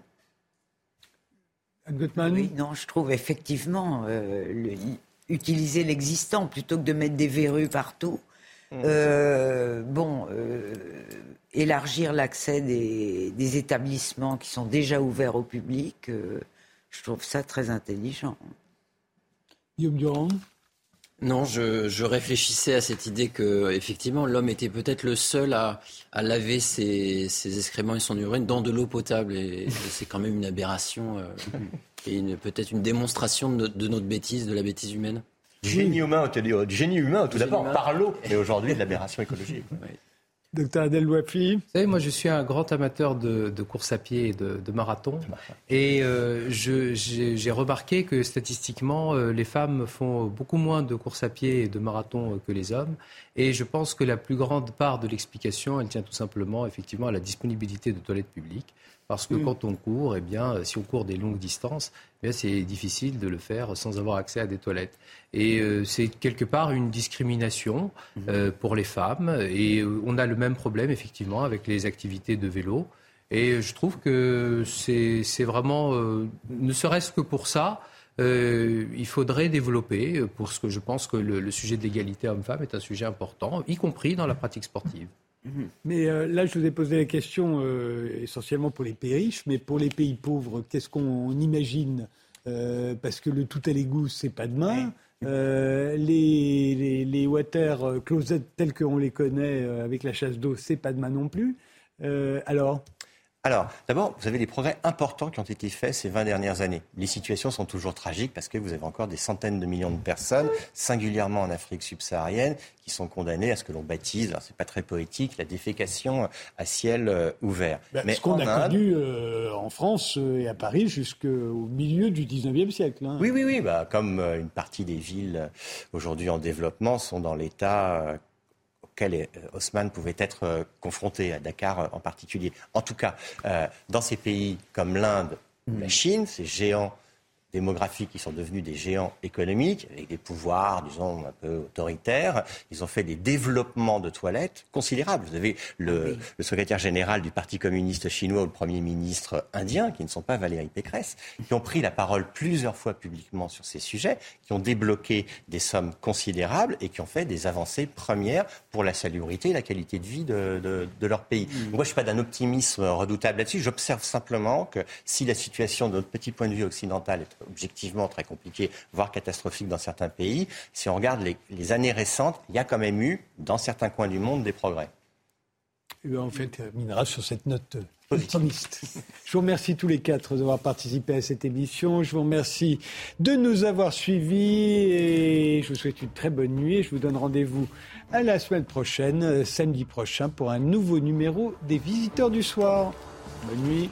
Oui, non, je trouve effectivement euh, utiliser l'existant plutôt que de mettre des verrues partout. Hmm. bon, élargir l'accès des, établissements qui sont déjà ouverts au public, euh, je trouve ça très intelligent. Guillaume Durand non, je, réfléchissais à cette idée que effectivement l'homme était peut-être le seul à, laver ses, excréments et son urine dans de l'eau potable et, c'est quand même une aberration euh, et peut-être une démonstration de, notre bêtise, de la bêtise humaine. Du génie humain, du génie humain tout d'abord par l'eau et aujourd'hui de l'aberration écologique. Docteur Adèle Louafi. Vous savez, moi, je suis un grand amateur de, course à pied et de, marathon. Et euh, j'ai remarqué que statistiquement, euh, les femmes font beaucoup moins de course à pied et de marathon euh, que les hommes. Et je pense que la plus grande part de l'explication, elle tient tout simplement, effectivement, à la disponibilité de toilettes publiques. Parce que mm. quand on court, eh bien, si on court des longues distances, eh c'est difficile de le faire sans avoir accès à des toilettes. Et euh, c'est quelque part une discrimination mm. euh, pour les femmes. Et euh, on a le même problème, effectivement, avec les activités de vélo. Et je trouve que c'est vraiment, ne serait-ce que pour ça, il faudrait développer, pour ce que je pense que le sujet de l'égalité homme-femme est un sujet important, y compris dans la pratique sportive. Mhm. Mais euh, là, je vous ai posé la question euh, essentiellement pour les pays riches, mais pour les pays pauvres, qu'est-ce qu'on imagine euh, Parce que le tout à l'égout, c'est pas demain. les, les, les, water closets tels qu'on les connaît avec la chasse d'eau, c'est pas demain non plus. alors alors, d'abord, vous avez des progrès importants qui ont été faits ces 20 dernières années. Les situations sont toujours tragiques parce que vous avez encore des centaines de millions de personnes, singulièrement en Afrique subsaharienne, qui sont condamnées à ce que l'on baptise, alors c'est pas très poétique, la défécation à ciel euh, ouvert. Ben, Mais ce qu'on a connu euh, en France euh, et à Paris jusqu'au milieu du 19e siècle. Hein. Oui, oui, oui. Bah, comme une partie des villes aujourd'hui en développement sont dans l'état auquel euh, Haussmann pouvait être euh, confronté, à Dakar euh, en particulier. En tout cas, dans ces pays comme l'Inde la Chine, ces géants démographiques qui sont devenus des géants économiques, avec des pouvoirs, disons, un peu autoritaires. Ils ont fait des développements de toilettes considérables. Vous avez le, le secrétaire général du Parti communiste chinois ou le Premier ministre indien, qui ne sont pas Valérie Pécresse, qui ont pris la parole plusieurs fois publiquement sur ces sujets, qui ont débloqué des sommes considérables et qui ont fait des avancées premières pour la salubrité et la qualité de vie de, de, de leur pays. Mmh. Moi, je ne suis pas d'un optimisme redoutable là-dessus. J'observe simplement que si la situation de notre petit point de vue occidental est objectivement très compliqué, voire catastrophique dans certains pays. Si on regarde les, années récentes, il y a quand même eu, dans certains coins du monde, des progrès. ben, on terminera sur cette note optimiste. Je vous remercie tous les quatre d'avoir participé à cette émission. Je vous remercie de nous avoir suivis et je vous souhaite une très bonne nuit. Je vous donne rendez-vous à la semaine prochaine, samedi prochain, pour un nouveau numéro des Visiteurs du Soir. Bonne nuit.